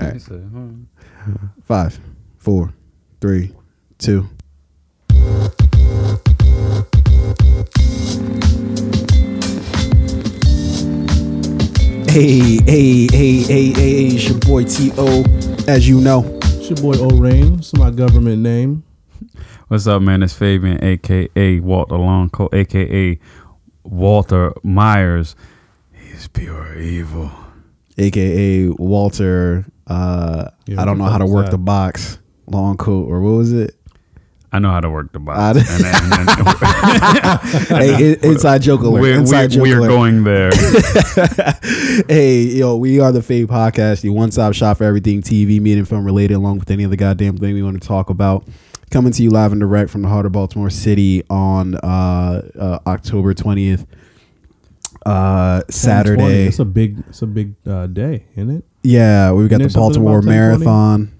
All right. He said. Five, four, three, two. Hey, hey, hey, hey, hey, it's your boy T.O. As you know, It's your boy O Rain. It's my government name. What's up, man? It's Fabian, aka Walter Longcoat, aka Walter Myers. He's pure evil. aka Walter. Uh, Yeah, I don't know how to work that? the box, long coat, or what was it? I know how to work the box. And then, and then hey, in- inside joke alert. we're, inside joke we're, we're alert. going there. hey, yo, we are the Fade Podcast, your one-stop shop for everything TV, media, and film related, along with any other goddamn thing we want to talk about. Coming to you live and direct from the heart of Baltimore City on uh, uh, October twentieth, uh, Saturday. It's a big. It's a big uh, day, isn't it? Yeah, we've got the there something Baltimore about 10/20? Marathon.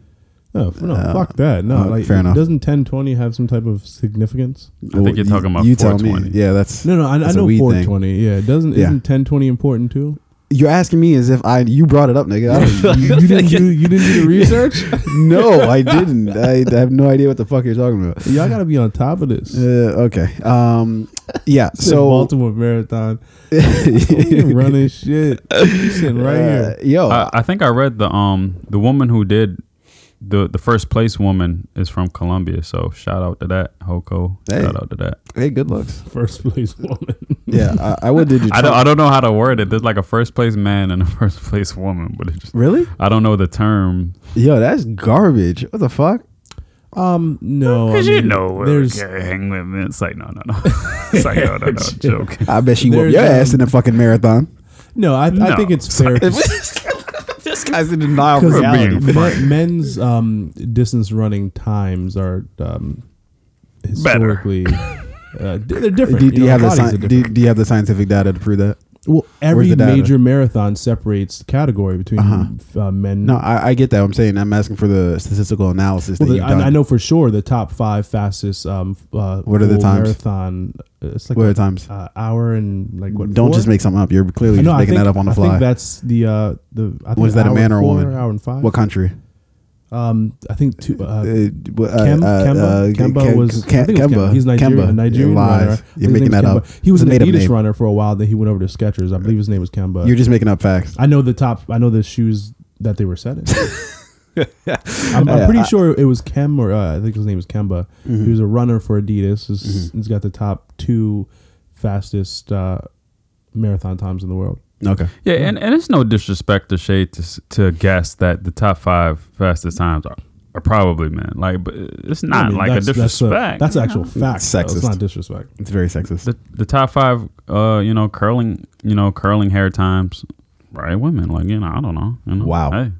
No, f- no, Uh, fuck that. No, uh, like fair enough. doesn't ten twenty have some type of significance? I think you're talking about you tell me. 420. Yeah, that's No, no, I, I That's a know weed four thing. twenty. Yeah, doesn't Yeah. isn't ten twenty important too? You're asking me as if I you brought it up, nigga. I don't- you, you didn't do you didn't do the research? no, I didn't. I, I have no idea what the fuck you're talking about. Y'all got to be on top of this. Uh, okay. Um. Yeah. So Baltimore Marathon You running shit. You sitting right Uh, here. yo, I, I think I read the um the woman who did the the first place woman is from Colombia. So shout out to that Hoko. Hey. Shout out to that. hey, good looks. First place woman. Yeah, I, I would did you. I don't I don't know how to word it. There's like a first place man and a first place woman, but it just really? I don't know the term. Yo, that's garbage. What the fuck? Um, no, Because you mean, know, there's okay, hang with me. It's like no, no, no. It's like no, no, no, joke. I bet she whooped There's, your ass um, in a fucking marathon. no. I, I No. think it's fair. This guy's in denial Because reality. men, men's um, distance running times are um, historically uh, they're different. Do, do you know, have the bodies are sci- do, different. do you have the scientific data to prove that? Well, every major marathon separates the category between Uh-huh. uh, men. No, I, I get that. I'm saying I'm asking for the statistical analysis Well, that the- I, done. I know for sure the top five fastest. Um, uh, What are the times? Marathon. uh, It's like What are the times? uh, hour and like what? Don't four? just make something up. You're clearly know, just making think, that up on the fly. I think that's the uh, the. I think Was that a man or a woman? Hour and five. What country? Um, I think two. Uh, Uh, Kem- Kemba, Kemba Ke- was. Ke- I think Kemba. Kemba. He's Nigerian. Kemba. A Nigerian You're runner. You're making that Kemba. up. He was It's an Adidas runner for a while. Then he went over to Skechers. I believe his name was Kemba. You're just making up facts. I know the top. I know the shoes that they were set in. I'm, I'm pretty sure it was Kem or uh, I think his name was Kemba. Mhm. He was a runner for Adidas. He's, Mm-hmm. he's got the top two fastest uh, marathon times in the world. Okay. Yeah, and, and it's no disrespect to Shay to to guess that the top five fastest times are, are probably men. Like, but it's not I mean, like a that's- disrespect. That's, a, that's you actual know? fact. It's though. It's not disrespect. It's very sexist. The the top five, uh, you know, curling, you know, curling hair times, right? Women, like you know, I don't know. You know? Wow. Hey.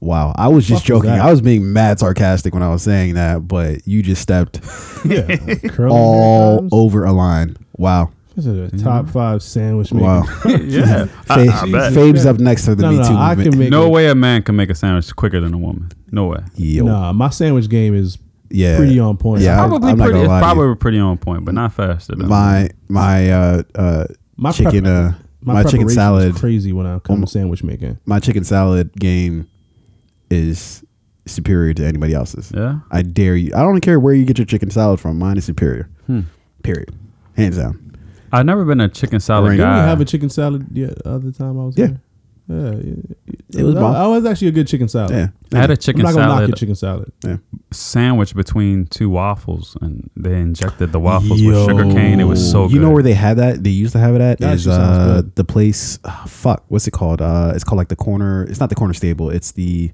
Wow. I was just Fuck was joking. I was being mad sarcastic when I was saying that, but you just stepped Yeah, all over a line. Wow. This is a top five sandwich maker. Wow. yeah, I, Fabe, I bet. Fabe's up next to the No, Me no, Too I movement. can make No a- way a man can make a sandwich quicker than a woman. No way. Yo. Nah, my sandwich game is yeah. pretty on point. Yeah, I- Probably I'm not pretty. gonna It's lie to you. probably pretty on point, but not faster than my my uh uh my chicken prep- uh my, my chicken preparation is salad crazy when I come Um, to sandwich making. my chicken salad game is superior to anybody else's. Yeah. I dare you. I don't care where you get your chicken salad from. Mine is superior. Hmm. Period. Hands down. I've never been a chicken salad Ring. Didn't we have a chicken salad the other time I was Yeah. there? Yeah, it, It was bomb. I was actually a good chicken salad. Yeah. I had a I'm chicken not gonna knock your salad chicken salad. sandwich between two waffles, and they injected the waffles with sugar cane. It was so good. You know where they had that? They used to have it at That is uh, the place. ah, fuck, what's it called? Uh, it's called like the corner. It's not the corner stable. It's the.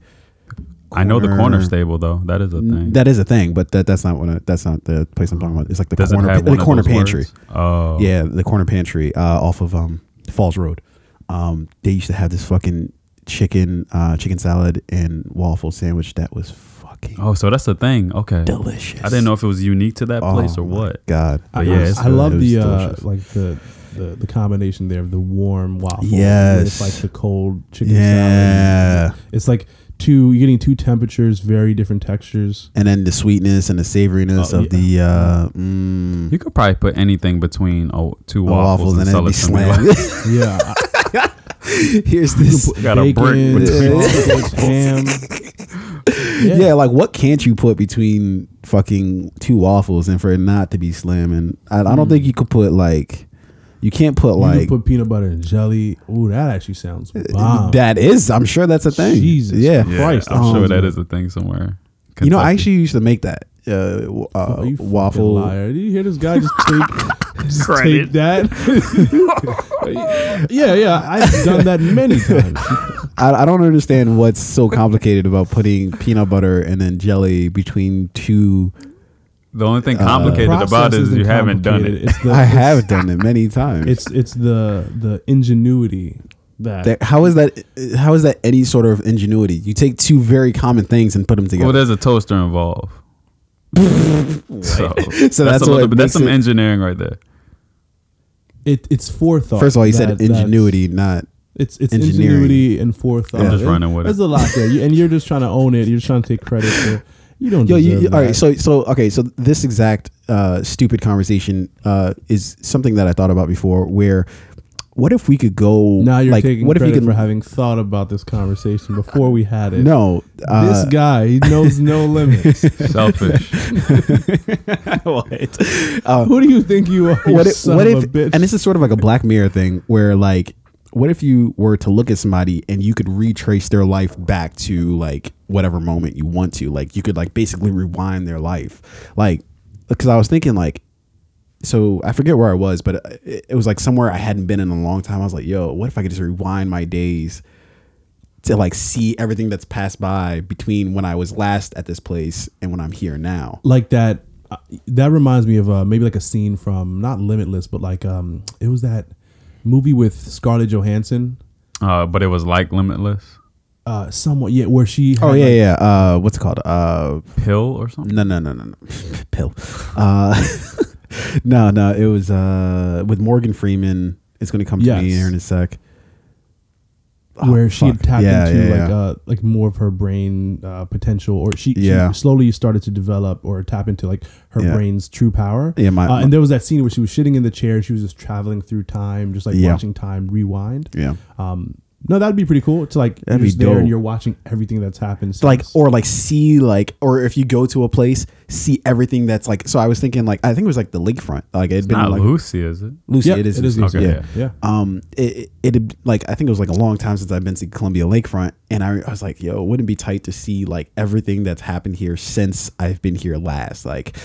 I know the corner stable though. That is a thing. That is a thing, but that that's not what. I, that's not the place I'm talking about. It's like the Does corner. have the corner pantry. words? Oh, Yeah, the corner pantry uh, off of um, Falls Road. Um, they used to have this fucking chicken uh, chicken salad and waffle sandwich that was fucking Oh, so that's the thing. Okay. delicious. I didn't know if it was unique to that place Oh or what. God, I, But yeah, I love the uh, like the, the the combination there of the warm waffle Yes. with like the cold chicken salad. yeah, It's like two you're getting two temperatures, very different textures. and then the sweetness and the savoriness Oh, of the uh, mm, You could probably put anything between oh, two waffles, waffles, and and then sell be it to Yeah. I- here's this. Got a brick Bacon, between- sausage, ham. Yeah. like what can't you put between fucking two waffles and for it not to be slamming? I, I don't think you could put like. You can't put You like could put peanut butter and jelly. Ooh, that actually sounds bomb. that is. I'm sure that's a thing. Jesus yeah. Yeah, Christ, I'm sure um, that is a thing somewhere. You know, I actually used to make that uh, uh, Oh, you waffle. liar. Did you hear this guy just take, just take that? yeah, yeah. I've done that many times. I, I don't understand what's so complicated about putting peanut butter and then jelly between two. The only thing uh, complicated about it you haven't done it. It's the, I it's- have done it many times. It's it's the the ingenuity that, That- how is that? How is that any sort of ingenuity? You take two very common things and put them together. Well, there's a toaster involved. so, So that's, that's a what little, that's some it- engineering right there. it it's forethought. First of all, you that- said ingenuity, not It's it's ingenuity and forethought. I'm just There- running with it. There's a lot there, you, and you're just trying to own it. You're just trying to take credit for. You don't. Yo, deserve you, you- all right. So, so okay. So this exact uh, stupid conversation uh, is something that I thought about before. Where, what if we could go? now you're like, taking what if credit we could? for having thought about this conversation before we had it. no, uh, this guy he knows no limits. Selfish. what? Uh, Who do you think you are? You what if? son What of if? a bitch? And this is sort of like a Black Mirror thing, where like, what if you were to look at somebody and you could retrace their life back to like whatever moment you want to? Like, you could like basically rewind their life, like, because I was thinking like. So I forget where I was, but it, it was like somewhere I hadn't been in a long time. I was like, "Yo, what if I could just rewind my days to like see everything that's passed by between when I was last at this place and when I'm here now?" like that. Uh, that reminds me of uh, maybe like a scene from not Limitless, but like um, it was that movie with Scarlett Johansson. Uh, but it was like Limitless. Uh, somewhat yeah, where she. Oh yeah, like- yeah. Uh, what's it called? Uh, Pill or something? No, no, no, no, no. Pill. Uh, no, no. It was uh, with Morgan Freeman. It's going to come to me here in a sec. Oh, where she had tapped Yeah, into yeah, like uh like more of her brain uh, potential, or she, Yeah. she slowly started to develop or tap into like her brain's true power. Yeah, my- uh, my- and there was that scene where she was sitting in the chair, she was just traveling through time, just like watching time rewind. yeah. Um, no, that'd be pretty cool. It's like That'd you're be just there dope. and you're watching everything that's happened. Since. Like or like see like or if you go to a place, see everything that's like. So I was thinking like I think it was like the lakefront. Like it'd It's been not like Lucy, is it? Lucy. Yeah, it is. it is Lucy, Lucy. yeah. Okay, yeah. um it, it it like i think it was like a long time since i've been to columbia lakefront and I, I was like yo wouldn't it be tight to see like everything that's happened here since i've been here last like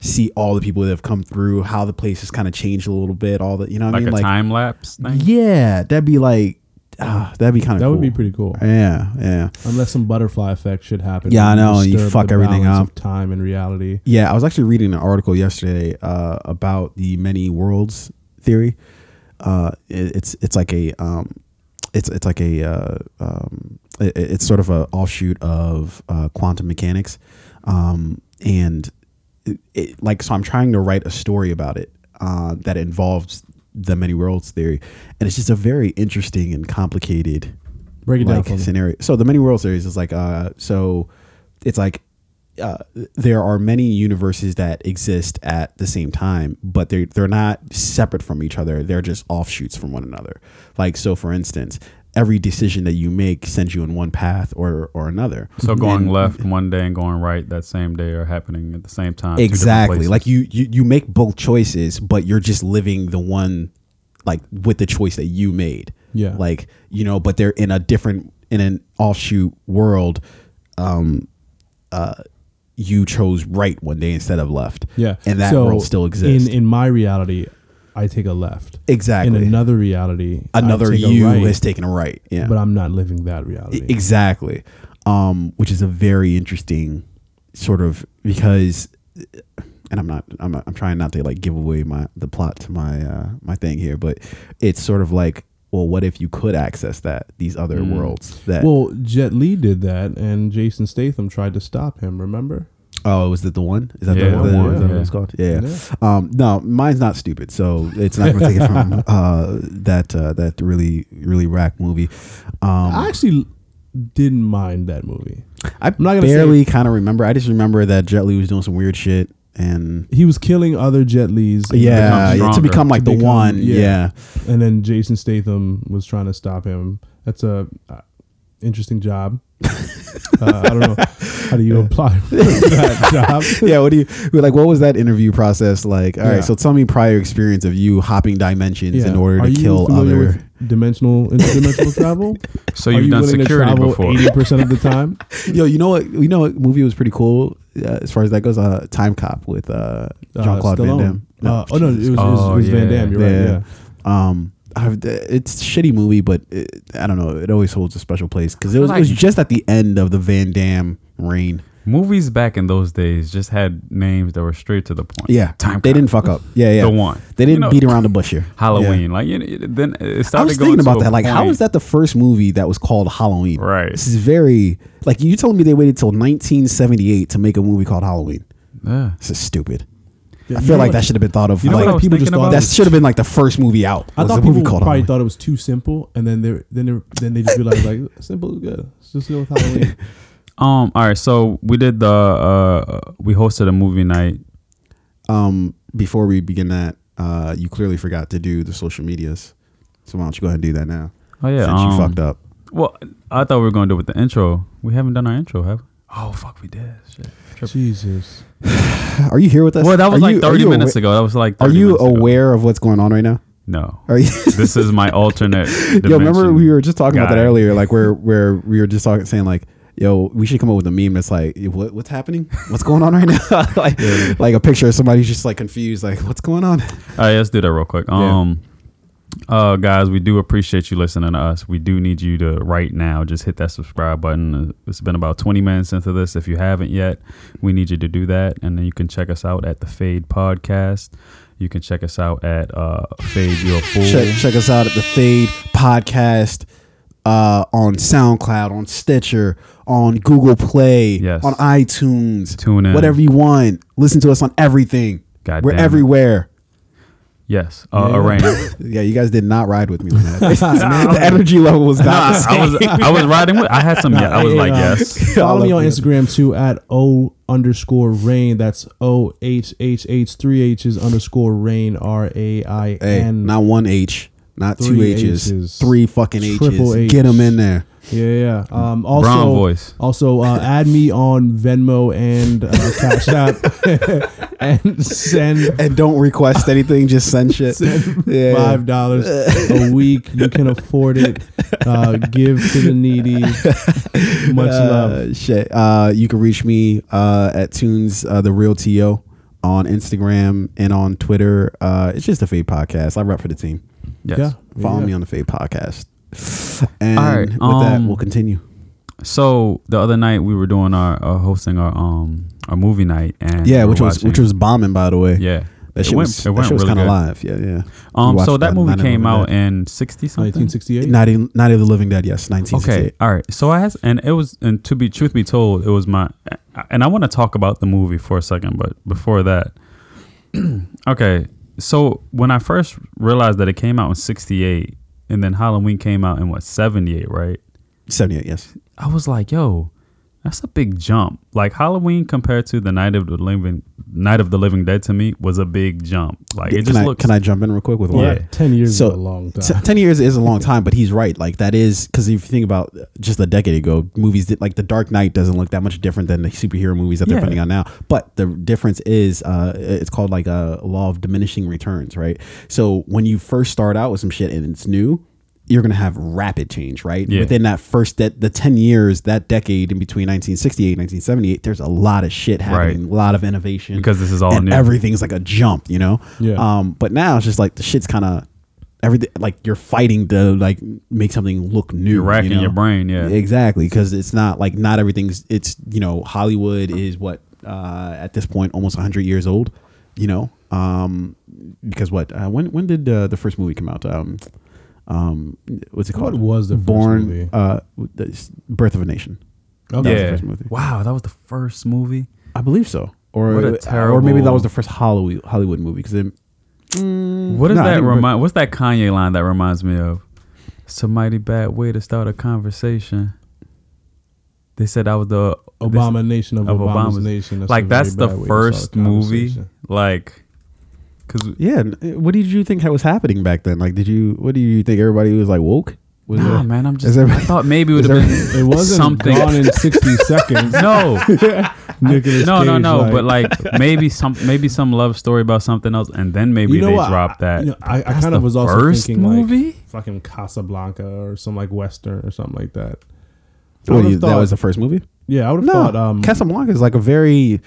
see all the people that have come through how the place has kind of changed a little bit all the you know what Like i mean a like time lapse thing? yeah that'd be like ah, that'd be kind of That would be pretty cool. yeah yeah Unless some butterfly effect should happen. Yeah, I and know, and you disturb fuck the everything balance up. Of time and reality. Yeah, I was actually reading an article yesterday uh, about the many worlds theory. Uh, it, it's it's like a um, it's it's like a uh, um, it, it's sort of a offshoot of uh, quantum mechanics, um, and it, it, like so I'm trying to write a story about it uh, that involves the many worlds theory, and it's just a very interesting and complicated Break it like me. scenario. So the many world series is like uh so it's like uh, there are many universes that exist at the same time, but they they're not separate from each other. They're just offshoots from one another. Like so, for instance, every decision that you make sends you in one path or or another. So going And- left one day and going right that same day are happening at the same time. exactly like you, you you make both choices but you're just living the one like with the choice that you made Yeah. like you know but they're in a different in an offshoot world um uh you chose right one day instead of left Yeah. and that So, world still exists In in my reality, I take a left. exactly In another reality, another you right, has taken a right yeah but I'm not living that reality. exactly um which is a very interesting sort of because and i'm not i'm not, i'm trying not to like give away my the plot to my uh my thing here but it's sort of like well what if you could access that these other Mm. worlds that well, Jet Li did that, and Jason Statham tried to stop him. Remember? Oh was it the one is that Yeah, the, the the one, is that what yeah. it's called yeah. Yeah. um no mine's not stupid so it's not gonna take it from uh that uh that really really rack movie um I actually didn't mind that movie. I'm not gonna barely kind of remember. I just remember that Jet Li was doing some weird shit, and He was killing other Jet Lees. yeah, yeah, to stronger. become like To the become- one. yeah. Yeah. and then Jason Statham was trying to stop him. That's a uh, interesting job. Uh, I don't know how do you apply for that job. yeah. What do you like? What was that interview process like? All right, Yeah. so tell me prior experience of you hopping dimensions in order Are to you kill other. with dimensional interdimensional travel? So Are you've you done willing to security travel before. eighty percent of the time? Yo, you know what? You know what movie was pretty cool uh, as far as that goes? Uh, Time Cop with uh, Jean Claude Van Stallone. Damme. Uh, oh no, it was, it was, Oh, it was Van yeah. Damme. You're right. Yeah. Yeah. Um, I've, it's a shitty movie, but it, I don't know. It always holds a special place because it was, feel it was just at the end of the Van Damme reign. Movies back in those days just had names that were straight to the point. Yeah, Time they Cop. didn't fuck up. Yeah, yeah, The one. They didn't You know, beat around the bush here. Halloween. Like you know, then it started I was thinking about that. Like, how point- is that the first movie that was called Halloween? Right. This is very like you telling me they waited till 1978 to make a movie called Halloween. Yeah. This is stupid. Yeah, I you feel know like that should have been thought of. You know like, what I was people just thinking thought? about? that should have been like the first movie out. I was thought a movie people called probably Halloween. thought it was too simple, and then they then they then they just realized like simple is good. Let's just go with Halloween. Um. All right. So we did the. Uh. We hosted a movie night. Um, before we begin that, uh, you clearly forgot to do the social medias. So why don't you go ahead and do that now? Oh yeah. Since um, you fucked up. Well, I thought we were going to do it with the intro. We haven't done our intro, have we? Oh fuck, we did. Shit. Jesus. Are you here with us? Well, that was Are like you- 30 minutes awa- ago. That was like. Are you minutes ago. aware of what's going on right now? No. Are you? this is my alternate. Yo, remember we were just talking about that earlier, like where where we were just talking, saying like, "Yo, we should come up with a meme that's like, what, what's happening? What's going on right now? like, like a picture of somebody just like confused, like, what's going on? All right, let's do that real quick. Um, uh, guys, we do appreciate you listening to us. We do need you to right now just hit that subscribe button. Uh, It's been about 20 minutes into this. If you haven't yet, we need you to do that, and then you can check us out at the Fade Podcast. You can check us out at uh, Fade Your Fool. Check check us out at the Fade Podcast uh, on SoundCloud, on Stitcher, on Google Play, Yes. on iTunes, Tune in. whatever you want. Listen to us on everything. God We're damn it. Everywhere. Yes, uh, Yeah. Arraign. Yeah, you guys did not ride with me on that. the energy level was not the same. I was I was riding with. I had some. Yeah, I was Hey, like yes. Follow me on. Instagram too at O underscore rain. That's O H H H three H's underscore rain r a i n. Not one H, not two H's, H's. three fucking H's. Triple Get them in there. Yeah, yeah. Um, also, Brown voice. Also, uh, add me on Venmo and uh, Cash App and send And don't request anything. Just send shit. Yeah. five dollars a week. You can afford it. Uh, give to the needy. Much love. Uh, shit. Uh, you can reach me uh, at Tunes uh, the Real To on Instagram and on Twitter. Uh, it's just a Fade Podcast. I rep for the team. Yes. Yeah. Follow yeah. me on the Fade Podcast. And All right, with that, um, we'll continue. So the other night we were doing our uh, hosting our um our movie night and Yeah, we which was watching- which was bombing, by the way. yeah. That It shit went- was, it went shit was really kind of good. live. Yeah, yeah. Um, so watched that movie Night of the came out Dead. in sixty something. 1968. Night of, Night of the Living Dead, yes, 1968. Okay, all right. So I has, and it was, and to be truth be told, it was my, and I want to talk about the movie for a second, but before that, okay. So when I first realized that it came out in '68, and then Halloween came out in what '78, right? 78, yes. I was like, yo, that's a big jump. Like Halloween compared to the Night of the Living Night of the Living Dead to me was a big jump. Like it can, just I, looks. can I jump in real quick with Well, one? Yeah. ten years So- is a long T- time. 10 years is a long time, but he's right. Like, that is because if you think about just a decade ago, movies did like The Dark Knight doesn't look that much different than the superhero movies that they're Yeah. putting out now. But the difference is uh, it's called like a law of diminishing returns, right? So when you first start out with some shit and it's new, you're gonna have rapid change, right? Yeah. Within that first de- the ten years, that decade in between 1968 and 1978, there's a lot of shit happening, a lot of innovation Because this is all and new. everything's like a jump, you know. Yeah. Um, but now it's just like the shit's kind of everything. Like you're fighting to like make something look new. You're racking you know? your brain, yeah. Exactly, because it's not like not everything's. It's you know Hollywood is what uh, at this point almost 100 years old. You know, um, because what uh, when when did uh, the first movie come out? Um, um, what's it What called? was the first Born movie? Uh, the Birth of a Nation. Okay. That was the yeah. first movie. Wow, that was the first movie. I believe so. Or What a or maybe that was the first Hollywood Hollywood movie because it. Mm, What does no, that remind? What's that Kanye line that reminds me of? It's a mighty bad way to start a conversation. they said that was the Abomination of, of Obama's, Obama's- nation. That's like that's the bad way to start a first movie like because Yeah. What did you think was happening back then? Like, did you? What do you think? Everybody was like woke. Was nah, there- man i'm just i thought maybe it would have been It wasn't something gone in sixty seconds. no Nicolas no no Cage, no but like maybe some maybe some love story about something else and then maybe You know they what? dropped I- that you know, I- I kinda was also first thinking, like, movie fucking Casablanca or some like western or something like that. What, would've you- that thought- was the first movie. yeah, I would have No, thought. Um, Casablanca is like a very uh,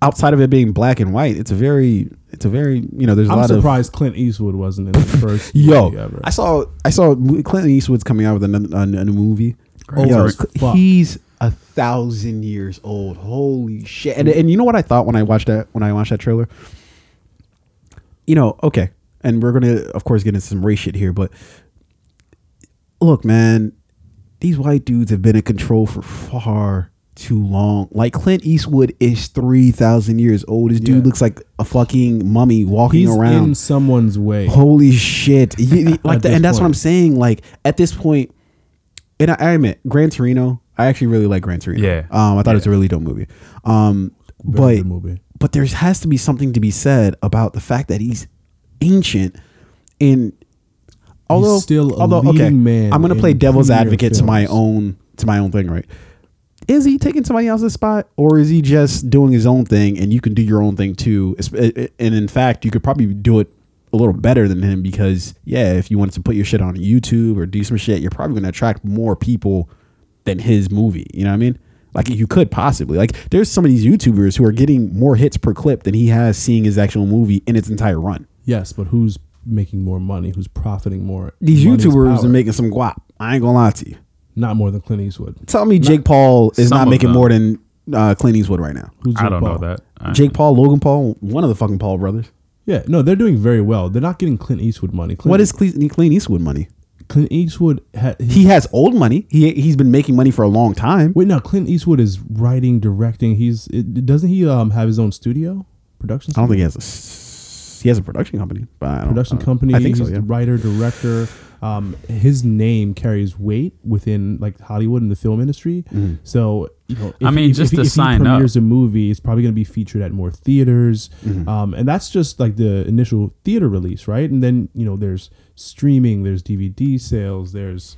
outside of it being black and white. It's a very, it's a very, you know, there's a I'm lot of I'm surprised Clint Eastwood wasn't in the first Yo, movie ever. I saw I saw Clint Eastwood's coming out with another, new movie. Yo, fuck. he's a thousand years old. Holy shit! And, and you know what I thought when I watched that when I watched that trailer. You know, okay, and we're gonna of course get into some race shit here, but look, man, these white dudes have been in control for far too long. Like Clint Eastwood is three thousand years old. This dude Yeah. looks like a fucking mummy walking He's around. in someone's way. Holy shit! You- like, the, and that's what I'm saying. Like at this point, and I, I admit, Gran Torino. I actually really like Gran Torino. Yeah. Um, I thought it was a really dope movie. Um, Very but movie. but there has to be something to be said about the fact that he's ancient and although still a although okay man i'm gonna play devil's advocate to my own to my own thing right is he taking somebody else's spot or is he just doing his own thing and you can do your own thing too and in fact you could probably do it a little better than him because yeah if you wanted to put your shit on youtube or do some shit you're probably going to attract more people than his movie you know what i mean like you could possibly like there's some of these youtubers who are getting more hits per clip than he has seeing his actual movie in its entire run Yes, but who's making more money? Who's profiting more? these youtubers power. are making some guap i ain't gonna lie to you not more than Clint Eastwood. tell me jake paul is Some not of making them. more than uh, clint eastwood right now Who's i Jake don't Paul? know that I- Jake Paul, Logan Paul, one of the fucking Paul brothers. Yeah, no, they're doing very well. They're not getting Clint Eastwood money. Clint, What is Cle- Clint Eastwood money? Clint Eastwood? Ha, He has old money. He he's been making money for a long time. wait, now Clint Eastwood is writing, directing. He's it, doesn't he um have his own studio production? I don't think he has a s- he has a production company, but I don't, production uh, company. I think he's so. Yeah. the writer, director. Um, his name carries weight within like Hollywood and the film industry. Mm-hmm. So you know, I mean, just he, to if sign he up. premieres a movie, it's probably going to be featured at more theaters. Mm-hmm. Um, and that's just like the initial theater release, right? And then you know, there's streaming, there's DVD sales, there's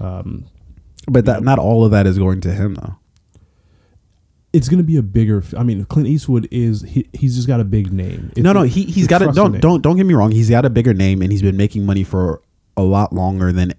um, But that not all of that is going to him though. it's going to be a bigger. I mean, Clint Eastwood is he, he's just got a big name. It's no, no, a- he's he's a got it. Don't name. don't don't get me wrong. He's got a bigger name, and he's been making money for a lot longer than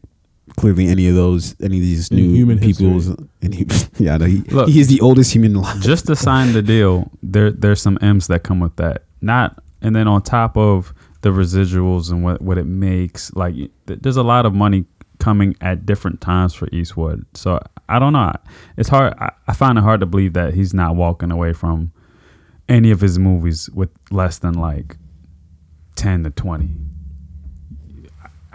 clearly any of those any of these In new human people's. history. And he, yeah, no, he, Look. he is the oldest human alive. just to sign the deal, there there's some M's that come with that. Not and then on top of the residuals and what what it makes, like there's a lot of money coming at different times for Eastwood. So I don't know. It's hard. I, I find it hard to believe that he's not walking away from any of his movies with less than like ten to twenty.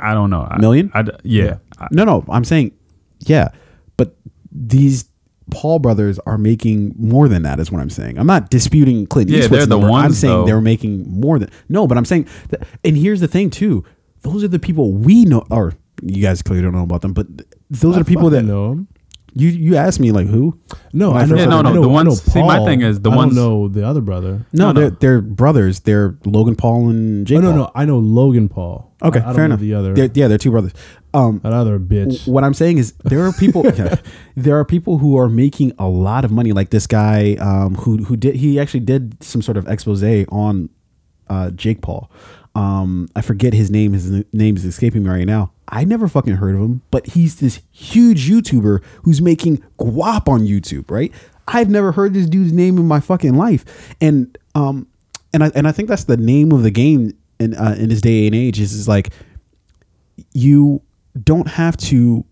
I don't know. I- Million? I, yeah. Yeah. I- No, no, I'm saying, yeah, but these Paul brothers are making more than that. Is what I'm saying. I'm not disputing Clint Yeah, Eastwood's they're the number. I'm saying though. they're making more than no, but I'm saying, that, and here's the thing too. Those are the people we know, or you guys clearly don't know about them, but those I are the people that know him. You you asked me like who? No, I I know. Yeah, no, I no, know, the I know ones- see, my thing is the I ones- don't know the other brother. No, No, no. they're they're brothers. They're Logan Paul and Jake. Oh no, Paul. no, I know Logan Paul. Okay, I, I don't fair know enough. The other, They're- yeah, they're two brothers. Um, that other bitch. what I'm saying is there are people there are people who are making a lot of money like this guy um, who who did he actually did some sort of expose on uh, Jake Paul. Um, I forget his name his name is escaping me right now. I never fucking heard of him, but he's this huge YouTuber who's making guap on YouTube, right? I've never heard this dude's name in my fucking life. And um and I and I think that's the name of the game in uh, in this day and age is, is like you don't have to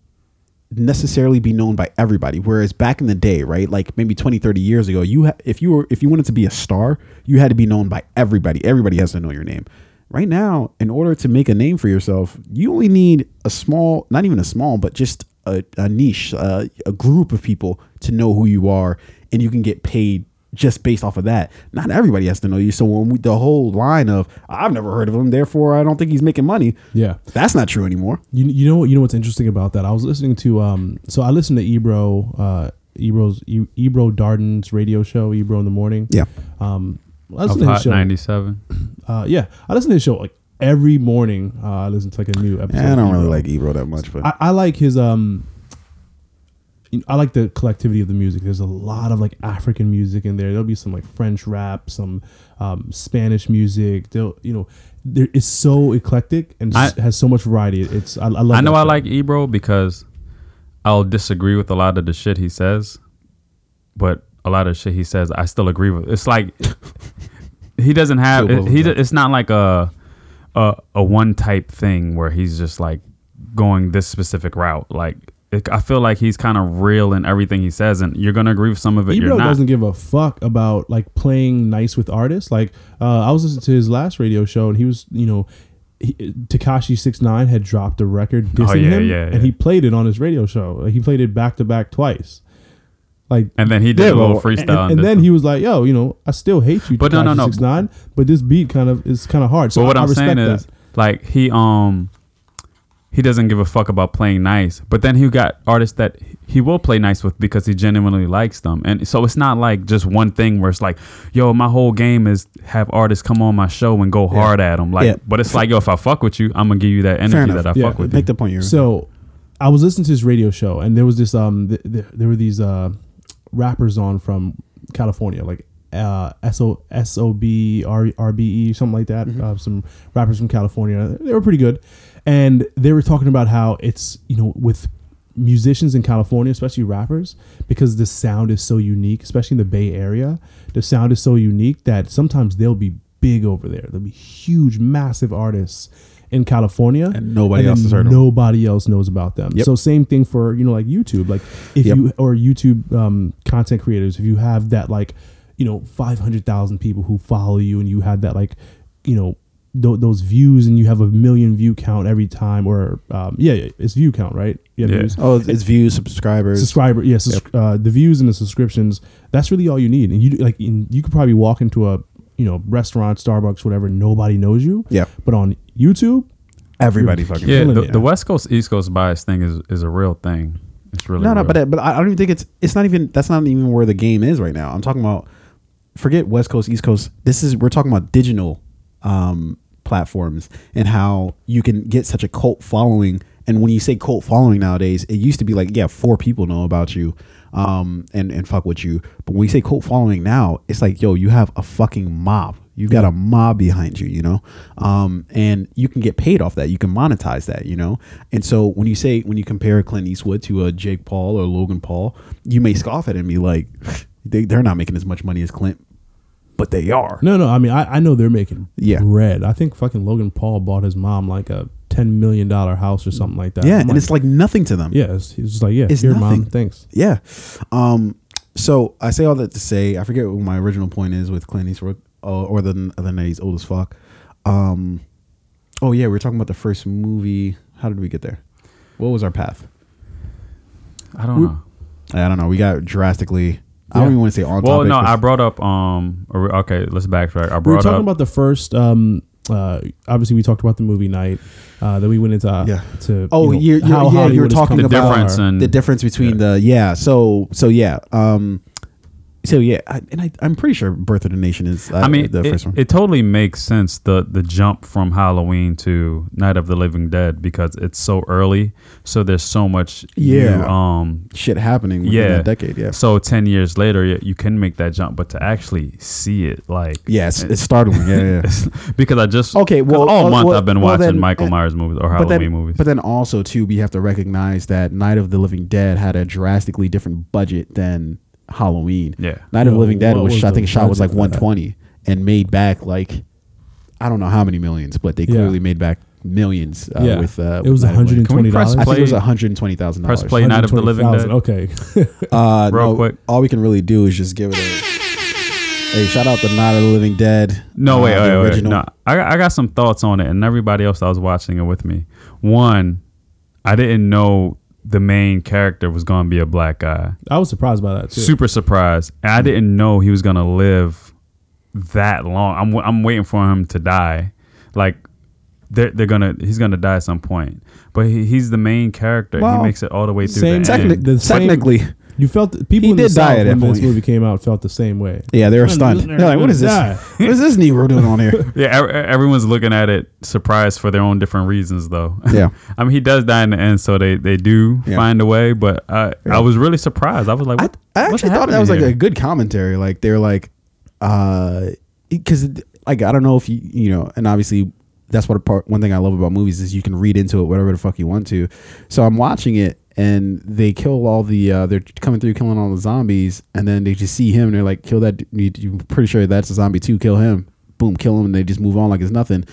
necessarily be known by everybody whereas back in the day right like maybe 20 30 years ago you ha- if you were if you wanted to be a star you had to be known by everybody everybody has to know your name right now in order to make a name for yourself you only need a small not even a small but just a, a niche uh, a group of people to know who you are and you can get paid just based off of that not everybody has to know you so when we, the whole line of i've never heard of him therefore i don't think he's making money yeah, that's not true anymore you you know what you know what's interesting about that? I was listening to um, so I listened to Ebro uh Ebro's Ebro Darden's radio show, Ebro in the morning. Yeah. Um, I Of listen to his show. 97. Uh, yeah, I listen to his show like every morning. Uh, I listen to like a new episode. I don't really like Ebro that much, but I, I like his um. you know, I like the collectivity of the music. There's a lot of like African music in there. There'll be some like French rap, some um, Spanish music. They'll, you know, there, it's so eclectic and I- s- has so much variety. It's I, I love. I know that I show. like Ebro because I'll disagree with a lot of the shit he says, but a lot of shit he says I still agree with. It's like he doesn't have Feel he. of. It's not like a a a one type thing where he's just like going this specific route. Like it, I feel like he's kind of real in everything he says, and you're gonna agree with some of it. Ebro you're not. doesn't give a fuck about like playing nice with artists. Like uh, I was listening to his last radio show, and he was, you know, Tekashi Six Nine had dropped a record dissing Oh, yeah, him, yeah, and yeah. he played it on his radio show. He played it back to back twice. Like and then he did Yeah, a little well, freestyle, and, and then he was like, "Yo, you know, I still hate you, But no, no, no. Six Nine, but this beat kind of is kind of hard." So but what I, I'm I respect saying that. is, like, he um he doesn't give a fuck about playing nice. But then he got artists that he will play nice with because he genuinely likes them. And so it's not like just one thing where it's like, yo, my whole game is have artists come on my show and go hard at them. Like, Yeah. but it's like, yo, if I fuck with you, I'm gonna give you that Fair energy that I Yeah. fuck with. make you. the point you're. So, I was listening to his radio show, and there was this um, th- th- there were these uh, rappers on from California, like uh, S O S O B R R B E, something like that. Uh, some rappers from California. They were pretty good, and they were talking about how it's you know with musicians in California, especially rappers, because the sound is so unique, especially in the Bay Area. The sound is so unique that sometimes they'll be big over there. They'll be huge, massive artists in California, And nobody then else has heard of them. Else knows about them. Yep. So same thing for you know like YouTube, like if Yep. you or YouTube um, content creators, if you have that like you know five hundred thousand people who follow you, and you have that like you know th- those views, and you have a million view count every time, or um, yeah, yeah, it's view count, right? Yeah, Yeah. views. oh, it's views, subscribers. Subscriber, yeah, sus- uh, the views and the subscriptions. That's really all you need, and you like in, you could probably walk into a you know restaurant, Starbucks, whatever, nobody knows you. Yeah. But on YouTube, Everybody You're- fucking. Yeah, the, it. the West Coast East Coast bias thing is is a real thing. It's really no, no, but but I don't even think it's it's not even that's not even where the game is right now. I'm talking about forget West Coast, East Coast. This is we're talking about digital um, platforms and how you can get such a cult following. And when you say cult following nowadays, it used to be like yeah, four people know about you um, and and fuck with you. But when you say cult following now, it's like yo, you have a fucking mob. You've got a mob behind you, you know, um, and you can get paid off that. You can monetize that, you know. And so when you say when you compare Clint Eastwood to a Jake Paul or Logan Paul, you may scoff at and be like, they, they're not making as much money as Clint, but they are. No, no. I mean, I, I know they're making Yeah. bread. I think fucking Logan Paul bought his mom like a ten million dollar house or something like that. Yeah, I'm and it's like nothing to them. yeah, it's, he's like yeah, It's here, nothing. mom, thanks. Yeah. Um, so I say all that to say, I forget what my original point is with Clint Eastwood, uh, or the other night he's old as fuck. Um, oh yeah, we were talking about the first movie. How did we get there? What was our path? I don't we- know. I don't know. We got drastically. I don't even want to say on Well, topic. no, 'cause- I brought up um. Okay, let's backtrack. I brought We were talking up about the first. Um, uh, obviously, we talked about the movie night. Uh, then we went into uh, Yeah. to Oh, you know, you're- you're- how yeah, you were talking come the about difference far. and the difference between the yeah. So so yeah. Um, so yeah, I, and I, I'm pretty sure Birth of the Nation is. Uh, I mean, the it, first one. it totally makes sense the the jump from Halloween to Night of the Living Dead because it's so early. So there's so much. Yeah. new, um. Shit happening within Yeah. decade. Yeah. So ten years later, you, you can make that jump, but to actually see it, like, Yeah, it's, it's startling. Yeah, yeah. because I just okay well, all uh, month well- I've been well, watching then- Michael uh, Myers movies or but Halloween then, movies. But then also too, we have to recognize that Night of the Living Dead had a drastically different budget than Halloween. Yeah. Night of the Living Dead what was, was I think shot was like budget for that? 120 and made back like I don't know how many millions, but they Yeah. clearly made back millions uh, Yeah. with uh, It was with Night of the Living- Can we press $120. I think it was Play- 120,000 press dollars. play Night of the Living Dead. 120,000, Okay. Uh, Real no, quick. all we can really do is just give it a hey shout out to Night of the Living Dead. No, uh, wait, the wait, wait. original. No, I, got- I got some thoughts on it, and everybody else that was watching it with me. One, I didn't know the main character was going to be a black guy. I was surprised by that too. Super surprised. And I didn't know he was going to live that long. I'm, I'm waiting for him to die. Like, they're, they're gonna he's gonna die at some point, but he, he's the main character. Well, he makes it all the way through same the techni- end. the same- Technically, You felt people He in the did die South at when that this point. movie came out felt the same way. Yeah, they were stunned. They're like, "What is this? die. What is this Negro doing on here?" Yeah, ev- everyone's looking at it surprised for their own different reasons, though. Yeah. I mean, he does die in the end, so they, they do Yeah. find a way. But I Yeah. I was really surprised. I was like, I, what? I what's actually thought that happening was like here? a good commentary. Like they're like, uh, because like I don't know if you you know, and obviously that's what a part one thing I love about movies is you can read into it whatever the fuck you want to. So I'm watching it and they kill all the uh, they're coming through killing all the zombies and then they just see him and they're like kill that you, you're pretty sure that's a zombie too kill him boom kill him and they just move on like it's nothing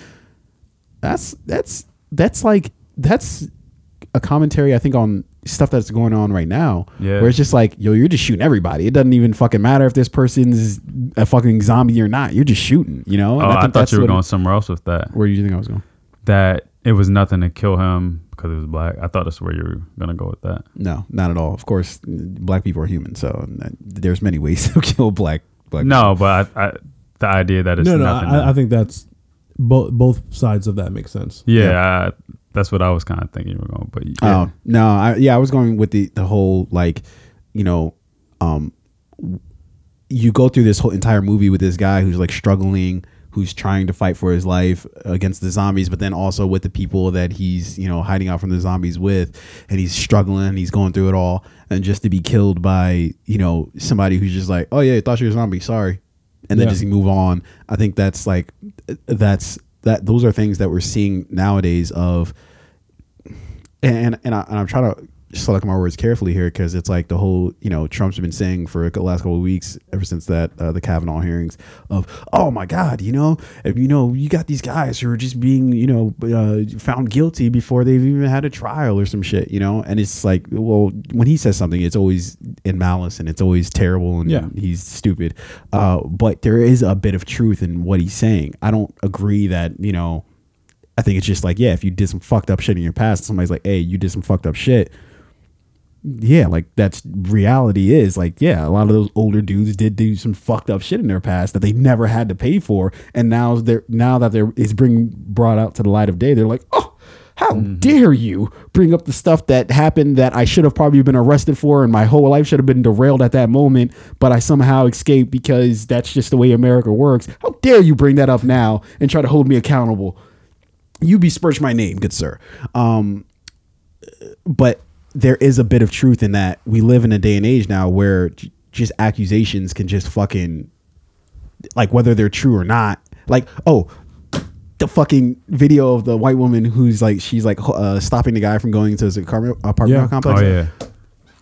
that's that's that's like that's a commentary I think on stuff that's going on right now. Yeah. Where it's just like, yo, you're just shooting everybody. It doesn't even fucking matter if this person's a fucking zombie or not. You're just shooting, you know? Oh, I, think thought you were going it- somewhere else with that. where do you think I was going? That it was nothing to kill him because he was black. I thought that's where you were gonna go with that. No, not at all. Of course, black people are human, so uh, there's many ways to kill black black. No, but I, I, the idea that it's no, no, nothing. I, I think that's both both sides of that make sense. yeah, I, that's what I was kind of thinking you were going. But yeah. Oh no, I, yeah, I was going with the the whole like, you know, um, you go through this whole entire movie with this guy who's like struggling, who's trying to fight for his life against the zombies, but then also with the people that he's you know hiding out from the zombies with, and he's struggling, he's going through it all, and just to be killed by you know somebody who's just like, oh yeah, I thought you were a zombie, sorry, and then Yeah. just move on. I think that's like that's that those are things that we're seeing nowadays of and and, I, and I'm trying to select my words carefully here because it's like the whole you know Trump's been saying for the last couple of weeks ever since that uh, the Kavanaugh hearings of oh my God you know if, you know you got these guys who are just being you know uh, found guilty before they've even had a trial or some shit you know and it's like well when he says something it's always in malice and it's always terrible and Yeah. he's stupid uh, but there is a bit of truth in what he's saying I don't agree that you know I think it's just like, yeah, if you did some fucked up shit in your past, somebody's like, hey, you did some fucked up shit. Yeah, like that's reality is like, yeah, a lot of those older dudes did do some fucked up shit in their past that they never had to pay for, and now they're now that they're it's being brought out to the light of day, they're like, oh, how dare you bring up the stuff that happened that I should have probably been arrested for, and my whole life should have been derailed at that moment, but I somehow escaped because that's just the way America works. How dare you bring that up now and try to hold me accountable? you besmirch my name, good sir. Um, but there is a bit of truth in that we live in a day and age now where j- just accusations can just fucking like whether they're true or not. Like, oh, the fucking video of the white woman who's like she's like uh, stopping the guy from going to his apartment, apartment Yeah. complex. oh yeah,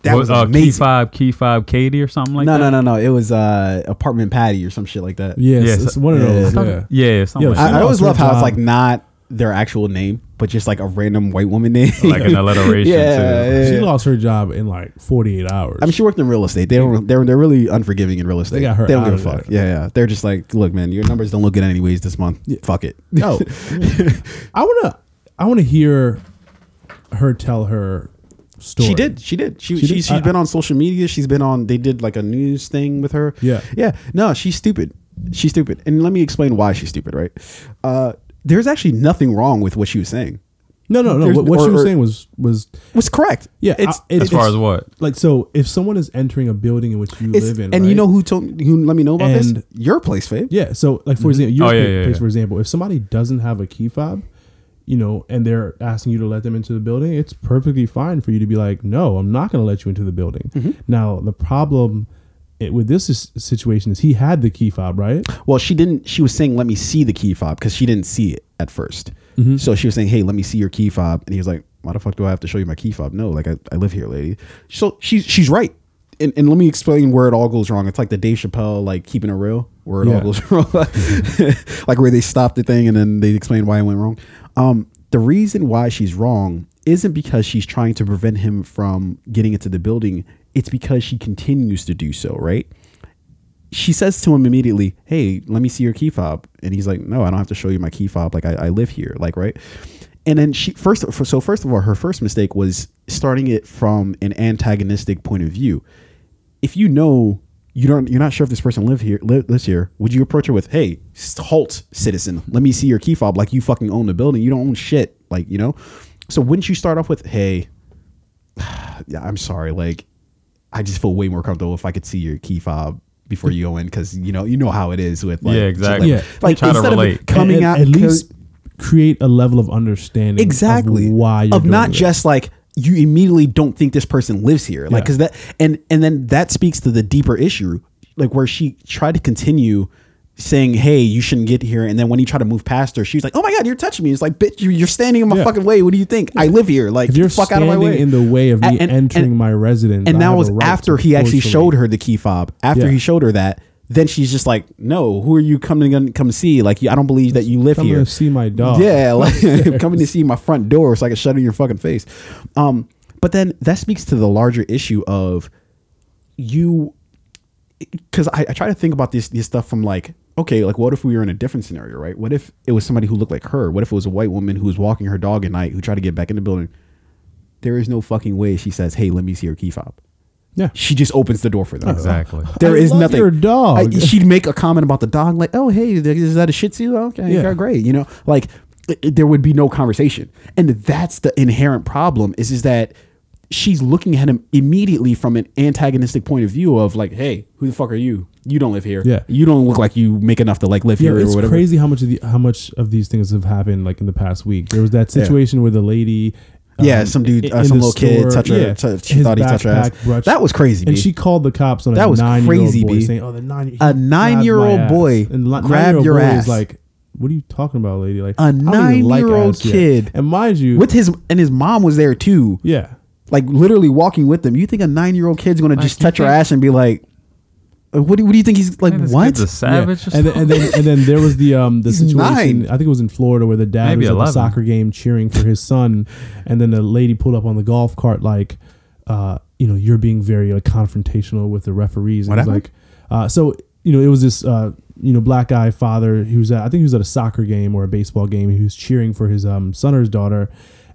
that What, was uh, key five, key five, Katie or something like no, that. no, no, no. It was uh, apartment patty or some shit like that. Yes, Yes. it's one of Yeah. those. I I Yeah. yeah, something Yeah, like I. I always love how it's like not their actual name, but just like a random white woman name. like an alliteration Yeah, too. yeah. She lost her job in like 48 hours. I mean, she worked in real estate. They don't. They're they're really unforgiving in real estate. They got her They don't give a fuck. there. Yeah, yeah. They're just like, look, man, your numbers don't look good anyways this month. Yeah. Fuck it. no. I wanna I wanna hear her tell her story. She did. She did. She, She she did? she's I- been on social media. She's been on. They did like a news thing with her. Yeah. Yeah. No, she's stupid. She's stupid. And let me explain why she's stupid. Right. Uh, there's actually nothing wrong with what she was saying. No, no, no. There's- What, what she or- was or- saying was was was correct. yeah. It's I- it- As far it's- as what? like so, if someone is entering a building in which you it's, live in, and you right? know who told who let me know about And- this? Your place, Fabe. Yeah. So, like for example, your Oh, yeah, case, yeah, case, yeah. for example, if somebody doesn't have a key fob, you know, and they're asking you to let them into the building, it's perfectly fine for you to be like, no, I'm not going to let you into the building. Mm-hmm. Now, the problem it, with this is, situation is he had the key fob, right? Well, she didn't. She was saying, "Let me see the key fob," because she didn't see it at 1st Mm-hmm. So she was saying, "Hey, let me see your key fob," and he was like, "Why the fuck do I have to show you my key fob?" No, like I, I live here, lady. So she's she's right. And, and let me explain where it all goes wrong. It's like the Dave Chappelle, like keeping it real, where it all goes wrong, like where they stopped the thing and then they explain why it went wrong. Um, the reason why she's wrong isn't because she's trying to prevent him from getting into the building. It's because she continues to do so, right? she says to him immediately, "Hey, let me see your key fob," and he's like, "No, I don't have to show you my key fob. Like I, I live here, like right." And then she first, so first of all, her first mistake was starting it from an antagonistic point of view. If you know you don't, you're not sure if this person live here, li- lives here, would you approach her with, "Hey, halt, citizen, let me see your key fob. Like you fucking own the building. You don't own shit. Like you know." So wouldn't you start off with, "Hey, yeah, I'm sorry, like." I just feel way more comfortable if I could see your key fob before you go in because you know you know how it is with like Yeah, exactly. like, Yeah. like Try to instead of coming And out at least create a level of understanding exactly of why you're of doing not this. just like you immediately don't think this person lives here like Yeah. because that and and then that speaks to the deeper issue like where she tried to continue saying hey you shouldn't get here and then when he tried to move past her she's like oh my god you're touching me. It's like bitch you- you're standing in my Yeah. fucking way. What do you think? I live here. Like if you're fuck out of my way. in the way of me And- and- entering and- my residence, and I that was right after he actually showed her the key fob. After Yeah. he showed her that then she's just like no who are you coming to come see? Like i don't believe that you live Come here. to see my dog. yeah, like coming to see my front door so I can shut in your fucking face. Um, but then that speaks to the larger issue of you, because I, I try to think about this this stuff from like, okay, like what if we were in a different scenario, right? What if it was somebody who looked like her? What if it was a white woman who was walking her dog at night who tried to get back in the building? There is no fucking way she says, "Hey, let me see your key fob." yeah. She just opens the door for them. Exactly. There I is love nothing. your dog. I- she'd make a comment about the dog, like, "Oh, hey, is that a Shih Tzu? Okay, Yeah. yeah. great." You know, like it- it- there would be no conversation, and that's the inherent problem. Is is that she's looking at him immediately from an antagonistic point of view of like, "Hey, who the fuck are you? You don't live here. Yeah. you don't look like you make enough to like live Yeah, here it's or whatever." It's crazy how much of the how much of these things have happened like in the past week. There was that Yeah. situation where the lady, Yeah, some dude, um, uh, some little kid store, touched her- yeah, touched- she thought he touched her ass. brushed- That was crazy, and B. she called the cops on That a was nine-year-old crazy, boy, B. saying, "Oh, the nine, A nine-year-old boy and li- grabbed your boy ass. like, "What are you talking about, lady? Like A even like nine-year-old ass yet." kid and mind you, with his and his mom was there too. yeah, like literally walking with them. You think a nine year old kid's gonna Like, just you touch her ass and be like, uh, "What do What do you think he's like? Man, this what?" kid's a Yeah. savage. And then, and then and then there was the um the He's situation. nine. I think it was in Florida where the dad Maybe was at 11. the soccer game cheering for his son, and then the lady pulled up on the golf cart like, uh, you know, you're being very like confrontational with the referees. And What was like, uh, so you know, it was this uh, you know, black guy father who was at I think he was at a soccer game or a baseball game. He was cheering for his um son or his daughter,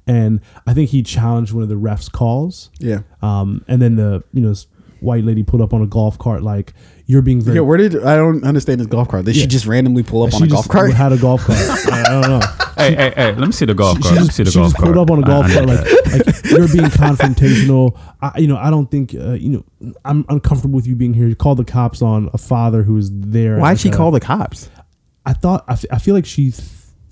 and I think he challenged one of the refs' calls. yeah. Um, and then the you know white lady pulled up on a golf cart like you're being very Yeah, where did I don't understand this golf cart? Did Yeah. she just randomly pull up she on a just golf cart? Had a golf cart. I, I don't know. hey, hey, hey, let me see the golf She, cart. she Let me see the she golf just cart. pulled up on a I- golf cart like, like you're being confrontational. I, you know, I don't think uh, you know. I'm uncomfortable with you being here. You called the cops on a father who was there. Why'd she call the cops? I thought. I, f- I feel like she th-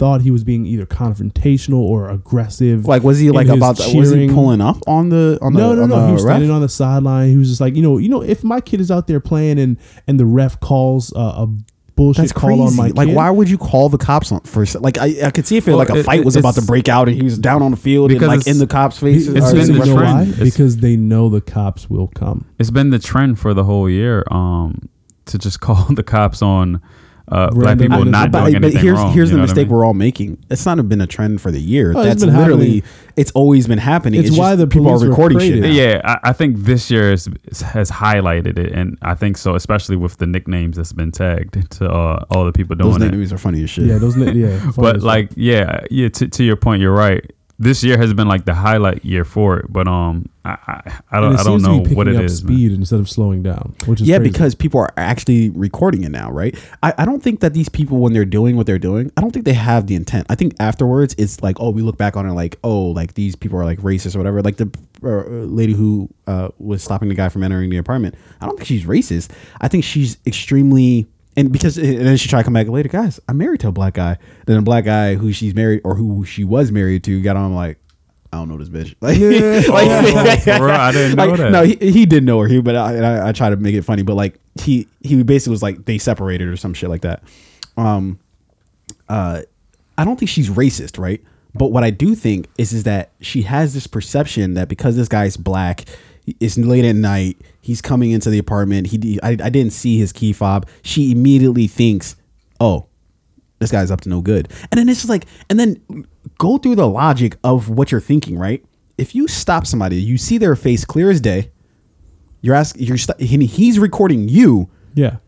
thought he was being either confrontational or aggressive. Like, was he like his about? Was he cheering. pulling up on the on the no, no, on no. the He was ref? standing on the sideline. He was just like, you know, you know, if my kid is out there playing and and the ref calls uh, a bullshit That's call crazy. on my like, kid, why would you call the cops on for? Like, I, I could see if it Well, like a it- fight was about to break out and he was down on the field and like in the cops' faces. it's or been the the you know ref- trend. why? It's- Because they know the cops will come. It's been the trend for the whole year um, to just call the cops on uh, black people not but, doing but anything here's wrong. here's the know what I mistake mean? we're all making. It's not been a trend for the year. Oh, it's literally happening. it's always been happening. It's It's, why the people are recording shit. now. Yeah, I, I think this year is, has highlighted it, and I think so, especially with the nicknames that's been tagged to uh, all the people Those doing it. Those nicknames are funny as shit. Yeah, those. Yeah, But like, yeah, yeah. To, to your point, you're right. This year has been like the highlight year for it, but um, I I, I don't I don't know what it up is. man. Instead of slowing down, which is yeah, crazy. because people are actually recording it now, right? I, I don't think that these people, when they're doing what they're doing, I don't think they have the intent. I think afterwards, it's like, oh, we look back on it like, oh, like these people are like racist or whatever. Like the uh, lady who uh, was stopping the guy from entering the apartment. I don't think she's racist. I think she's extremely. And because and then she tried to come back later, guys. I'm married to a black guy. Then a black guy who she's married or who she was married to got on like, I don't know this bitch. Like, Oh, for real? I didn't know like, that. No, he, he did know her. He, but I, I, I try to make it funny. But like he, he basically was like they separated or some shit like that. Um, uh, I don't think she's racist, right? But what I do think is is that she has this perception that because this guy's black, it's late at night. He's coming into the apartment. He, I, I didn't see his key fob. She immediately thinks, oh, this guy's up to no good. And then it's just like, and then go through the logic of what you're thinking, right? If you stop somebody, you see their face clear as day. You're asking, you're st- and he's recording you. yeah,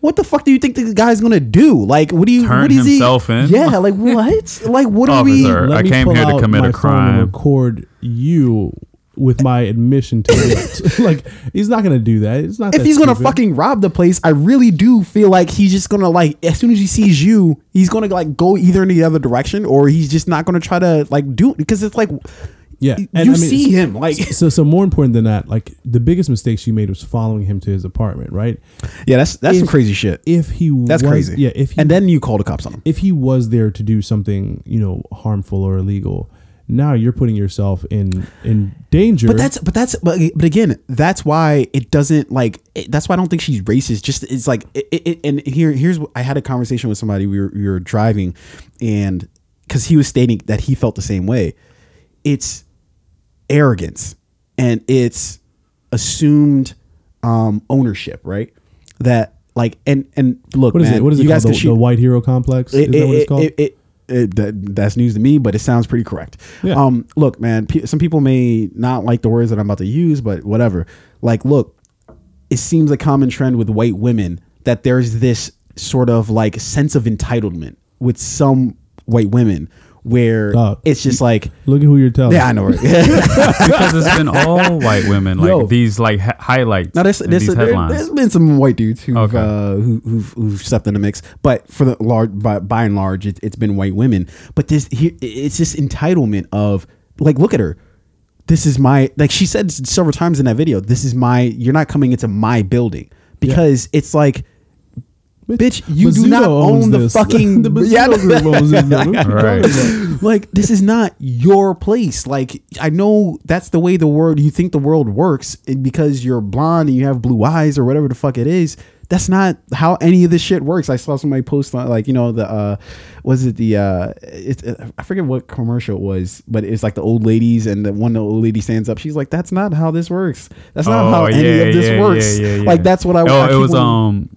What the fuck do you think the guy's gonna do? Like, what do you? Turn what is himself he? in? Yeah, like what? like what are Officer, we? I me came pull here to commit a my phone and crime. record you with my admission to it. like he's not gonna do that. It's not. If he's gonna fucking rob the place, I really do feel like he's just gonna like as soon as he sees you, he's gonna like go either in the other direction or he's just not gonna try to like do because it's like Yeah, you I mean, see him like so so more important than that, like the biggest mistake she made was following him to his apartment, right? yeah, that's that's some crazy shit. If he That's was, crazy. Yeah, if he and then you call the cops on him. if he was there to do something, you know, harmful or illegal, now you're putting yourself in in danger. But that's but that's but, but again, that's why it doesn't like. It, that's why I don't think she's racist. Just it's like it, it, and here here's I had a conversation with somebody. We were we were driving, and because he was stating that he felt the same way. It's arrogance and it's assumed um, ownership, right? That like and and look, what is man, it? What is it you called? guys The, the white hero complex? it, is that what it's called? it- it- it- that, that's news to me, but it sounds pretty correct. Yeah. Um, look, man, pe- some people may not like the words that I'm about to use, but whatever. Like, look, it seems a common trend with white women that there's this sort of like sense of entitlement with some white women where Uh, it's just like, Look at who you're telling. yeah, I know. Right? because it's been all white women like Yo. these like hi- highlights Now, there's, in there's, these there, headlines. has been some white dudes who've, Okay. uh, who, who've, who've stepped in the mix, but for the large, by, by and large, it, it's been white women. But this, here, it's this entitlement of like, look at her. This is my like she said several times in that video. This is my. You're not coming into my building because it's like. Bitch, you do Mizuno not own the this. fucking the Mizuno Yeah, group owns this. building. What are you Right. like this is not your place like i know that's the way the world you think the world works and because you're blonde and you have blue eyes or whatever the fuck it is that's not how any of this shit works i saw somebody post on like you know the uh was it the uh it's i forget what commercial it was but it's like the old ladies and the one the old lady stands up she's like that's not how this works that's not how Oh, any of this yeah, works yeah, yeah, like that's what i, Oh, I it was wanting- um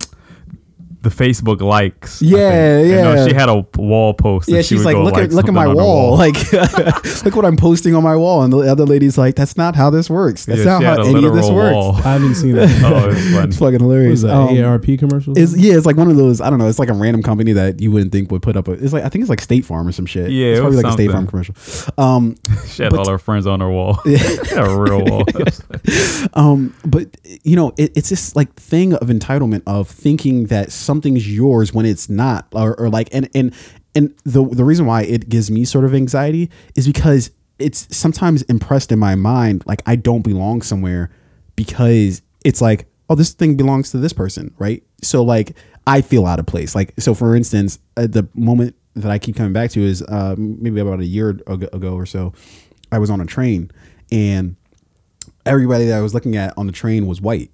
the Facebook likes. I Yeah, think. And, uh, yeah. she had a wall post. Yeah, and she she's would like, go look at look at my on her wall. Like, look what I'm posting on my wall. And the other lady's like, that's not how this works. That's Yeah, not how any of this works. wall. I haven't seen that. oh, it's It's fucking hilarious. is that? Um, AARP commercials? It's, yeah, it's like one of those. I don't know. It's like a random company that you wouldn't think would put up. A, it's like I think it's like State Farm or some shit. Yeah, it's it probably was like a State Farm commercial. Um, She had but- all her friends on her wall. Yeah, a real wall. um, but you know, it, it's this like thing of entitlement of thinking that something's yours when it's not, or, or like, and and and the the reason why it gives me sort of anxiety is because it's sometimes impressed in my mind like I don't belong somewhere because it's like, oh, this thing belongs to this person, right? So like, I feel out of place. Like, so for instance, at the moment that I keep coming back to is uh, maybe about a year ago or so, I was on a train and everybody that I was looking at on the train was white.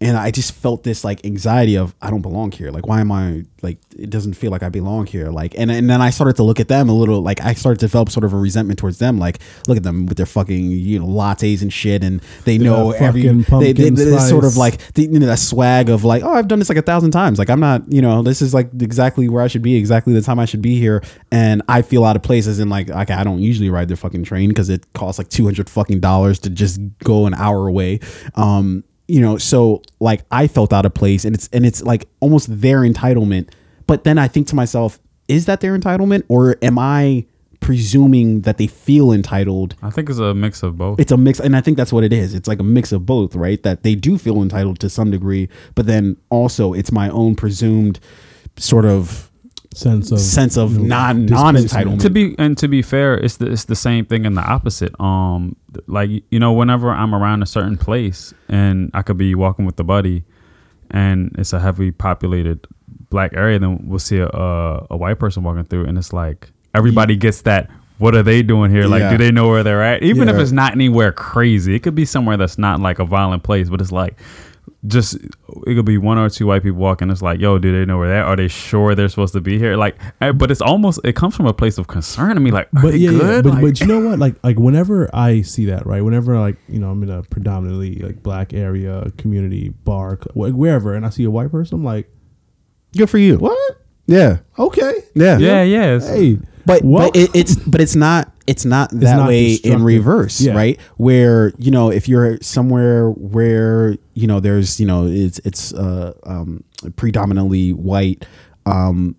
And I just felt this like anxiety of I don't belong here. Like why am I like it doesn't feel like I belong here. Like and and then I started to look at them a little like I started to develop sort of a resentment towards them. Like look at them with their fucking you know lattes and shit and they know every they, they, they sort of like the, you know that swag of like oh I've done this like a thousand times. Like I'm not you know this is like exactly where I should be exactly the time I should be here and I feel out of place as in like okay I don't usually ride the fucking train because it costs like two hundred fucking dollars to just go an hour away. Um, you know, so like I felt out of place, and it's and it's like almost their entitlement. But then I think to myself, is that their entitlement, or am I presuming that they feel entitled? I think it's a mix of both. It's a mix, and I think that's what it is. It's like a mix of both, right? That they do feel entitled to some degree, but then also it's my own presumed sort of sense of sense of you know, non- non-entitlement. to be and to be fair, it's the it's the same thing in the opposite. Um, like you know, whenever I'm around a certain place and I could be walking with the buddy, and it's a heavily populated black area, then we'll see a a, a white person walking through, and it's like everybody gets that. What are they doing here? Like, Yeah. do they know where they're at? Even if it's not anywhere crazy, it could be somewhere that's not like a violent place, but it's like just it could be one or two white people walking. It's like, yo, do they know where they're? Are they sure they're supposed to be here? Like, eh, but it's almost it comes from a place of concern to me. Like, are but they yeah, yeah, but, Like- but you know what? Like like whenever I see that, right? Whenever like you know I'm in a predominantly like black area, community bar, wherever, and I see a white person, I'm like, good for you. what? Yeah, Okay, yeah, yeah, yeah. it's- hey, but but it, it's but it's not it's not that not way in reverse Yeah. right where you know if you're somewhere where you know there's you know it's it's uh um predominantly white um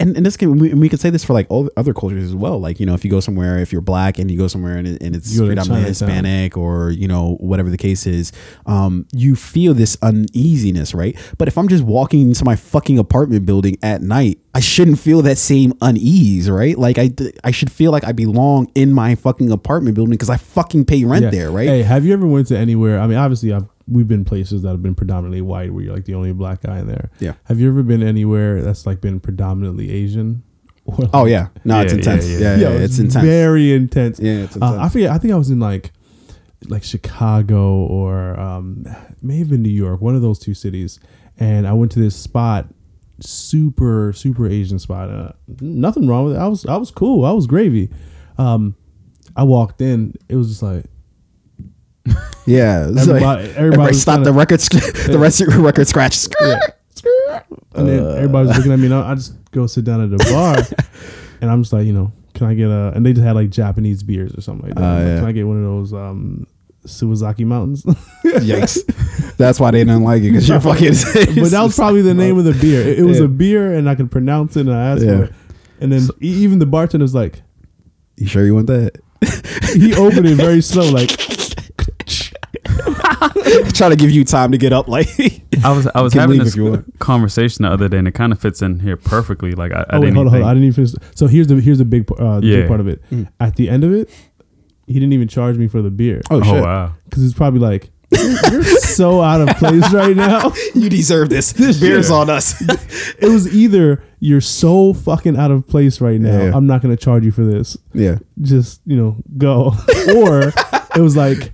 and, and this can we, we could say this for like all other cultures as well. Like you know, if you go somewhere, if you're black and you go somewhere and, and it's predominantly. Hispanic or you know whatever the case is, um, you feel this uneasiness, right? But if I'm just walking into my fucking apartment building at night, I shouldn't feel that same unease, right? Like I I should feel like I belong in my fucking apartment building because I fucking pay rent Yeah. there, right? Hey, have you ever went to anywhere? I mean, obviously, I've we've been places that have been predominantly white, where you're like the only black guy in there. Yeah. Have you ever been anywhere that's like been predominantly Asian? Or Oh yeah, no, it's Yeah, intense. yeah, Yeah, yeah. yeah, Yo, it's intense. Very intense. yeah, it's Uh, intense. I forget. I think I was in like, like Chicago or um, may have been New York, one of those two cities, and I went to this spot, super super Asian spot. Uh, nothing wrong with it. I was I was cool. I was gravy. Um, I walked in. It was just like yeah, everybody. like, everybody, everybody was stop the record, sc- the rest record scratch. Yeah. And then everybody was looking at me, and I I just go sit down at the bar, and I'm just like, you know, can I get a? And they just had like Japanese beers or something like that. Uh, yeah. Can I get one of those um, Suwazaki Mountains? Yikes! That's why they didn't like it because you're fucking. but that was probably the name of the beer. It, it was Yeah. a beer, and I could pronounce it, and I asked Yeah. for it. And then e- even the bartender was like, You sure you want that? he opened it very slow, like Trying to give you time to get up, like. I was I was can having leave this if you conversation the other day, and it kind of fits in here perfectly. Like I, I oh wait, didn't hold on, hold even on, I didn't even finish. So here's the here's the big uh, the Yeah. big part of it. Mm. At the end of it, he didn't even charge me for the beer oh oh shit! wow. because it's probably like you're so out of place right now. You deserve this. This Beer's shit. on us. It was either you're so fucking out of place right now. Yeah. I'm not gonna charge you for this. yeah. Just you know go, or it was like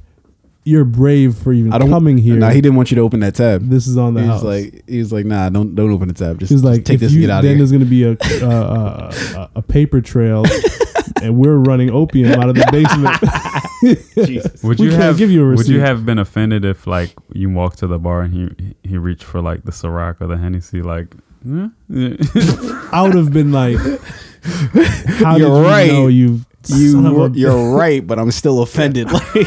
you're brave for even I don't coming here. Nah, he didn't want you to open that tab. this is on the He was house. like, he was like, nah, don't don't open the tab. Just, He's just like, take this you, and get out then of here. there's gonna be a uh, uh, a, a paper trail, and we're running opium out of the basement. Jesus. Would We you can't have give you a receipt. Would you have been offended if like you walked to the bar and he he reached for like the Ciroc or the Hennessy? Like, huh? I would have been like, "How You're did you right. know you? You son of were, a- you're right, but I'm still offended. Like,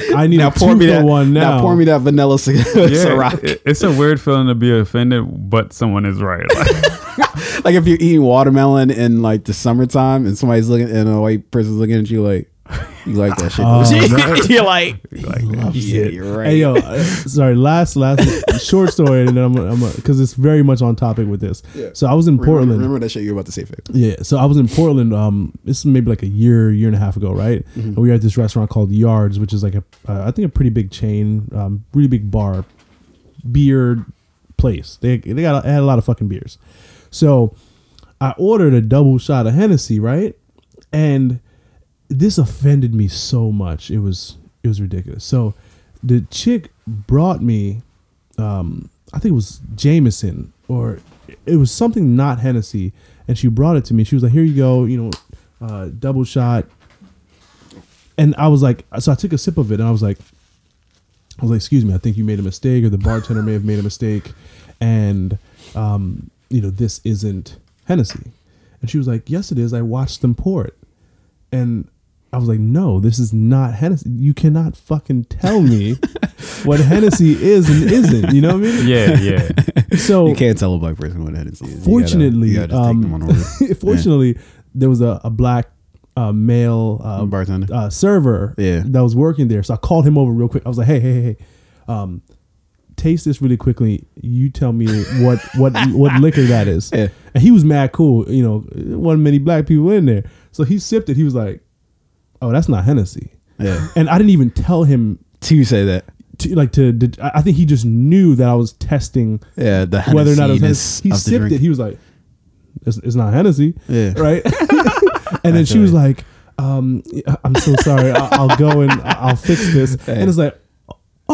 I need now a pour me that one now. Now pour me that vanilla c- yeah, Ciroc. it's a weird feeling to be offended, but someone is right. Like, like if you're eating watermelon in like the summertime and somebody's looking and a white person's looking at you like you like that shit. You?" right. you're like, like Loves yeah, it. you're right. Hey yo, uh, sorry. Last last short story, and then I'm I'm because it's very much on topic with this. Yeah. So I was in remember, Portland. remember that shit you were about to say, Faye. Yeah, so I was in Portland. Um, this is maybe like a year, year and a half ago, right? Mm-hmm. And we were at this restaurant called Yards, which is like a, uh, I think a pretty big chain, um, really big bar, beer place. They they got had a lot of fucking beers. So I ordered a double shot of Hennessy, right? And this offended me so much. It was it was ridiculous. So the chick brought me, um, I think it was Jameson or it was something not Hennessy, and she brought it to me. She was like, "Here you go, you know, uh, double shot." And I was like, so I took a sip of it, and I was like, I was like, "Excuse me, I think you made a mistake, or the bartender may have made a mistake, and um, you know, this isn't Hennessy." And she was like, "Yes, it is. I watched them pour it." And I was like, "No, this is not Hennessy. You cannot fucking tell me what Hennessy is and isn't. You know what I mean?" yeah, yeah. So You can't tell a black person what Hennessy is. You gotta- fortunately, you gotta just take them um, on order. fortunately, there was a, a black uh, male uh, bartender. uh, server Yeah. that was working there. So I called him over real quick. I was like, "Hey, hey, hey, hey, um, taste this really quickly. You tell me what what what liquor that is." Yeah. And he was mad cool. You know, there wasn't many black people in there. So he sipped it. He was like, "Oh, that's not Hennessy." Yeah. And I didn't even tell him To say that. to like to. to I think he just knew that I was testing Yeah, the whether or not it was Hennessy-ness He sipped drink. it. He was like, "It's, it's not Hennessy." Yeah. right? and then she was like, um, "I'm so sorry. I'll, I'll go and I'll fix this." And it's like,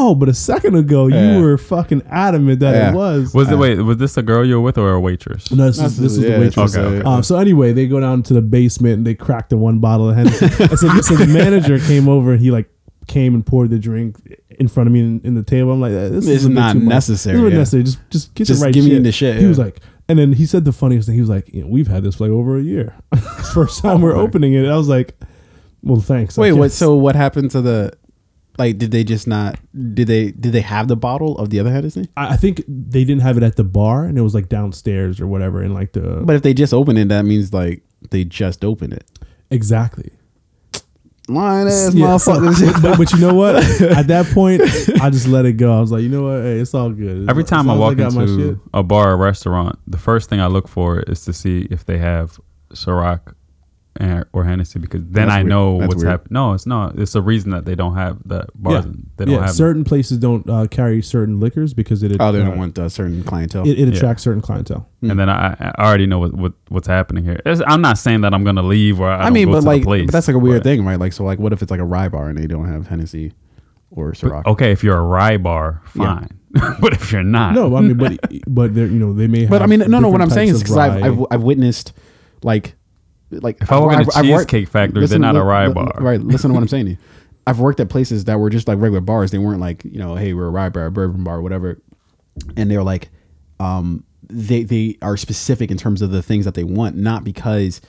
"Oh, but a second ago Yeah. you were fucking adamant that Yeah. it was." Was the Uh, wait? Was this a girl you were with or a waitress? no, this is, this is the yeah, waitress. Okay, okay. Um, so anyway, they go down to the basement and they crack the one bottle of Hennessy. and so, so the manager came over and he like came and poured the drink in front of me in, in the table. I'm like, this It's is not too much. necessary, This is not yeah. necessary. Just just get Just the right give me the shit, He was like, and then he said the funniest thing. He was like, you know, we've had this for like over a year. First time we're Oh, my. opening it. I was like, well, thanks. Wait, what? So what happened to the? Like, did they just not? Did they? Did they have the bottle of the other Hennessy? I, I think they didn't have it at the bar, and it was like downstairs or whatever, in like the But if they just opened it, that means like they just opened it. exactly. Lying ass Yeah, so- motherfuckers. but, but you know what? At that point, I just let it go. I was like, you know what? Hey, it's all good. Every As time I long walk got my into a bar or restaurant, the first thing I look for is to see if they have Ciroc and, or Hennessy because then That's I weird. know That's what's weird. happening. No, it's not. It's a reason that they don't have the bars. Yeah. They don't yeah, have certain places don't uh, carry certain liquors because it oh, they uh, don't want a certain clientele. it, it Yeah. attracts certain clientele. them. And then I, I already know what, what what's happening here. It's- I'm not saying that I'm gonna leave or I, I, don't mean, go but to like, place. but that's like a weird but- thing, right? Like, so like, what if it's like a rye bar and they don't have Hennessy or Ciroc? But, okay, if you're a rye bar, Yeah. fine. but if you're not, No, I mean, but but they're, you know they may. Have But I mean, no, no. What I'm saying is because I've. I've I've witnessed like like if I work in a I've- I've worked- cheesecake factory, listen, they're not a li- rye li- bar. Right. Listen to what I'm saying. I've worked at places that were just like regular bars. They weren't like, you know, hey, we're a rye bar, a bourbon bar, whatever. And they're like, um, they they are specific in terms of the things that they want, not because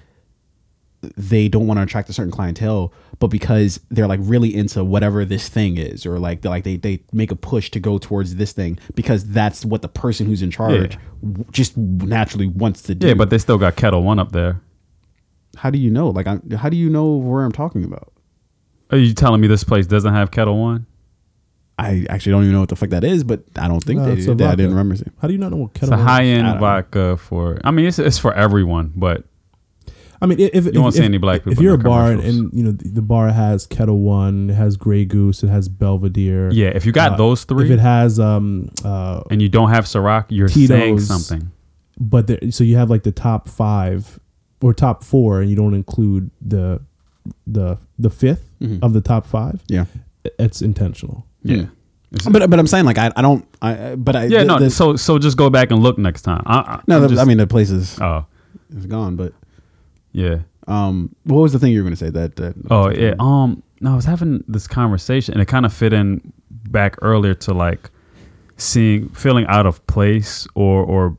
they don't want to attract a certain clientele, but because they're like really into whatever this thing is, or like they like they they make a push to go towards this thing because that's what the person who's in charge Yeah. w- just naturally wants to do. Yeah, but they still got Ketel One up there. How do you know? Like, I'm, how do you know where I'm talking about? Are you telling me this place doesn't have Ketel One? I actually don't even know what the fuck that is, but I don't think No, they it's did. a I vodka. didn't remember seeing. How do you not know what It's kettle? a One is? high end don't know. vodka for. I mean, it's it's for everyone, but I mean, if, if You won't if, see any black people If you're a bar and, you know the, the bar has Ketel One, it has Grey Goose, it has Belvedere. yeah, if you got Uh, those If it has um uh, and you don't have Ciroc, you're saying something. but there, so you have like the top five or top four, and you don't include the the the 5th Mhm. of the top five. Yeah, It's intentional. Yeah. It's- but but I'm saying like I, I don't I but I yeah, the- no. the- so so just go back and look next time. I, I, no I'm the, just- I mean the place is oh is gone. But yeah, um, what was the thing you were gonna say that that oh yeah. Um, no, I was having this conversation, and it kind of fit in back earlier to like seeing feeling out of place, or or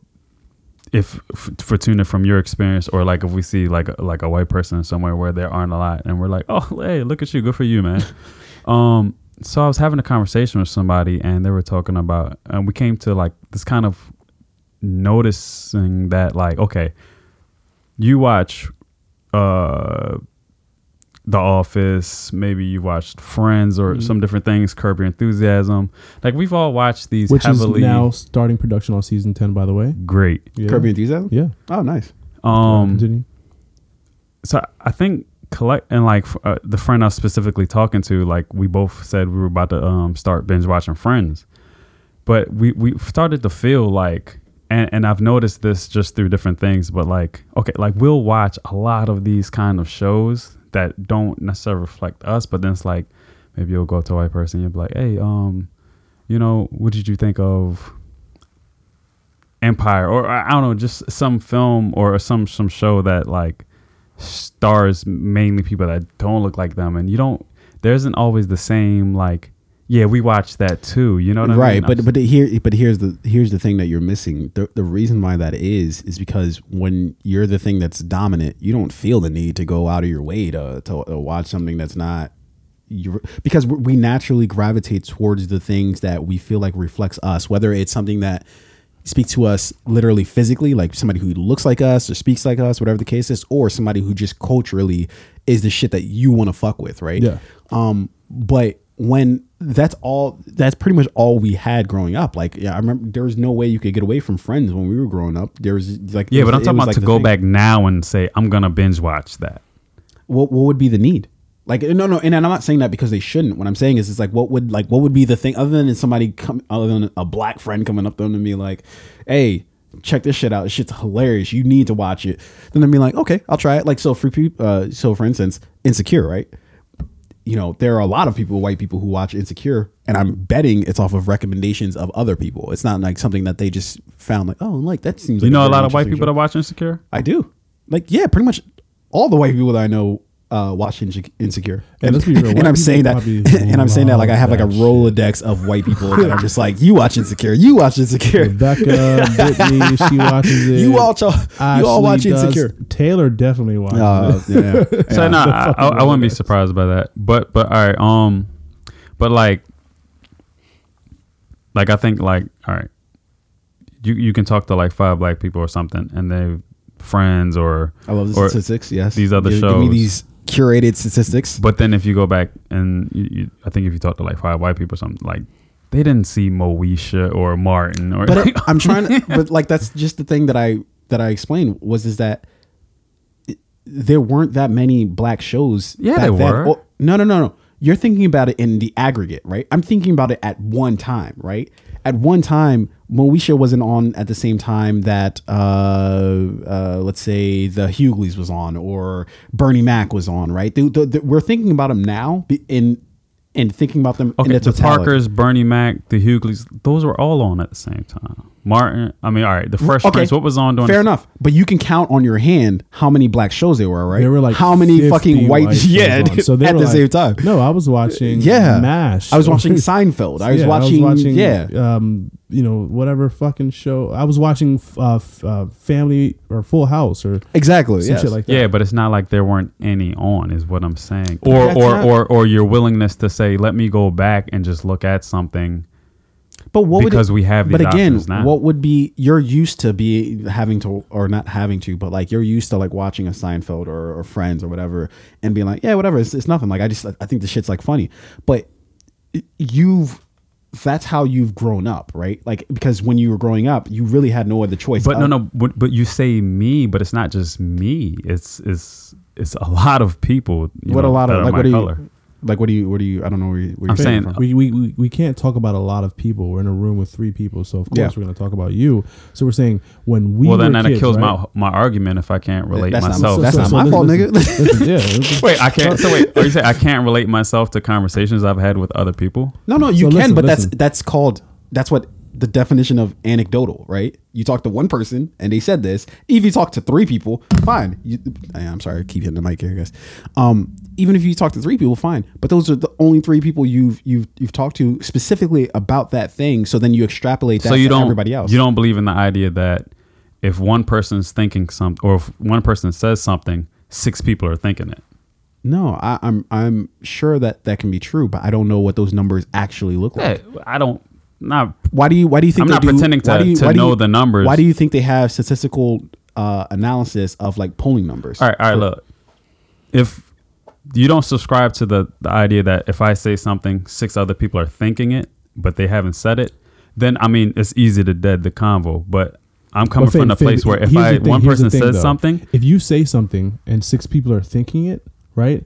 if f- Fortuna from your experience, or like if we see like a, like a white person somewhere where there aren't a lot, and we're like, oh hey, look at you, good for you, man. um, so I was having a conversation with somebody, and they were talking about, and we came to like this kind of noticing that like okay you watch uh the office maybe you watched friends or Mhm. some different things curb your enthusiasm like we've all watched these Which heavily is now starting production on season ten, by the way. great Yeah. Kirby enthusiasm? Yeah. Oh, nice. um Continue. so I think collect and like uh, the friend I was specifically talking to, like we both said we were about to um start binge watching Friends, but we we started to feel like, and and I've noticed this just through different things, but like okay, like we'll watch a lot of these kind of shows that don't necessarily reflect us, but then it's like maybe you'll go up to a white person, and be like, hey, um, you know, what did you think of? Empire, or I I don't know, just some film or some some show that like stars mainly people that don't look like them, and you don't. There isn't always the same like. Yeah, we watched that too. You know what I right, mean? Right, but but here but here's the here's the thing that you're missing. The the reason why that is is because when you're the thing that's dominant, you don't feel the need to go out of your way to to, to watch something that's not you because we we naturally gravitate towards the things that we feel like reflects us, whether it's something that speaks to us literally physically, like somebody who looks like us or speaks like us, whatever the case is, or somebody who just culturally is the shit that you want to fuck with, right? Yeah. Um, but when that's all, that's pretty much all we had growing up. Like, yeah, I remember there was no way you could get away from Friends when we were growing up. There was like, yeah, it but I'm talking about like to go thing. back now and say I'm gonna binge watch that. What what would be the need? Like, no, no, and I'm not saying that because they shouldn't. What I'm saying is, it's like, what would like, what would be the thing other than somebody come, other than a black friend coming up to them and be like, hey. Check this shit out. This shit's hilarious. You need to watch it. Then they'd be like, okay, I'll try it. Like so, for people, uh, so for instance, Insecure, right? You know, there are a lot of people, white people, who watch Insecure, and I'm betting it's off of recommendations of other people. It's not like something that they just found like, oh, like that seems. You like know, a very lot of white people show. that watch Insecure. I do. Like, yeah, pretty much all the white people that I know uh, watch Insecure. Yeah, and, let's be real, and I'm saying that, and I'm saying that like I have like a love that Rolodex of white people that I'm just like, you watch Insecure, you watch Insecure, Rebecca, Brittany, she watches it. you all, ch- you all Ashley watch does. Insecure. Taylor definitely watches Uh, it. yeah, So yeah. no, I, I, I wouldn't be surprised by that. But but all right, um, But like, like I think like all right, you you can talk to like five black people or something, and they friends or I love the or- statistics. Yes, these other give, Give me shows. these curated statistics. But then if you go back and you, you, I think if you talk to like five white people or something, like they didn't see Moesha or Martin or but I, uh, I'm trying to. But like that's just the thing that I that I explained was is that it- there weren't that many black shows. Yeah, back there then. were. Oh, no, no, no, no. You're thinking about it in the aggregate, right? I'm thinking about it at one time, right? At one time, Moesha wasn't on at the same time that, uh, uh, let's say, the Hughleys was on or Bernie Mac was on, right? The- the- the- we're thinking about them now in and thinking about them Okay, the the. Parkers, Bernie Mac, the Hughleys, those were all on at the same time. Martin, I mean, all right, the Fresh Okay. Prince, what was on during? Fair the- enough, but you can count on your hand how many black shows there were, right? There were like how many fucking white, shows yeah, on. So they at the like- same time. No, I was watching. Yeah, Mash. I was watching Seinfeld. I was, Yeah, watching, yeah, um, you know, whatever fucking show. I was watching uh, f- uh, Family or Full House or exactly. some yes. shit like that. Yeah, but it's not like there weren't any on, is what I'm saying. Or That's or, not- or or your willingness to say, let me go back and just look at something. But what because would it, we have But again, now. what would be you're used to be having to or not having to, but like you're used to like watching a Seinfeld or, or Friends or whatever, and being like, yeah, whatever, it's, it's nothing. Like I just I think the shit's like funny, but you've. That's how you've grown up, right? Like because when you were growing up, you really had no other choice. But no, no, but, but you say me, but it's not just me. It's it's it's a lot of people. you what know, a lot of like what you color. Like what do you what do you I don't know where, you, where I'm you're saying- from. We, we, we, we can't talk about a lot of people. We're in a room with three people, so of course Yeah. we're going to talk about you. So we're saying when we well, then were that kids, kills right? my my argument if I can't relate that's myself. Not, that's So- not so my fault, nigga. listen, yeah, listen. Wait, I can't. So wait, are you saying I can't relate myself to conversations I've had with other people? no, no, you So can, listen, but listen. that's that's called that's what the definition of anecdotal, right? You talk to one person and they said this. If you talk to three people, fine. You, I- I'm sorry, I keep hitting the mic here, guys. Um, even if you talk to three people, fine. But those are the only three people you've you've you've talked to specifically about that thing. So then you extrapolate that so you to don't everybody else. you don't believe in the idea that if one person's thinking something or if one person says something, six people are thinking it. No, I, I'm I'm sure that that can be true, but I don't know what those numbers actually look like. I don't not Why do you Why do you think I'm they not do- pretending to- you- to know you- the numbers. Why do you think they have statistical uh, analysis of like polling numbers? All right, all right. Look, if you don't subscribe to the the idea that if I say something, six other people are thinking it, but they haven't said it, then I mean it's easy to dead the convo. But I'm coming But Finn, from the Finn, place where if I thing- one person thing, says though. something, if you say something and six people are thinking it, right?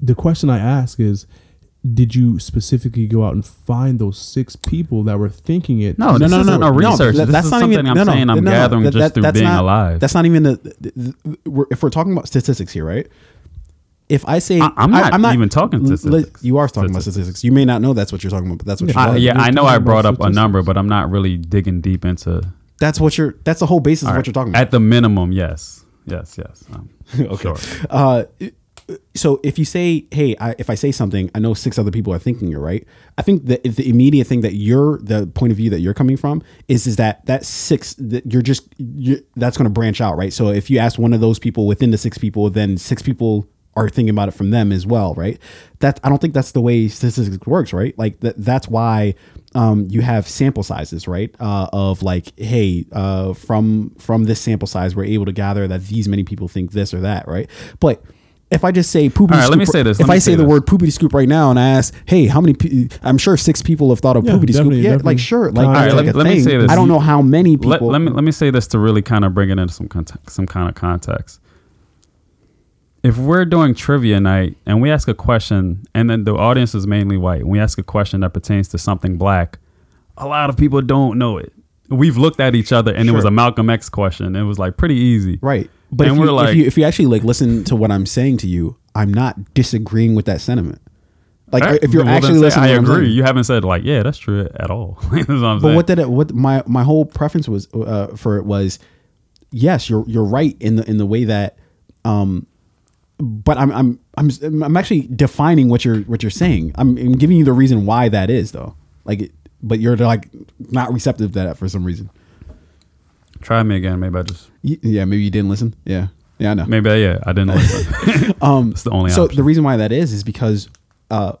The question I ask is, did you specifically go out and find those six people that were thinking it? No, this isn't no research. that- This is something I'm saying I'm gathering just through that's being not- alive. That's not even the, the- the- we're, if we're talking about statistics here, right? If I say I- I'm not even talking l- l- statistics. You are talking about Statistics. statistics. You may not know that's what you're talking about, but that's what Yeah. you're I, talking yeah. I know I brought about up a number, but I'm not really digging deep into. That's what you're. That's the whole basis of what you're talking about. At the minimum, yes, yes, yes. Um, okay. Sure. Uh, so if you say, "Hey, I, if I say something, I know six other people are thinking you're right." I think that if the immediate thing that you're the point of view that you're coming from is is that that six that you're just you that's going to branch out, right? So if you ask one of those people within the six people, then six people are thinking about it from them as well, right? That I don't think that's the way statistics works, right? Like that that's why um, you have sample sizes, right? Uh, of like, hey, uh, from from this sample size, we're able to gather that these many people think this or that, right? But if I just say poopity All right, scoop, let me say this, If let me I say, say the word poopity scoop right now and I ask, hey, how many? Pe- I'm sure six people have thought of Yeah, poopity scoop. Yeah, definitely. like sure, like, All it's right, like let- a let me say this. I don't know how many people. let, let me let me say this to really kind of bring it into some context, some kind of context. If we're doing trivia night and we ask a question, and then the audience is mainly white, and we ask a question that pertains to something black, a lot of people don't know it. We've looked at each other, and it was a Malcolm X question. It was like pretty easy, Right. But And if, we're you, like- if you if you actually like listen to what I'm saying to you, I'm not disagreeing with that sentiment. Like right, if you're well, actually listening, I agree. You haven't said like, yeah, that's true at all. That's what I'm But saying. what did it? What my my whole preference was uh, for it was, yes, you're you're right in the in the way that, um, but I'm I'm I'm I'm actually defining what you're what you're saying. I'm, I'm giving you the reason why that is though. Like, it, but you're like not receptive to that for some reason. Try me again. Maybe I just Y- Yeah, maybe you didn't listen. Yeah, yeah, I know. maybe yeah, I didn't listen. Um, It's the only so option. the reason why that is is because uh,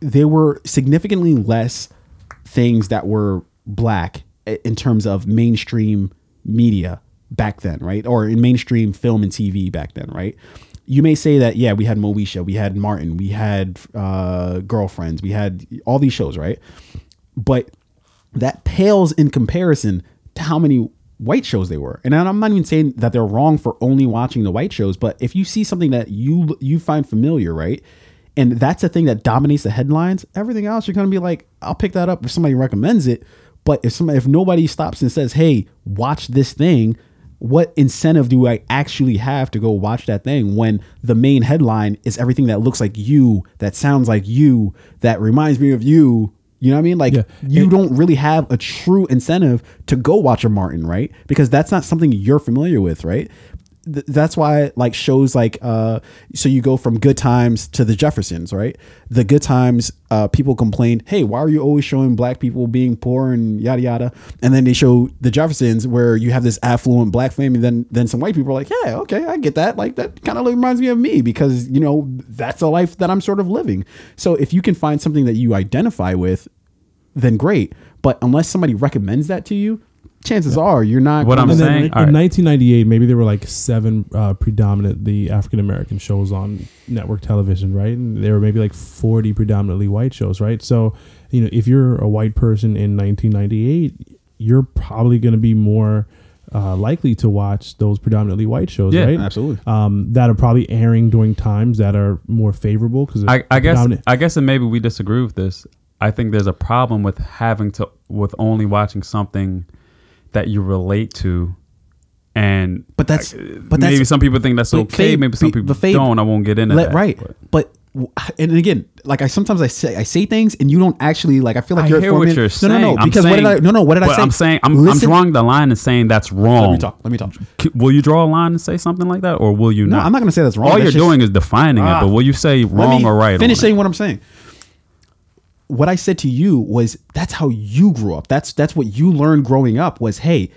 there were significantly less things that were black i- in terms of mainstream media back then, right? Or in mainstream film and TV back then, right? You may say that, yeah, we had Moesha, we had Martin, we had uh, Girlfriends, we had all these shows, right? But that pales in comparison to how many white shows they were. And I'm not even saying that they're wrong for only watching the white shows, but if you see something that you you find familiar, right? And that's the thing that dominates the headlines, everything else you're going to be like, I'll pick that up if somebody recommends it, but if somebody if nobody stops and says, "Hey, watch this thing," what incentive do I actually have to go watch that thing when the main headline is everything that looks like you, that sounds like you, that reminds me of you? You know what I mean? Like Yeah. you And- don't really have a true incentive to go watch a Martin, right? Because that's not something you're familiar with, right? Th- that's why like shows like uh so you go from good times to the jeffersons right? The good times uh people complained hey why are you always showing black people being poor and yada yada? And then they show the jeffersons where you have this affluent black family then then some white people are like yeah okay i get that. Like that kind of reminds me of me because you know that's a life that i'm sort of living. So if you can find something that you identify with then great. But unless somebody recommends that to you, chances are you're not. What I'm And then saying- in, all right. 1998, maybe there were like seven uh, predominantly African American shows on network television, right? And there were maybe like 40 predominantly white shows, right? So, you know, if you're a white person in 1998, you're probably going to be more uh, likely to watch those predominantly white shows, Yeah, right? absolutely. Um, that are probably airing during times that are more favorable because I, I guess I guess and maybe we disagree with this. I think there's a problem with having to with only watching something that you relate to, and But that's- but maybe that's- some people think that's okay. Fabe- maybe some people Fabe- don't. I won't get into Let- that. right. but- But and again, like I sometimes I say I say things and you don't actually like. I feel like I you're hear what you're no, saying. No, no, I'm Because what did I? No, no. What did I say? I'm saying I'm, I'm drawing the line and saying that's wrong. Let me talk. Let me talk. Will you draw a line and say something like that, or will you No, not? I'm not gonna say that's wrong. All That's you're just- doing is defining Ah. it, but will you say wrong or right? Finish saying it? what I'm saying. What I said to you was that's how you grew up. That's that's what you learned growing up was hey,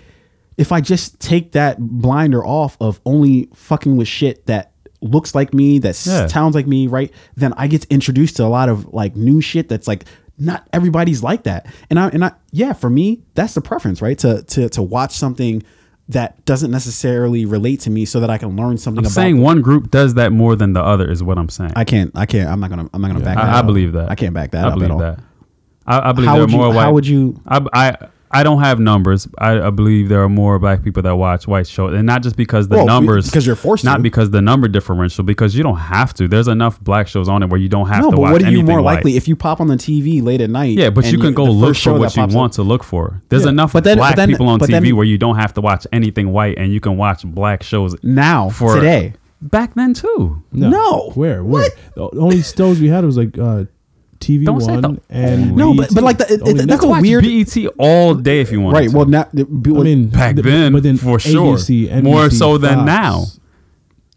if I just take that blinder off of only fucking with shit that looks like me, that Yeah. sounds like me, right? Then I get introduced to a lot of like new shit that's like not everybody's like that. And I and I yeah, for me, that's the preference, right? To to to watch something that doesn't necessarily relate to me so that I can learn something I'm about saying them. one group does that more than the other is what I'm saying. I can't. I can't. I'm not gonna. I'm not gonna back that. I, I up. believe that. I can't back that I up believe at all. that. I, I believe How there are would you- white. how would you- I, I I don't have numbers. I, I believe there are more black people that watch white shows, and not just because the Well, numbers, because you're forced not to. because the number differential. Because you don't have to. There's enough black shows on it where you don't have No, to but watch what are you anything more white. likely if you pop on the TV late at night? Yeah, but you can go look for what you want up- to look for. There's Yeah. enough But then- black but then- people on but TV then- where you don't have to watch anything white, and you can watch black shows now for today. Back then too. No. Where? Where? The only shows we had was like uh, TV Don't say One the and No, but- BET. but like the- it- Only it- that's a Watch weird- BET all day if you want. Right. Well, now. the- be- I mean, back th- then, but then for sure, ABC, more NBC, so than Fox, now.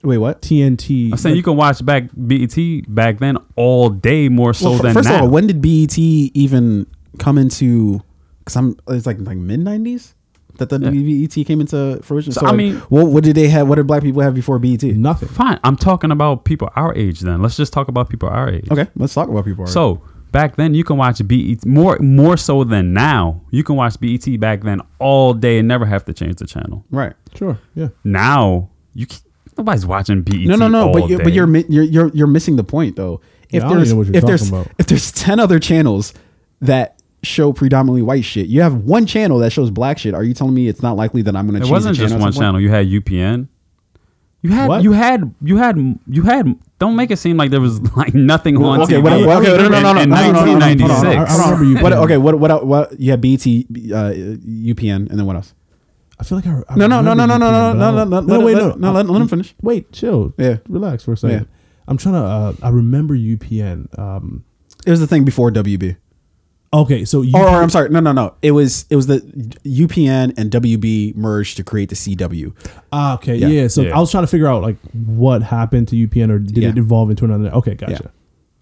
wait. What? TNT. I'm saying you can watch back BET back then all day more so Well, f- than first now. of all, when did BET even come into? Because I'm. It's like like mid '90s that the Yeah. BET came into fruition. So, So, I mean- what what did they have? What did black people have before BET? nothing. Fine, I'm talking about people our age. Then let's just talk about people our age. Okay, let's talk about people. So back then you can watch BET more more so than now. You can watch BET back then all day and never have to change the channel. right. Sure. Yeah. Now you can, nobody's watching BET. No, no, no. all But you're, day. but you're you're you're you're missing the point though. If Yeah, I don't there's even know what you're if there's about. if there's ten other channels that show predominantly white shit, you have one channel that shows black shit. Are you telling me it's not likely that I'm going to? It wasn't just one channel. You had UPN. You had What? you had you had you had. Don't make it seem like there was like nothing on okay, TV. what- what- okay, no, no, no, in, no, in no, no, no, no, no, hold on, 1996. I- I remember you- What? Okay. What? What? What? You had BET, uh, UPN, and then what else? I feel like I. I No, no, no, no, remember no, no, no, no, no, no. wait, no, no. Let, let him finish. Wait, chill. Yeah. Relax for a second. Yeah. I'm trying to. Uh, I remember UPN. Um, It was the thing before WB. Okay, so you. Or, or I'm sorry. No, no, no. It was it was the UPN and WB merged to create the CW. Ah, okay, Yeah. yeah. So Yeah. I was trying to figure out like what happened to UPN, or did Yeah. it evolve into another? Okay, gotcha.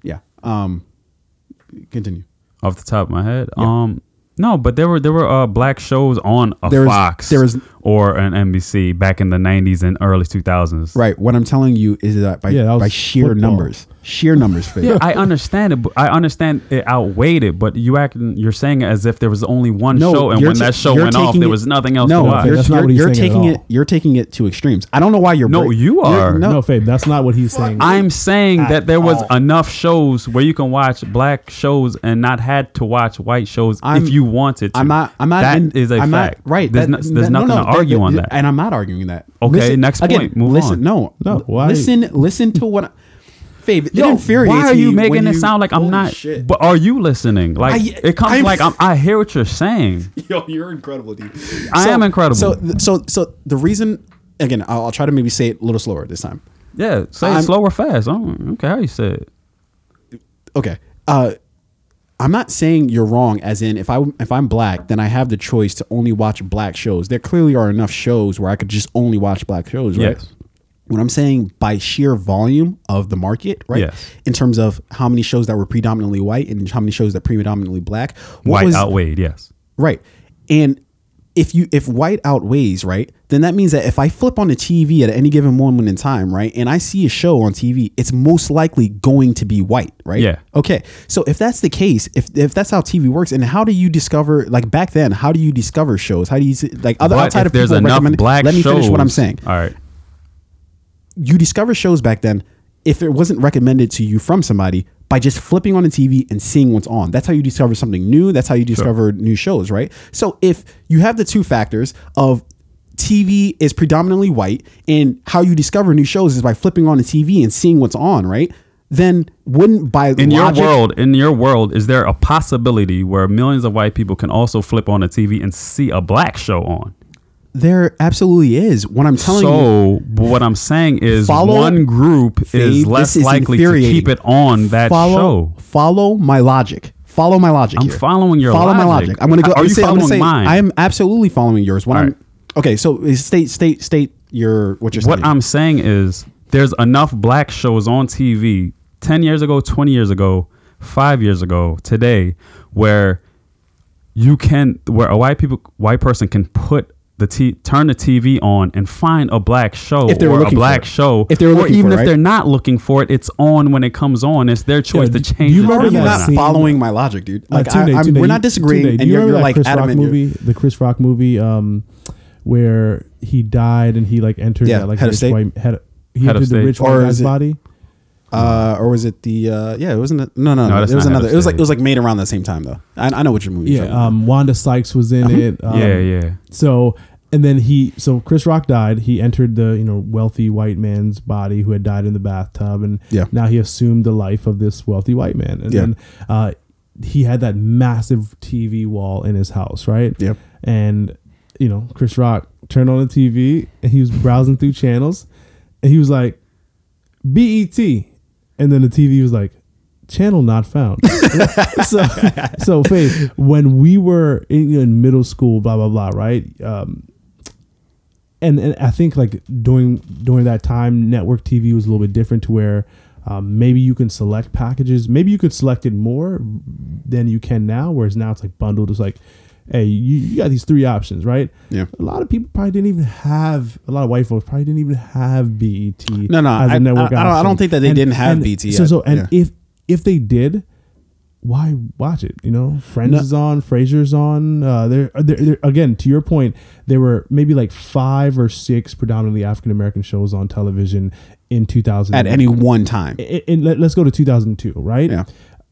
Yeah. Um. Continue. Off the top of my head, Yeah. um, no, but there were there were uh black shows on a There was- Fox. there was- or an NBC back in the 90s and early 2000s. Right. What I'm telling you is that by Yeah, that by sheer football. numbers, sheer numbers. Faith. Yeah, I understand it. But I understand it outweighed it, but you acting, you're saying it as if there was only one No, show, and when ta- that show went off, taking there was nothing else no, to watch. you're, That's not you're, what he's you're saying taking it. You're taking it to extremes. I don't know why you're. No, break- you you're- are. No, Faith, that's not what he's saying. I'm saying At that there was all. enough shows where you can watch black shows and not had to watch white shows I'm- if you wanted to. I'm not. I'm not. That in, is a I'm fact. Not, right. There's, that- no, there's that- nothing no, to no, argue on that. And I'm not arguing that. Okay, next again, point. Move listen, on. No, No, why- Listen. Listen to what. I, Fabe, it Yo, infuriates why are you making when it sound like I'm not? Shit. But are you listening? Like I- it comes I'm- like I'm, I hear what you're saying. Yo, you're incredible, dude. I am incredible. So, so, so the reason, again, I'll, I'll try to maybe say it a little slower this time. Yeah, say I'm- it slow or fast. I don't, I don't care how you say it. Okay. Uh, I'm not saying you're wrong. As in, if I if I'm black, then I have the choice to only watch black shows. There clearly are enough shows where I could just only watch black shows, right? Yes. What I'm saying by sheer volume of the market, right? Yes. In terms of how many shows that were predominantly white and how many shows that predominantly black, White was- outweighed, yes. Right. And if you if white outweighs, right, then that means that if I flip on the TV at any given moment in time, right, and I see a show on TV, it's most likely going to be white, right? Yeah. Okay. So if that's the case, if if that's how TV works, and how do you discover like back then, how do you discover shows? How do you see, like other But outside if of there's people enough black Let me finish what I'm saying All right. you discover shows back then if it wasn't recommended to you from somebody by just flipping on the TV and seeing what's on. That's how you discover something new. That's how you discover new shows, right? So if you have the two factors of TV is predominantly white and how you discover new shows is by flipping on the TV and seeing what's on, right? Then wouldn't by In logic, your world, in your world, is there a possibility where millions of white people can also flip on the TV and see a black show on? there absolutely is. What I'm telling you So, but what I'm saying is, Follow- one group Fabe, is less is likely to keep it on that follow, show. Follow my logic. Follow my logic. I'm here. following your follow my logic. logic. I'm gonna go. Are I'm you say- I'm following say- mine? I am absolutely following yours. What I'm. Okay. So is- state state state your what you're saying. What I'm saying is, there's enough black shows on TV 10 years ago, 20 years ago, five years ago, today, where you can, where a white people, white person can put the t- turn the TV on and find a black show If they were or a looking for black it. show, If they were or looking even for it, if they're not looking for it, it's on when it comes on. It's their choice Yeah, to change. you the remember Are you or that not scene- following my logic, dude? Like Uh, I, Tunde, I'm, Tunde, we're not disagreeing, Tunde, and you you're, you're like Chris adamant. Rock movie, the Chris Rock movie, um, where he died and he like entered Yeah, that like head of rich state. white head. He Head of entered the rich Or white guy's it- body. Uh, or was it the? Uh, yeah, it wasn't. A, no, no, No, no. it was another. It was like it was like made around the same time though. I, I know what your movie. you're Yeah, um, Wanda Sykes was in it. Um, yeah, yeah. So and then he so Chris Rock died. He entered the you know wealthy white man's body who had died in the bathtub, and Yeah. now he assumed the life of this wealthy white man. And Yeah. then uh, he had that massive TV wall in his house, right? Yep. And you know Chris Rock turned on the TV and he was browsing through channels, and he was like, BET, and then the TV was like. Channel not found. so, so Faith, when we were in, in middle school, blah blah blah, right? Um, and and I think like during during that time, network TV was a little bit different to where um, maybe you can select packages. Maybe you could select it more than you can now. Whereas now it's like bundled. It's like, hey, you, you got these three options, right? Yeah. A lot of people probably didn't even have. A lot of white folks probably didn't even have BET. No, no, as a I- network I- I don't- I don't think that they didn't have BET So so and Yeah. if if they did, why watch it? You know, Friends No. is on, Frasier's on. Uh, there, there, there, again, to your point, there were maybe like five or six predominantly African American shows on television in 2000. at any one time. in, in- let, us go to 2002, right? Yeah.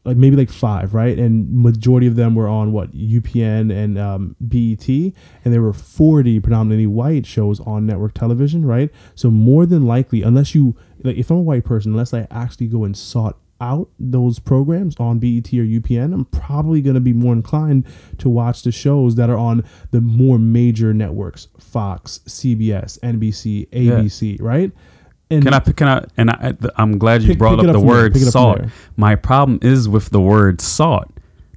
Like maybe like five, right? And majority of them were on what UPN and um, BET, and there were 40 predominantly white shows on network television, right? So more than likely, unless you like, if I'm a white person, unless I actually go and sought out those programs on BET or UPN, I'm probably going to be more inclined to watch the shows that are on the more major networks: Fox, CBS, NBC, ABC, right? And Can I? Can I? And I, I'm glad you Pick- brought pick up up the from there. word Pick it up from salt. My problem is with the word salt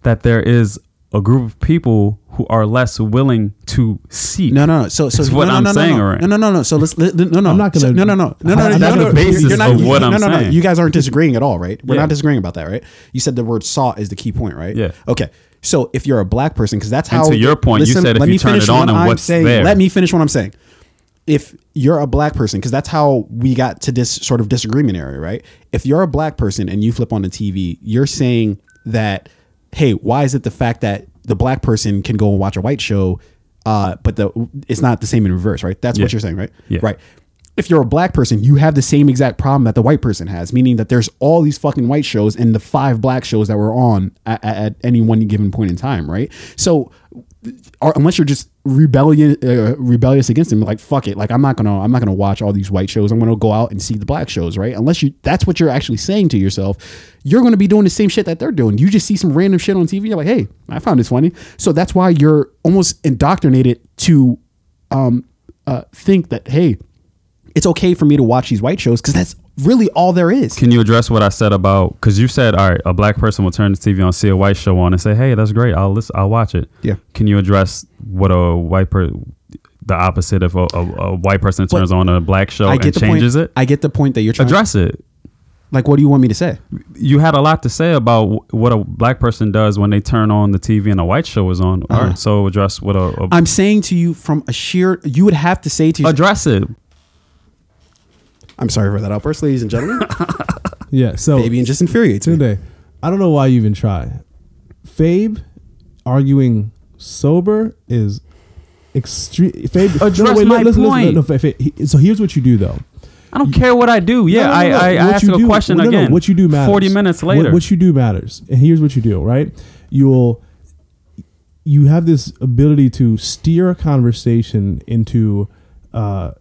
that there is a group of people who are less willing to seek. No, no, no. So, so what no, no, I'm no, no, saying, no, alright. no, no, no, no. So let's. Let, no, no. I'm not gonna- So- no, no, no, no, no, I- no. that's no, the no, basis you're not, of what no, I'm no, no. saying. You guys aren't disagreeing at all, right? We're Yeah. not disagreeing about that, right? You said the word "sought" is the key point, right? Yeah. Okay. So if you're a black person, because that's And how. to your point, you said if let you me turn finish it on what and I'm what's saying. there. Let me finish what I'm saying. If you're a black person, because that's how we got to this sort of disagreement area, right? If you're a black person and you flip on the TV, you're saying that, hey, why is it the fact that the black person can go and watch a white show, uh, but the it's not the same in reverse, right? That's what you're saying, right? Yeah. Right if you're a black person, you have the same exact problem that the white person has, meaning that there's all these fucking white shows and the five black shows that were on at, at, any one given point in time, right? So, unless you're just rebellion uh, rebellious against them, like fuck it, like I'm not gonna I'm not gonna watch all these white shows. I'm gonna go out and see the black shows, right? Unless you that's what you're actually saying to yourself, you're gonna be doing the same shit that they're doing. You just see some random shit on TV, you're like, hey, I found this funny. So that's why you're almost indoctrinated to um, uh, think that hey it's okay for me to watch these white shows because that's really all there is. Can you address what I said about? Because you said, all right, a black person will turn the TV on, see a white show on, and say, "Hey, that's great. I'll listen. I'll watch it." Yeah. Can you address what a white person, the opposite of a, a, a white person turns on a black show I and changes point. it? I get the point that you're trying. To Address it. like, what do you want me to say? You had a lot to say about wh- what a black person does when they turn on the TV and a white show is on. All Uh-huh. right, so address what a, a I'm saying to you from a sheer. You would have to say to. yourself- address it. I'm sorry for that outburst, ladies and gentlemen. Yeah. So Fabian just infuriates me. Today, I don't know why you even try. Fabe arguing sober is extreme. Fabe, Address my point. no, Fabe, Fabe, he- so here's what you do though. I don't care what I do. Yeah, No, no, no, I, no. I, I What ask you a do- question no, no, again. what you do matters. Forty minutes What- later. what, you do matters. And here's what you do. Right, you'll you have this ability to steer a conversation into uh,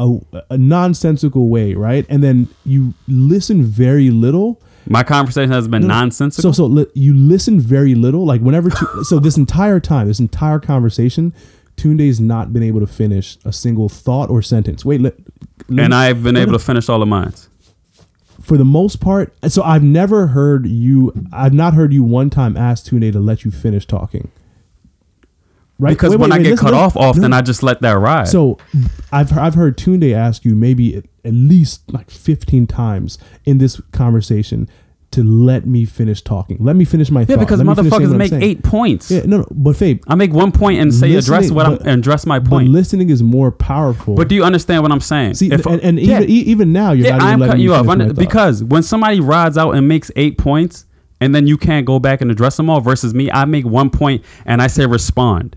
a, a nonsensical way, right? And then you listen very little. My conversation has been No, no. nonsensical. So so li- you listen very little. Like whenever tu- so this entire time, this entire conversation, Tunde's not been able to finish a single thought or sentence. Wait, let, let and me- I've been able to finish all of mine. for the most part. So I've never heard you. I've not heard you one time ask Tunde to let you finish talking. Right? Because Wait, when wait, I wait, get listen, cut listen. off often, I just let that ride. So I've I've heard Tunde ask you maybe at, at least like 15 times in this conversation to let me finish talking. Let me finish my yeah, thought. because Let me finish saying motherfuckers make eight points. Yeah, no, no, but Fabe, I make one point and say address what I'm but- and address my but point. listening is more powerful. But do you understand what I'm saying? See, If- and, and yeah, even, even now, you're yeah, not even I'm cutting me you off under- because when somebody rides out and makes eight points and then you can't go back and address them all versus me, I make one point and I say respond.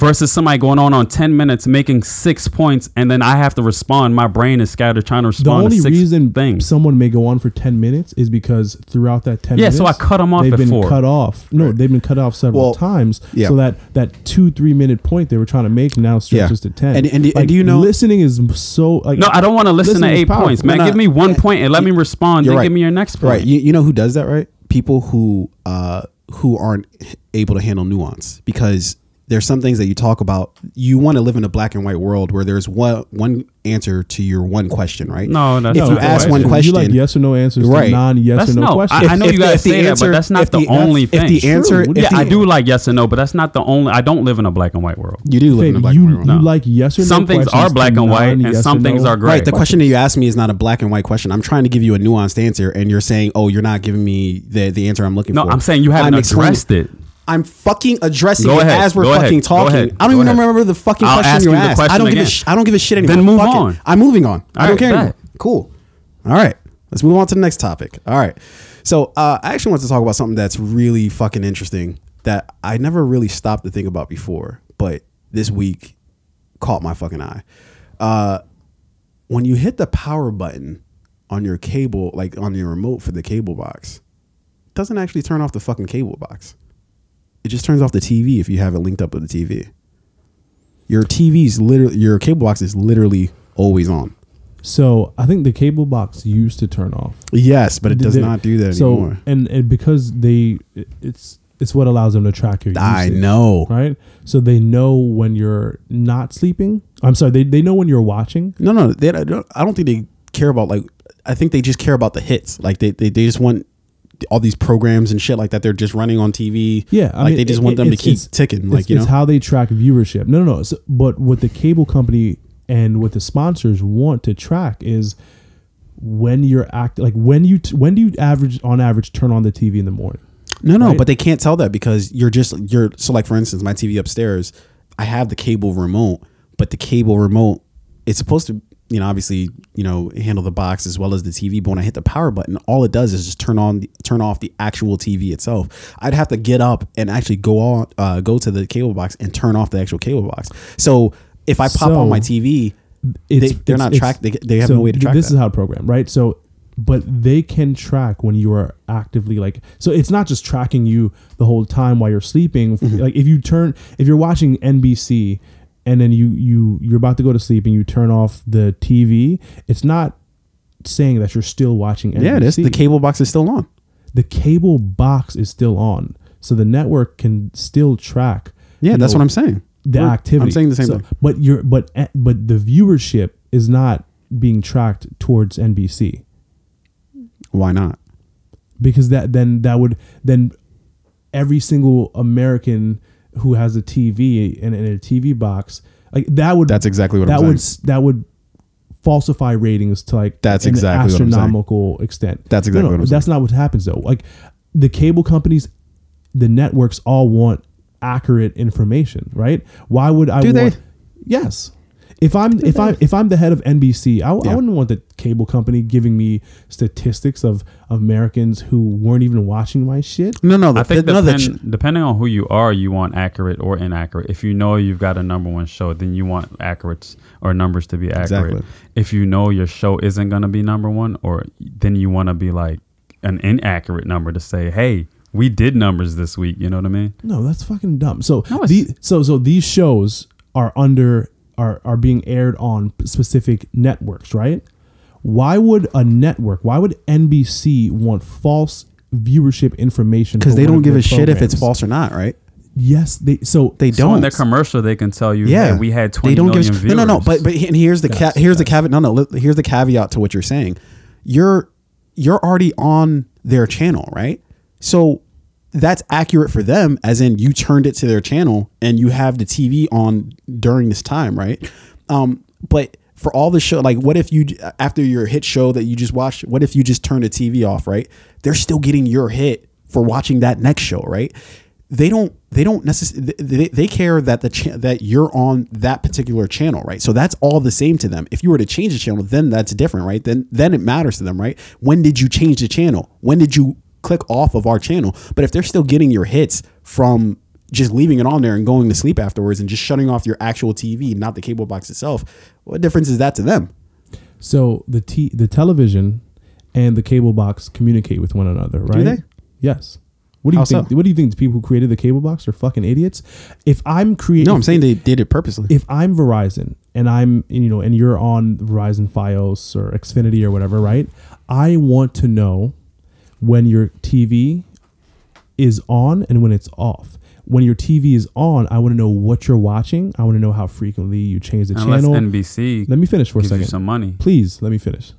Versus somebody going on on ten minutes making six points and then I have to respond. My brain is scattered trying to respond. the only to six reason things. someone may go on for 10 minutes is because throughout that 10 Yeah, minutes so I cut 'em off they've before. been cut off no they've been cut off several Well, times yeah. so that that two three minute point they were trying to make now stretches Yeah. to 10 And- and- and do you know- listening is so like No, I don't want to listen to eight powerful. points, man. No, no, give me one yeah, point and let me respond. You're Then right. give me your next point. Right. You, you know who does that, right? People who uh who aren't able to handle nuance because there's some things that you talk about. You want to live in a black and white world where there's one one answer to your one question, right? No, that's if not you the ask way. one question, you like yes or no answers Right. to non yes That's or no no. questions I, I know If you the- guys if the say that, answer- but that's not if the, the- only if thing. the answer- True. if yeah, the- I do like yes and no, but that's not the only. I don't live in a black and white world. you do live in a black you, and white world. you No. like yes or no Some things are black and white, and non-yes some things no are gray. Right. The question that you asked me is not a black and white question. I'm trying to give you a nuanced answer, and you're saying, "Oh, you're not giving me the the answer I'm looking for." No. I'm saying you haven't I'm addressed it. I'm fucking addressing Go it ahead. as we're Go ahead. fucking Go talking. ahead. I don't Go even ahead. remember the fucking I'll question ask you you the asked. I question don't give a again. sh- I don't give a shit anymore. Then move Fuck it. on. I'm moving on. I don't care bet. anymore. Cool. All right. Let's move on to the next topic. All right. So uh, I actually want to talk about something that's really fucking interesting that I never really stopped to think about before, but this week caught my fucking eye. Uh, when you hit the power button on your cable, like on your remote for the cable box, it doesn't actually turn off the fucking cable box. It just turns off the TV if you have it linked up with the TV. Your TV's literally your cable box is literally always on. so i think the cable box used to turn off Yes, but it does They- not do that so anymore. and and because they it's it's what allows them to track your I usage, know. right so they know when you're not sleeping i'm sorry they, they know when you're watching No, no, they, I don't I don't think they care about like. I think they just care about the hits. Like they, they, they just want all these programs and shit like that. They're just running on TV. Yeah, I like mean, they just it- want them to keep ticking. it's, Like you know, it's how they track viewership no no no so, but what the cable company and what the sponsors want to track is when you're act like when you t- when do you average on average turn on the tv in the morning No, no, right? but they can't tell that because you're just you're so like for instance, my TV upstairs, I have the cable remote, but the cable remote it's supposed to you know obviously you know handle the box as well as the TV. But when I hit the power button, all it does is just turn on turn off the actual TV itself. I'd have to get up and actually go on uh, go to the cable box and turn off the actual cable box. So if I pop So, on my TV, they, It's- they're it's- not tracked. They, they have so no way to track This that. is how it's programmed, right? So, but they can track when you are actively like. So it's not just tracking you the whole time while you're sleeping. Mm-hmm. Like if you turn, if you're watching NBC and then you you you're about to go to sleep and you turn off the TV, it's not saying that you're still watching NBC. yeah, it is. The cable box is still on. the cable box is still on, so the network can still track. Yeah, that's know, what I'm saying. the We're- activity. I'm saying the same So- thing. But you're but eh, but the viewership is not being tracked towards NBC Why not? because that then that would then every single American who has a TV and, and a TV box like that would That's exactly what that I'm would saying. that would falsify ratings to like That's an exactly astronomical extent. That's exactly what I'm That's not what happens though. Like the cable companies, the networks all want accurate information, right? Why would I Do they? want? Yes. If I'm if I if I'm the head of NBC, I, I wouldn't want the cable company giving me statistics of Americans who weren't even watching my shit. No, no, I think the, no, ch- depending on who you are, you want accurate or inaccurate. If you know you've got a number one show, then you want accurate or numbers to be accurate. Exactly. If you know your show isn't going to be number one, or then you want to be like an inaccurate number to say, hey, we did numbers this week. You know what I mean? No, that's fucking dumb. So No, the, so so these shows are under are are being aired on specific networks, right? Why would a network? Why would NBC want false viewership information? because they don't give their a shit if it's false or not, right? Yes, they so They So in don't. their commercial, they can tell you, yeah, hey, we had 20 they don't million give a sh- viewers. No, no, no. But but and here's the ca- That's- here's the caveat. No, no. li- Here's the caveat to what you're saying. You're you're already on their channel, right? So that's accurate for them, as in you turned it to their channel and you have the TV on during this time, right? Um, but for all the show, like, what if you after your hit show that you just watched, what if you just turned the TV off, right? They're still getting your hit for watching that next show, right? They don't. They don't necessarily. They, they care that the cha- that you're on that particular channel, right? So that's all the same to them. If you were to change the channel, then that's different, right? Then then it matters to them, right? When did you change the channel? When did you click off of our channel? But if they're still getting your hits from just leaving it on there and going to sleep afterwards and just shutting off your actual TV, not the cable box itself, what difference is that to them? so the t the television and the cable box communicate with one another, right? they? Yes. What do you How think? so? What do you think? The people who created the cable box are fucking idiots. If I'm creating, No, I'm saying they did it purposely. if I'm Verizon and I'm you know and you're on Verizon FiOS or Xfinity or whatever, right? I want to know when your TV is on and when it's off. When your TV is on, I want to know what you're watching. I want to know how frequently you change the Unless channel. NBC Let me finish for a gives you second. some money. Please let me finish.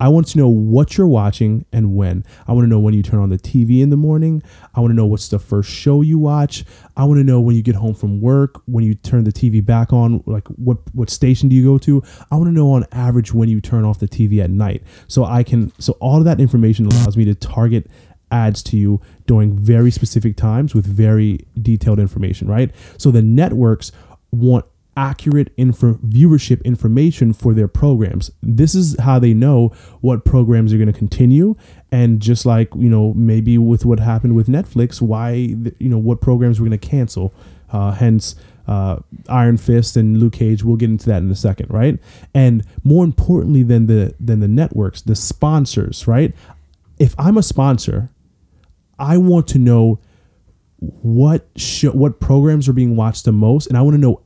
I want to know what you're watching and when. I want to know when you turn on the TV in the morning. I want to know what's the first show you watch. I want to know when you get home from work, when you turn the TV back on, like what what station do you go to? I want to know on average when you turn off the TV at night. So I can so all of that information allows me to target ads to you during very specific times with very detailed information, right? So the networks want accurate info viewership information for their programs. This is how they know what programs are going to continue and just like, you know, maybe with what happened with Netflix, why you know what programs we're going to cancel. Uh, hence uh, Iron Fist and Luke Cage. We'll get into that in a second, right? And more importantly than the than the networks, the sponsors, right? If I'm a sponsor, I want to know what show, what programs are being watched the most, and I want to know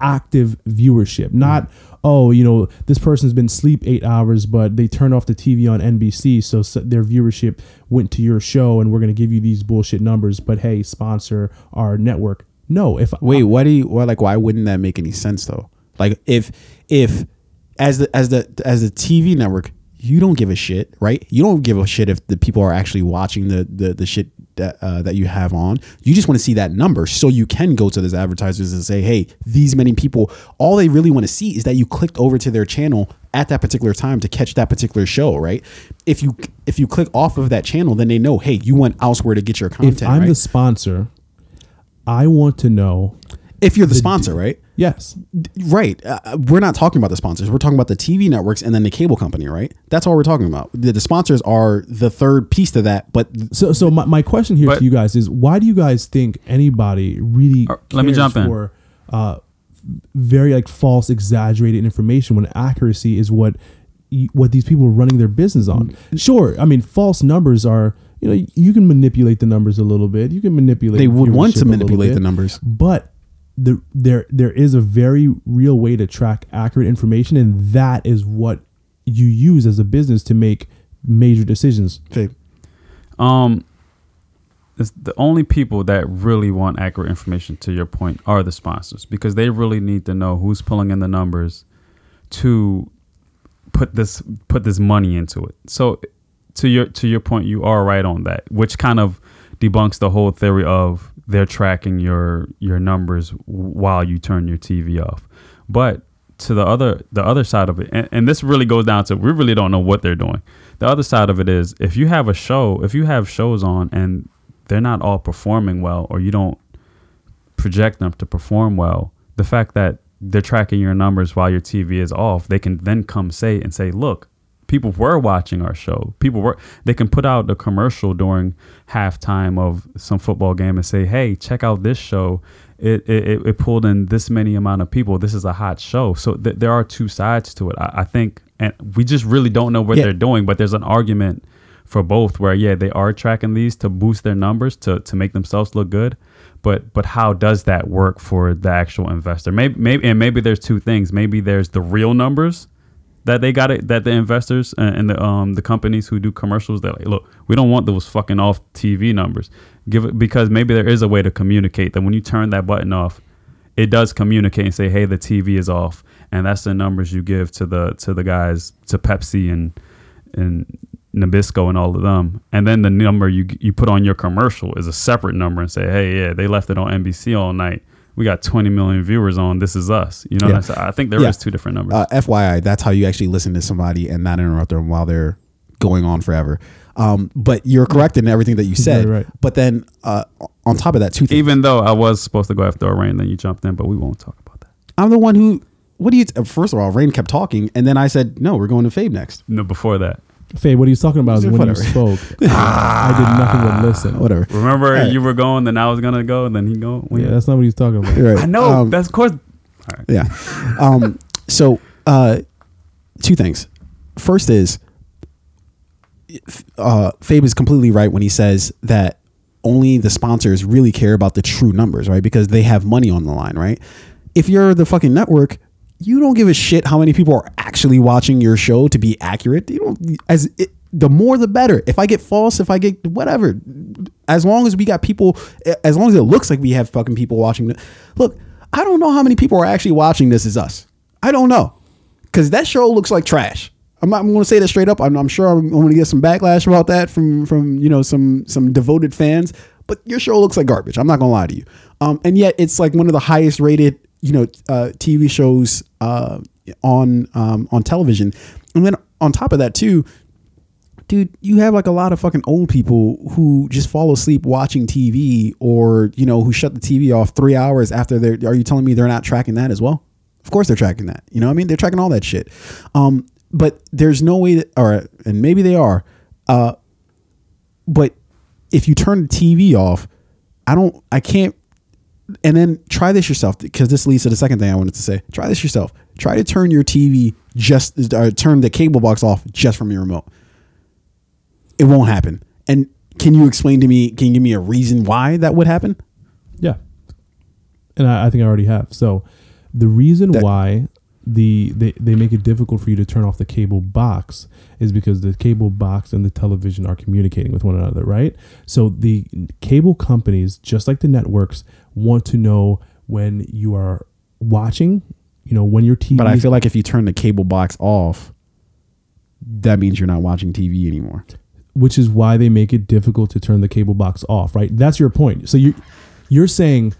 active viewership, not oh you know this person's been asleep eight hours, but they turned off the TV on NBC, so their viewership went to your show, and we're gonna give you these bullshit numbers. But hey, sponsor our network. No, if Wait, why do you? Why like? Why wouldn't that make any sense though? Like if if as the as the as the TV network, you don't give a shit, right? You don't give a shit if the people are actually watching the the, the shit that uh, that you have on. You just want to see that number, so you can go to those advertisers and say, "Hey, these many people." All they really want to see is that you clicked over to their channel at that particular time to catch that particular show, right? If you if you click off of that channel, then they know, hey, you went elsewhere to get your content. if I'm right? the sponsor, I want to know. If you're the sponsor, right? Yes, Right. Uh, we're not talking about the sponsors. We're talking about the TV networks and then the cable company, right? That's all we're talking about. The, the sponsors are the third piece to that, but So, so my, my question here But- to you guys is, why do you guys think anybody really Uh, let me cares jump in. for uh, very like false, exaggerated information when accuracy is what what these people are running their business on? Mm. Sure, I mean false numbers are you know you can manipulate the numbers a little bit. You can manipulate. they would want to manipulate bit, the numbers. but the, there there is a very real way to track accurate information, and that is what you use as a business to make major decisions. Okay. Um, it's the only people that really want accurate information, to your point, are the sponsors because they really need to know who's pulling in the numbers to put this put this money into it. So, to your to your point, you are right on that, which kind of debunks the whole theory of they're tracking your your numbers while you turn your TV off. But to the other the other side of it, and, and this really goes down to we really don't know what they're doing. The other side of it is if you have a show, if you have shows on and they're not all performing well, or you don't project them to perform well, the fact that they're tracking your numbers while your TV is off, they can then come say and say, look, people were watching our show. People were they can put out a commercial during halftime of some football game and say, hey, check out this show. It it, it- pulled in this many amount of people. This is a hot show. So th- there are two sides to it. I, I think, and we just really don't know what Yeah. they're doing. But there's an argument for both where yeah they are tracking these to boost their numbers to to make themselves look good but but how does that work for the actual investor maybe maybe and maybe there's two things maybe there's the real numbers that they got it that the investors and, the um the companies who do commercials they're like look we don't want those fucking off TV numbers. Give it because maybe there is a way to communicate that when you turn that button off it does communicate and say hey the TV is off. And that's the numbers you give to the to the guys to Pepsi and and Nabisco and all of them, and then the number you you put on your commercial is a separate number and say, hey, yeah, they left it on NBC all night. We got 20 million viewers on. This is us. You know, Yeah. that's, I think there is Yeah. two different numbers. Uh, FYI, that's how you actually listen to somebody and not interrupt them while they're going on forever. Um, but you're correct in everything that you said. very right. But then uh, on top of that, two things. Even though I was supposed to go after Rain, then you jumped in, but we won't talk about that. I'm the one who. What do you? T- First of all, Rain kept talking, and then I said, "No, we're going to Fabe next." No, before that, Faye, what he's talking about is when you spoke. I did nothing but listen. Whatever. remember Right. you were going, then I was gonna go, and then he go. Yeah, that's not what he's talking about. Right. I know. Um, that's of course. Yeah. Um, so, uh, two things. First is, uh, Fabe is completely right when he says that only the sponsors really care about the true numbers, right? Because they have money on the line, right? If you're the fucking network, you don't give a shit how many people are actually watching your show to be accurate. You don't as it, the more the better. If I get false, if I get whatever, as long as we got people, as long as it looks like we have fucking people watching. Look, I don't know how many people are actually watching this Is us. I don't know because that show looks like trash. I'm not. Going to say that straight up. I'm, I'm sure I'm going to get some backlash about that from from you know some some devoted fans. But your show looks like garbage. I'm not going to lie to you. Um, and yet it's like one of the highest rated you know uh, TV shows uh, on um, on television. And then on top of that too, dude, you have like a lot of fucking old people who just fall asleep watching TV, or you know who shut the TV off three hours after they're. Are you telling me they're not tracking that as well? Of course they're tracking that. You know, I mean, they're tracking all that shit. Um, but there's no way that, or and maybe they are. Uh, but if you turn the TV off, I don't, I can't. And then try this yourself because this leads to the second thing I wanted to say. Try this yourself. Try to turn your TV just, or turn the cable box off just from your remote. It won't happen. And can you explain to me? Can you give me a reason why that would happen? Yeah. And I, I think I already have. So the reason That- why the they, they make it difficult for you to turn off the cable box is because the cable box and the television are communicating with one another, right? So the cable companies, just like the networks, want to know when you are watching, you know, when your TV But I feel like if you turn the cable box off, that means you're not watching TV anymore. which is why they make it difficult to turn the cable box off, right? That's your point. So you you're saying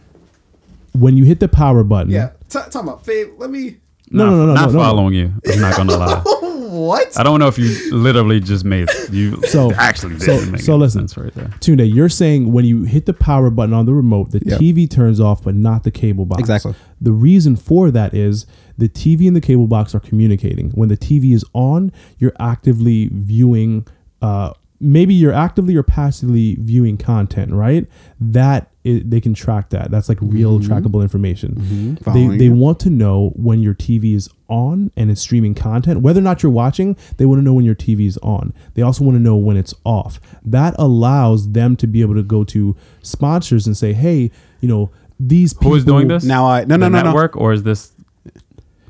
when you hit the power button, T- talking about Fabe, let me No, not, no, no, no, not no, no. following you. I'm not gonna lie. what? I don't know if you literally just made you So- actually so- didn't make so any listen. sense right there. Tunde, you're saying when you hit the power button on the remote, the Yep. TV turns off, but not the cable box. Exactly. The reason for that is the TV and the cable box are communicating. When the TV is on, you're actively viewing. Uh, maybe you're actively or passively viewing content, right? That they can track that. That's like real mm-hmm. trackable information. Mm-hmm. They Following they you. want to know when your TV is on and it's streaming content. Whether or not you're watching, they want to know when your TV is on. They also want to know when it's off. That allows them to be able to go to sponsors and say, "Hey, you know, these people Who is doing this? Now I no no the no no. network or is this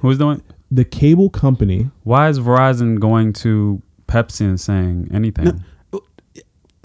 who's doing? The cable company Why is Verizon going to Pepsi and saying anything?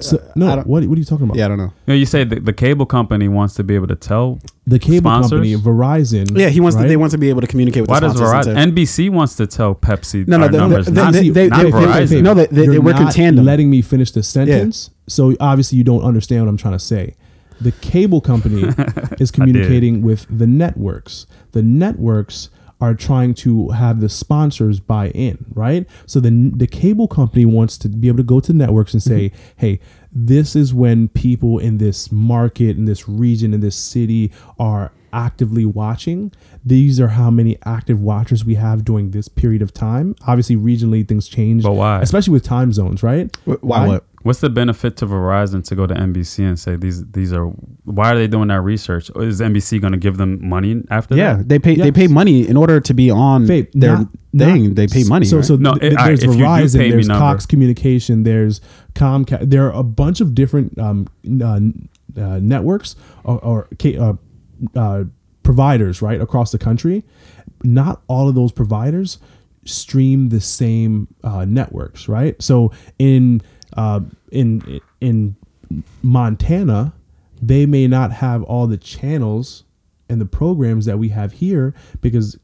So, no, what, what are you talking about? Yeah, I don't know. You, know, you say the, the cable company wants to be able to tell. The cable Sponsors? company, Verizon. Yeah, he wants to, they want to be able to communicate with Why the does sponsors Verizon? NBC wants to tell Pepsi No, no, our they- numbers. they- not, they- they- not they- Verizon. No, they, they, they You're work in not tandem. Letting me finish the sentence. So obviously you don't understand what I'm trying to say. The cable company is communicating with the networks. The networks are trying to have the sponsors buy in, right? So the the cable company wants to be able to go to networks and say, Mm-hmm. "Hey, this is when people in this market, in this region, in this city are actively watching. These are how many active watchers we have during this period of time. Obviously, regionally things change, But why? especially with time zones, right? Wh- Why what? What's the benefit to Verizon to go to NBC and say these these are why are they doing that research? Is NBC going to give them money after Yeah, that? they pay they pay money in order to be on Faith, their not- thing. not- they pay money. So, right? so No, th- it- there's if you do Verizon, pay me there's number- Cox Communication, there's Comcast. There are a bunch of different um, uh, uh, networks or, or uh, uh, providers, right, across the country. Not all of those providers stream the same uh, networks, right? So in uh, in in Montana, they may not have all the channels and the programs that we have here because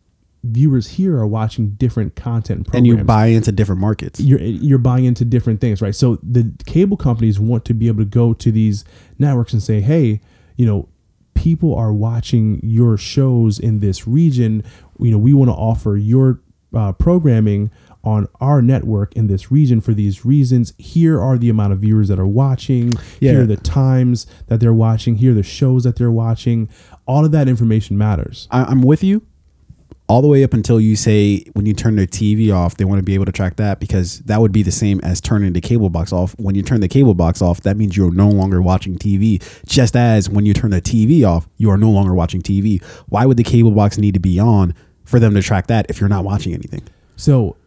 viewers here are watching different content and you buy into different markets. you're you're buying into different things, right? So the cable companies want to be able to go to these networks and say, "Hey, you know, people are watching your shows in this region. You know, we want to offer your uh, programming on our network in this region for these reasons. Here are the amount of viewers that are watching. Here are the times that they're watching. Here are the shows that they're watching. All of that information matters. I, I'm with you all the way up until you say when you turn their TV off, they want to be able to track that because that would be the same as turning the cable box off. When you turn the cable box off, that means you're no longer watching TV. Just as when you turn the TV off, you are no longer watching TV. Why would the cable box need to be on for them to track that if you're not watching anything? So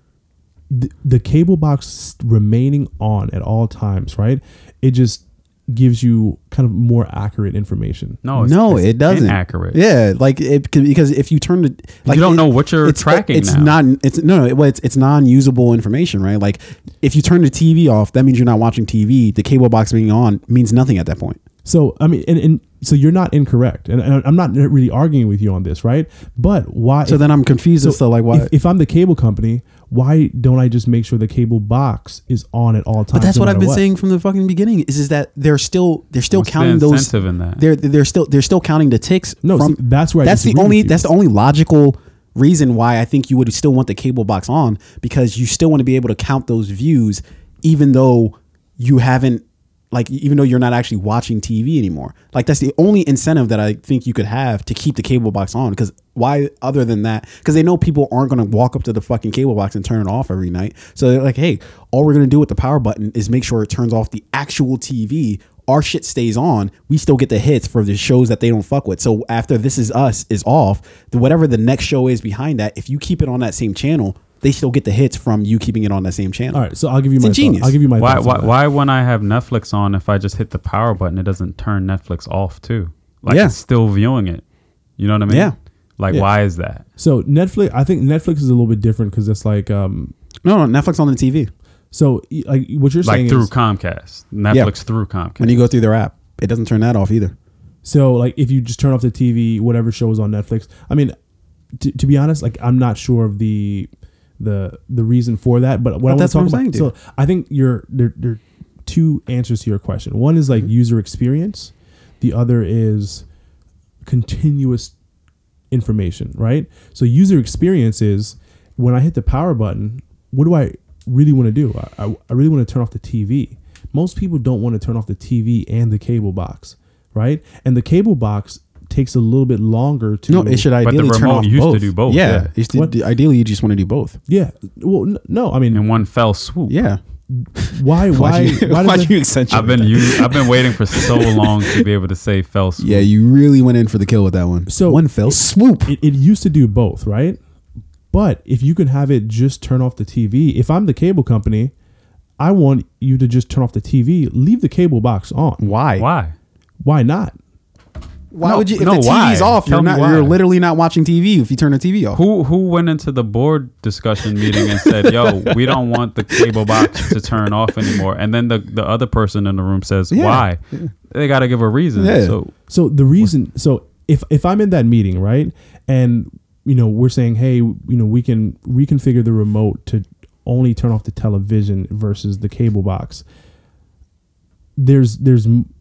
the, the cable box remaining on at all times, right? It just gives you kind of more accurate information. No, it's, no, it's it doesn't. Accurate. Yeah, like it could- because if you turn the like you don't it- know what you're it's, tracking It's now. not. It's no, no. It, well, it's it's non-usable information, right? Like if you turn the TV off, that means you're not watching TV. The cable box being on means nothing at that point. So I mean, and, and so you're not incorrect, and, and I'm not really arguing with you on this, right? But why? So if- then I'm confused as to like why. If, if I'm the cable company, why don't I just make sure the cable box is on at all times? but that's no what I've matter been saying from the fucking beginning. Is is that they're still they're still What's the counting those. incentive in that? They're they're still they're still counting the ticks. No, from, see, that's where I that's the disagree only you. that's the only logical reason why I think you would still want the cable box on because you still want to be able to count those views even though you haven't like even though you're not actually watching TV anymore. Like that's the only incentive that I think you could have to keep the cable box on because why other than that because they know people aren't going to walk up to the fucking cable box and turn it off every night. So they're like, "Hey, all we're going to do with the power button is make sure it turns off the actual TV our shit stays on, we still get the hits for the shows that they don't fuck with. So after This Is Us is off, whatever the next show is behind that, if you keep it on that same channel, they still get the hits from you keeping it on that same channel. All right, so I'll give you It's my ingenious. thought- I'll give you my Why why why when I have Netflix on, if I just hit the power button, it doesn't turn Netflix off too? Like Yeah. it's still viewing it. You know what I mean? Yeah. Like Yeah. why is that? So Netflix, I think Netflix is a little bit different because it's like, um, No, no, Netflix on the TV. so like what you're saying Like through is, Comcast, Netflix through Comcast. When you go through their app, it doesn't turn that off either. So like if you just turn off the TV, whatever show is on Netflix. I mean, t- to be honest, like I'm not sure of the the the reason for that. But what I want to talk about. saying, so I think you're there. There are two answers to your question. One is like user experience. The other is continuous information, right? So user experience is when I hit the power button, what do I really want to do? I, I, I really want to turn off the TV. Most people don't want to turn off the TV and the cable box, right? And the cable box takes a little bit longer to No, it should But the ideally turn remote off used to both. do both, Yeah, yeah. it used to- What? ideally you just want to do both. Yeah. Well, n- no, I mean, in one fell swoop. Yeah. why, why, Why'd you, why, why'd you accentuate I've been that? you. I've been waiting for so long to be able to say fell swoop. Yeah, you really went in for the kill with that one. So, one fell it- swoop. it, it used to do both, right? But if you can have it just turn off the TV, if I'm the cable company, I want you to just turn off the TV, leave the cable box on. why? Why? Why not? Why No, would you? If no, the TV's why? off, Tell you're not. why. You're literally not watching TV if you turn the TV off. Who who went into the board discussion meeting and said, "Yo, we don't want the cable box to turn off anymore"? And then the the other person in the room says, Yeah. "Why?" They got to give a reason. Yeah. So So the reason, so if if I'm in that meeting, right, and you know we're saying, hey, you know, we can reconfigure the remote to only turn off the television versus the cable box. There's there's m- a st-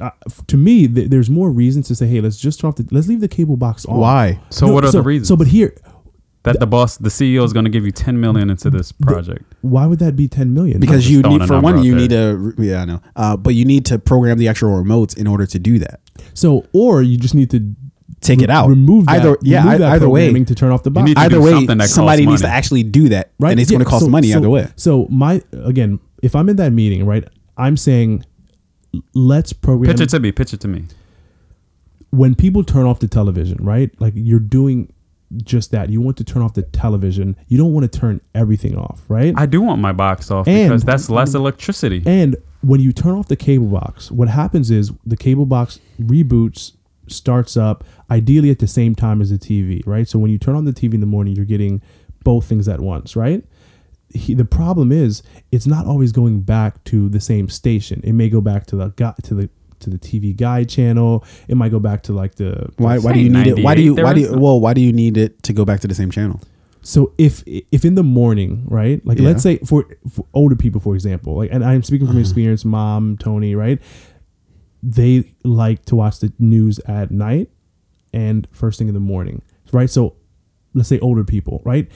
uh, to me th- there's more reasons to say, hey, let's just turn off the let's leave the cable box on. Why? so what are so, the reasons? So, but here, that the boss, the CEO, is going to give you ten million into this project. why would that be ten million? Because you need for one, you there. need to. Yeah, I know. Uh, but you need to program the actual remotes in order to do that. so or you just need to Take it out. Remove that, Either- yeah, remove ei- that either way. to turn off the box. Either way, something that costs somebody needs to actually do that, right? and it's going to cost so- money so- either way. So my again, if I'm in that meeting, right, I'm saying l- let's program Pitch it to me. Pitch it to me. when people turn off the television, right? Like you're doing just that. You want to turn off the television. You don't want to turn everything off, right? I do want my box off And- because that's less electricity. And when you turn off the cable box, what happens is the cable box reboots, starts up, ideally at the same time as the TV, right? So when you turn on the TV in the morning, you're getting both things at once, right? He, the problem is it's not always going back to the same station. It may go back to the gu- to the to the TV guide channel. It might go back to like the Why? Why do you need it? Why do you? Why do you? Well, why do you need it to go back to the same channel? So if if in the morning, right? Like Yeah. let's say for, for older people, for example, like and I'm speaking from Uh-huh. experience, mom, Tony, right? They like to watch the news at night and first thing in the morning, right? So let's say older people, right?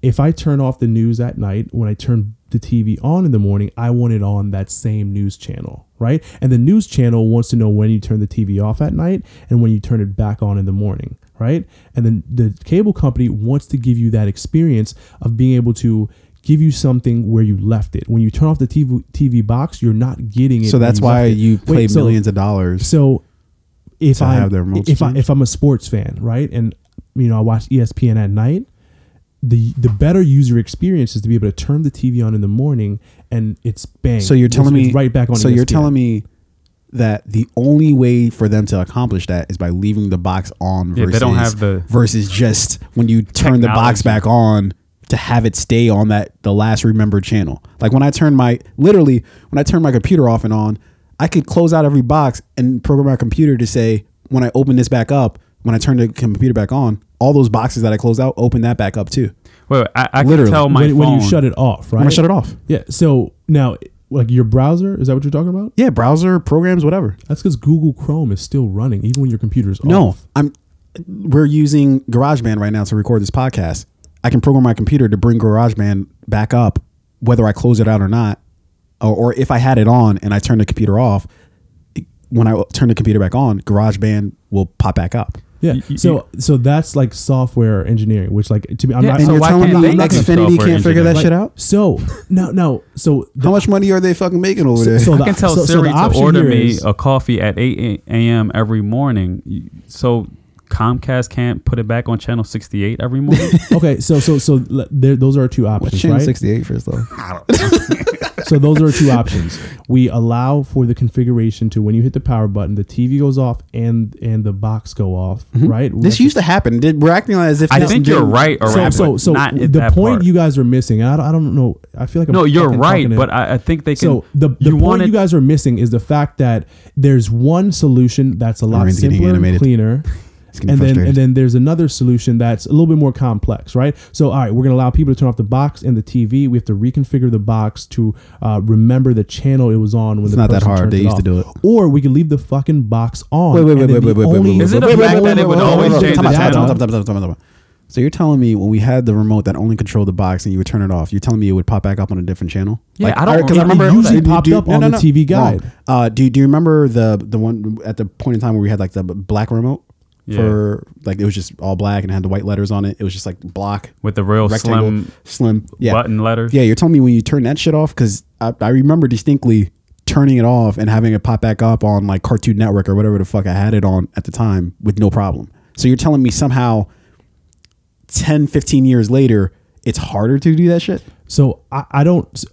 If I turn off the news at night, when I turn the TV on in the morning, I want it on that same news channel, right? And the news channel wants to know when you turn the TV off at night and when you turn it back on in the morning, right? And then the cable company wants to give you that experience of being able to give you something where you left it. When you turn off the TV TV box, you're not getting it. So that's you why you pay Wait, so- millions of dollars. so if I have their remotes if I if I'm a sports fan, right, and you know I watch ESPN at night, the the better user experience is to be able to turn the TV on in the morning and it's bang. So you're telling it's me right back on. So you're telling me that the only way for them to accomplish that is by leaving the box on. Yeah, Versus, they don't have the- versus just when you turn the box back on to have it stay on that the last remembered channel. Like when I turn my literally when I turn my computer off and on, I could close out every box and program my computer to say when I open this back up, when I turn the computer back on, all those boxes that I closed out, open that back up too. Wait, wait, I, I can tell my when, phone. when you shut it off, right? When I shut it off. Yeah. So now, like your browser, is that what you're talking about? Yeah, browser programs, whatever. That's because Google Chrome is still running even when your computer's No, off. No, I'm. We're using GarageBand right now to record this podcast. I can program my computer to bring GarageBand back up, whether I close it out or not, or, or if I had it on and I turn the computer off. When I turn the computer back on, GarageBand will pop back up. Yeah. Y- y- so so that's like software engineering, which like to me, I'm Yeah, not. And So you're telling me they make some Xfinity can't figure that engineering? shit out? So no, no. So How much money are they fucking making over there? so I the- can tell so- so Siri the to order me is- a coffee at 8 a.m. every morning. So Comcast can't put it back on channel 68 every morning. okay, so so so there, those are our two What's options, channel right? 68 first though? So those are our two options. We allow for the configuration to when you hit the power button, the TV goes off and and the box go off, right? Mm-hmm. This Like- used to happen. Did, we're acting like as if I think you're right, so around, so but so not the point part. you guys are missing. I don't, I don't know. I feel like I'm no, you're right, but I, I think they can. So the, the you point wanted- you guys are missing is the fact that there's one solution that's a lot simpler and cleaner. It's getting and then and then there's another solution that's a little bit more complex, right? So all right, we're gonna allow people to turn off the box and the TV. We have to reconfigure the box to uh, remember the channel it was on when It's the not that hard. They it used to do it. Or we could leave the fucking box on. Wait, wait, wait, wait, wait, wait, wait, wait, Is it a fact that it would wait, wait, always wait, wait, change time the channel? So you're telling me when we had the remote that only controlled the box and you would turn it off, you're telling me it would pop back up on a different channel? Yeah, I don't- because I remember it usually do- popped do- up on the TV guide. Uh, do do you remember the the one at the point in time where we had like the black remote for like it was just all black and had the white letters on it? It was just like block with the real rectangle slim slim yeah button letters. yeah. You're telling me when you turn that shit off because I, I remember distinctly turning it off and having it pop back up on like Cartoon Network or whatever the fuck I had it on at the time with no problem. So you're telling me somehow 10, 15 years later, it's harder to do that shit? So I, I don't.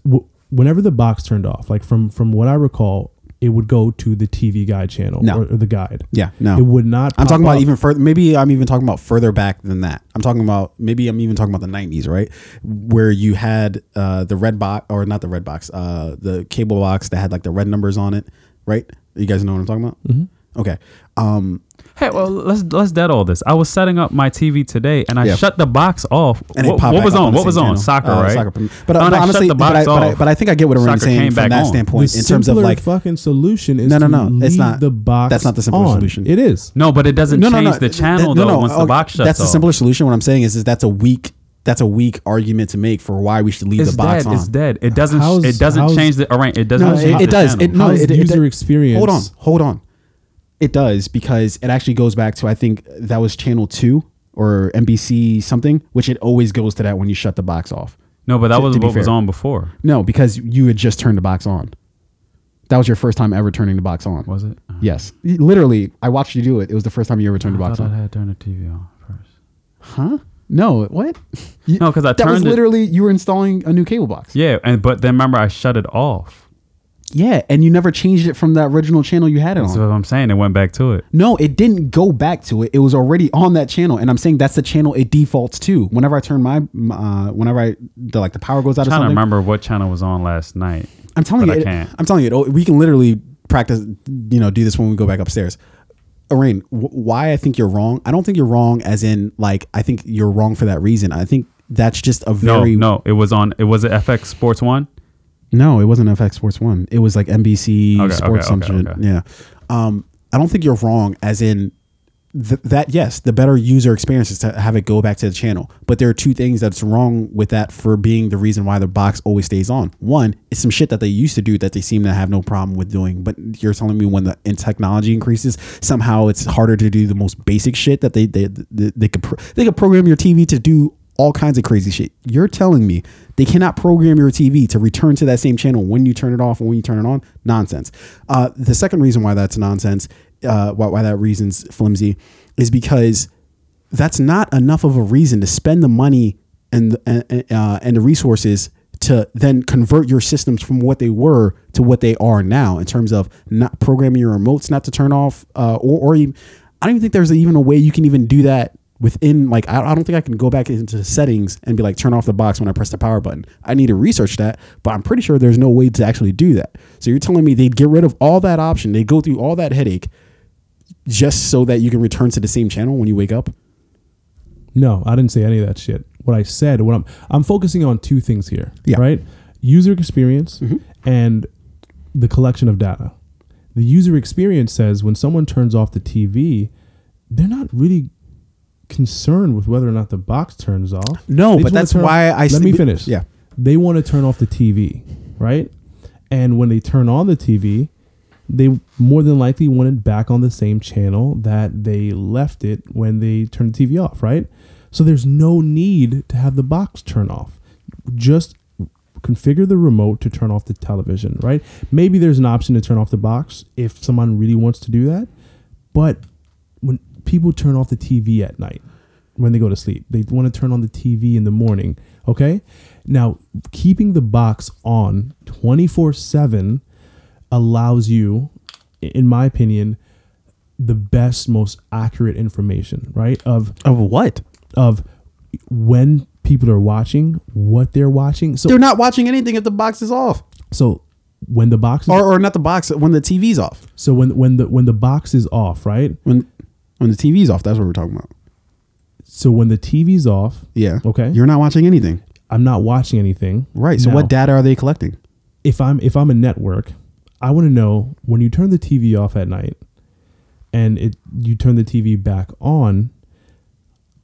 Whenever the box turned off, like from from what I recall, it would go to the TV guide channel No. or, or the guide. Yeah, no. it would not. I'm talking about up. even further. Maybe I'm even talking about further back than that. I'm talking about maybe I'm even talking about the 90s, right? Where you had uh, the red box, or not the red box, uh, the cable box that had like the red numbers on it, right? You guys know what I'm talking about? Mm-hmm. Okay. Um, Hey, well, let's let's dead all this. I was setting up my TV today, and I Yeah. shut the box off. and what popped what was up on? What was same on? channel. Soccer, Uh, right? Soccer. But, When but honestly, the but, box I, but, I, off, but I think I get what everyone's soccer saying from that on. standpoint the in terms of like fucking solution is No, no, no, it's not. the box. That's not the simpler solution. It is. no, but it doesn't change the channel Th- though once the okay, box shuts That's the simpler solution. What I'm saying is, is that's a weak that's a weak argument to make for why we should leave It's the box dead. on. It's dead. It doesn't. How's- it doesn't change the. All right. It doesn't. No, change it, it does. channel. It, no, How's it, it, user it- experience? Hold on, hold on. It does because it actually goes back to I think that was channel two or NBC something, which it always goes to that when you shut the box off. no, but that to- was to what was on before. No, because you had just turned the box on. That was your first time ever turning the box on. Was it? Uh-huh. Yes, literally. I watched you do it. It was the first time you ever turned the box thought I on. had turned the TV on first. Huh? No. What? You- No, 'cause I that was turned it- literally you were installing a new cable box. Yeah, and but then remember I shut it off. Yeah, and you never changed it from that original channel you had it on. That's what I'm saying. It went back to it. No, it didn't go back to it. It was already on that channel, and I'm saying that's the channel it defaults to. Whenever I turn my, uh, whenever I the, like the power goes out I'm or trying to something, remember what channel was on last night. I'm telling but you, I it- can't. I'm telling you, it, oh, we can literally practice. You know, do this when we go back upstairs. Arain, wh- why I think you're wrong? I don't think you're wrong, as in like I think you're wrong for that reason. I think that's just a No, very no, it was on. It was it Fox Sports One. No, it wasn't Fox Sports One. It was like NBC Okay, Sports okay, something. okay. Yeah. Um, I don't think you're wrong. As in th- that, yes, the better user experience is to have it go back to the channel. But there are two things that's wrong with that for being the reason why the box always stays on. One, it's some shit that they used to do that they seem to have no problem with doing. But you're telling me when the in technology increases, somehow it's harder to do the most basic shit that they they they, they could pro- they could program your TV to do all kinds of crazy shit. You're telling me they cannot program your TV to return to that same channel when you turn it off and when you turn it on? Nonsense. Uh, the second reason why that's nonsense, uh, why, why that reason's flimsy, is because that's not enough of a reason to spend the money and uh, and the resources to then convert your systems from what they were to what they are now in terms of not programming your remotes not to turn off uh, or, or even, I don't even think there's even a way you can even do that within like I, I don't think I can go back into the settings and be like turn off the box when I press the power button. I need to research that, but I'm pretty sure there's no way to actually do that. So you're telling me they'd get rid of all that option, they go through all that headache just so that you can return to the same channel when you wake up? No, I didn't say any of that shit. What I said, what I'm I'm focusing on two things here. Yeah. Right? User experience mm-hmm. and the collection of data. The user experience says when someone turns off the TV, they're not really concerned with whether or not the box turns off. No, They but that's why I Let me finish. yeah. They want to turn off the TV, right? And when they turn on the TV, they more than likely want it back on the same channel that they left it when they turned the TV off, right? So there's no need to have the box turn off. Just configure the remote to turn off the television, right? Maybe there's an option to turn off the box if someone really wants to do that. But people turn off the TV at night, when they go to sleep, they want to turn on the TV in the morning, okay? Now, keeping the box on 24 7 allows you, in my opinion, the best, most accurate information, right? Of Of what? of when people are watching, what they're watching. So They're not watching anything if the box is off. so when the box is, Or, or not the box when the TV's off. so when when the when the box is off, right? When When the TV's off, that's what we're talking about. So when the TV's off, Yeah. Okay. You're not watching anything. I'm not watching anything. Right. So Now, what data are they collecting? if I'm if I'm a network, I want to know when you turn the TV off at night and it you turn the TV back on,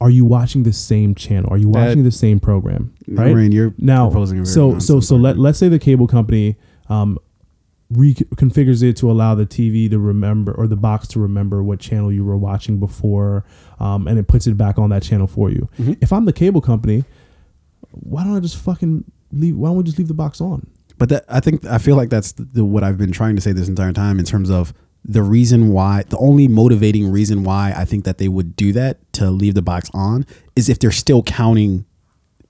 are you watching the same channel? Are you That- watching the same program? Right Rain, you're now, proposing a very so so so let let's say the cable company um, reconfigures it to allow the TV to remember or the box to remember what channel you were watching before, um, and it puts it back on that channel for you. Mm-hmm. If I'm the cable company, why don't I just fucking leave? Why don't we just leave the box on? But that, I think I feel like that's the, the, what I've been trying to say this entire time in terms of the reason why the only motivating reason why I think that they would do that to leave the box on is if they're still counting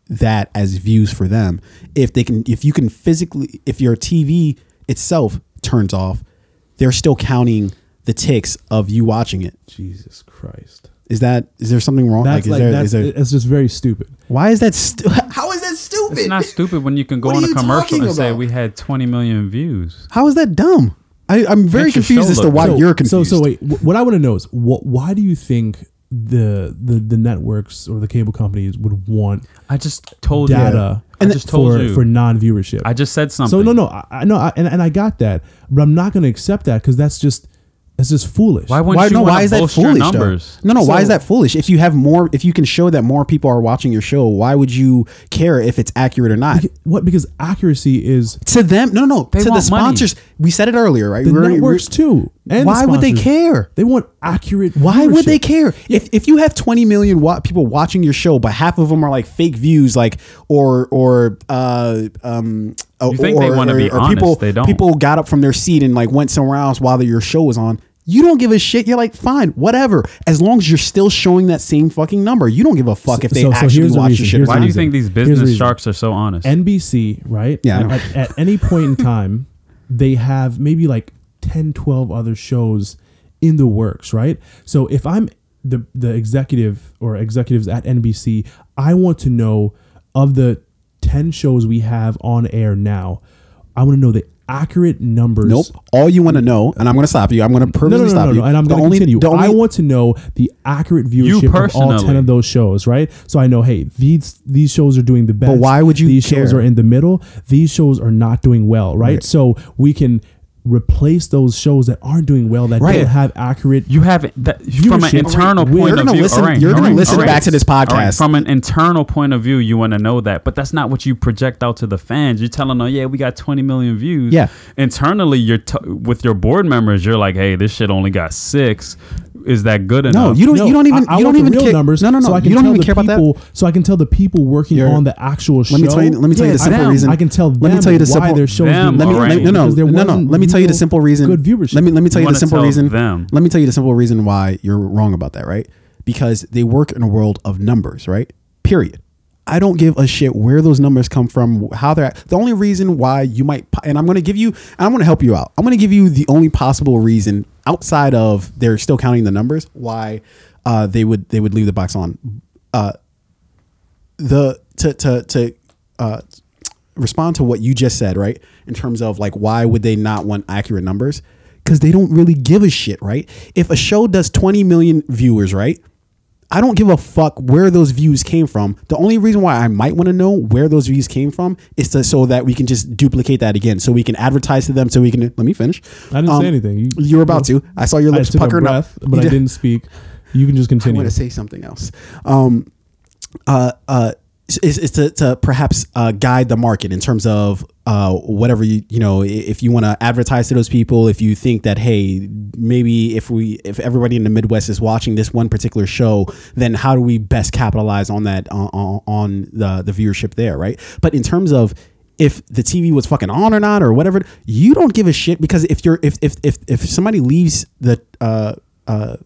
that as views for them. If they can if you can physically if your TV itself turns off, they're still counting the ticks of you watching it. Jesus Christ. Is that is there something wrong? That's is like, there- that's, is there- it's just very stupid. why is that stu- how is that stupid? It's not stupid when you can go on a commercial talking and say we had 20 million views. How is that dumb? I, I'm very confused as to why good. you're confused. So so wait, what I want to know is what why do you think the the the networks or the cable companies would want I just told you. Data I just told for you. for non-viewership? I just said something. so no no I, I know I, and, and I got that, but I'm not going to accept that because that's just that's is foolish. Why wouldn't why you no? Why is that foolish? numbers? Though? No, no. why is that foolish? If you have more, if you can show that more people are watching your show, why would you care if it's accurate or not? what because accuracy is To them, no, no, no. They to the want money. sponsors, we said it earlier, right? the We're- we're- networks too. And the why would they care? They want accurate. Why would they care? If if you have 20 million wa- people watching your show, but half of them are like fake views, like or or uh um You think or, they wanna be or honest, people they don't. people got up from their seat and like went somewhere else while your show was on. You don't give a shit. You're like, fine, whatever. As long as you're still showing that same fucking number, you don't give a fuck if they so- so actually here's the watch reason. your shit. Here's Why or do you reason. think these the business reason. sharks are so honest? NBC, right? Yeah, I know. At, at any point in time, they have maybe like 10, 12 other shows in the works, right? So if I'm the the executive or executives at NBC, I want to know of the 10 shows we have on air now, I want to know the accurate numbers. Nope. All you want to know, and I'm going to stop you. I'm going to No, no, no, stop no, you. no, and I'm going to continue. the only- I want to know the accurate viewership of all ten of those shows, right? So I know, hey, these these shows are doing the best. But why would you These shows are in the middle. These shows are not doing well, right? Right. So we can replace those shows that aren't doing well that Right. don't have accurate. You have that, from an internal You're point of view. listen- right, you're all gonna listen back to this right, podcast. From an internal point of view, you want to know that, but that's not what you project out to the fans. You're telling them, yeah, we got 20 million views. Yeah. Internally, you're t- with your board members. You're like, hey, this shit only got six. Is that good enough? No, you don't. No, you don't even. I, I you don't even real care. numbers. No, no, no. So I can you don't tell even the care about that. people, So I can tell the people working You're- on the actual show. Let me tell you. Let me tell you the simple them. reason. I can tell them Let me tell you the why simple. their shows Them, didn't Let me. all work let no, no, no, no. Let me tell you the simple reason. Good viewership. Let me let me tell You you the simple tell reason. them. Let me tell you the simple reason why you're wrong about that, right? Because they work in a world of numbers, right? Period. I don't give a shit where those numbers come from, how they're. at. The only reason why you might, and I'm going to give you, I'm going to help you out. I'm going to give you the only possible reason outside of they're still counting the numbers why uh, they would they would leave the box on. Uh, the to to to uh, respond to what you just said, right? In terms of like why would they not want accurate numbers? Because they don't really give a shit, right? If a show does 20 million viewers, right? I don't give a fuck where those views came from. The only reason why I might want to know where those views came from is to so that we can just duplicate that again, so we can advertise to them, so we can let me finish. I didn't Um, say anything. You, You were about to. I saw your lips took a puckering breath, up, but I did- didn't speak. You can just continue. I'm going to say something else. Um, uh, uh, is, is to, to perhaps uh, guide the market in terms of uh, whatever you you know if you want to advertise to those people if you think that hey maybe if we if everybody in the Midwest is watching this one particular show then how do we best capitalize on that on, on, on the the viewership there right? But in terms of if the TV was fucking on or not or whatever you don't give a shit because if you're if if if, if somebody leaves the uh uh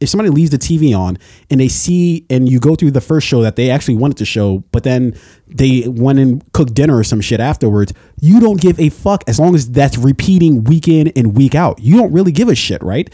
if somebody leaves the TV on and they see and you go through the first show that they actually wanted to show, but then they went and cooked dinner or some shit afterwards, you don't give a fuck as long as that's repeating week in and week out. You don't really give a shit, right?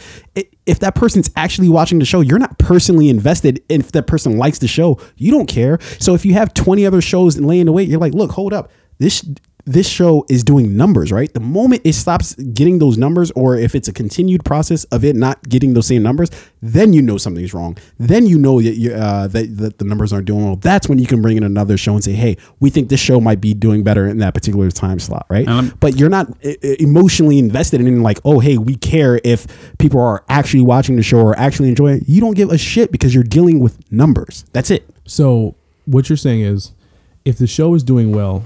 If that person's actually watching the show, you're not personally invested. If that person likes the show, you don't care. So if you have 20 other shows laying wait, you're like, look, hold up. This this show is doing numbers, right? The moment it stops getting those numbers, or if it's a continued process of it not getting those same numbers, then you know something's wrong. Then you know that, you, uh, that, that the numbers aren't doing well. That's when you can bring in another show and say, hey, we think this show might be doing better in that particular time slot, right? And lem- but you're not emotionally invested in like, oh, hey, we care if people are actually watching the show or actually enjoying it. You don't give a shit because you're dealing with numbers. That's it. So what you're saying is, if the show is doing well,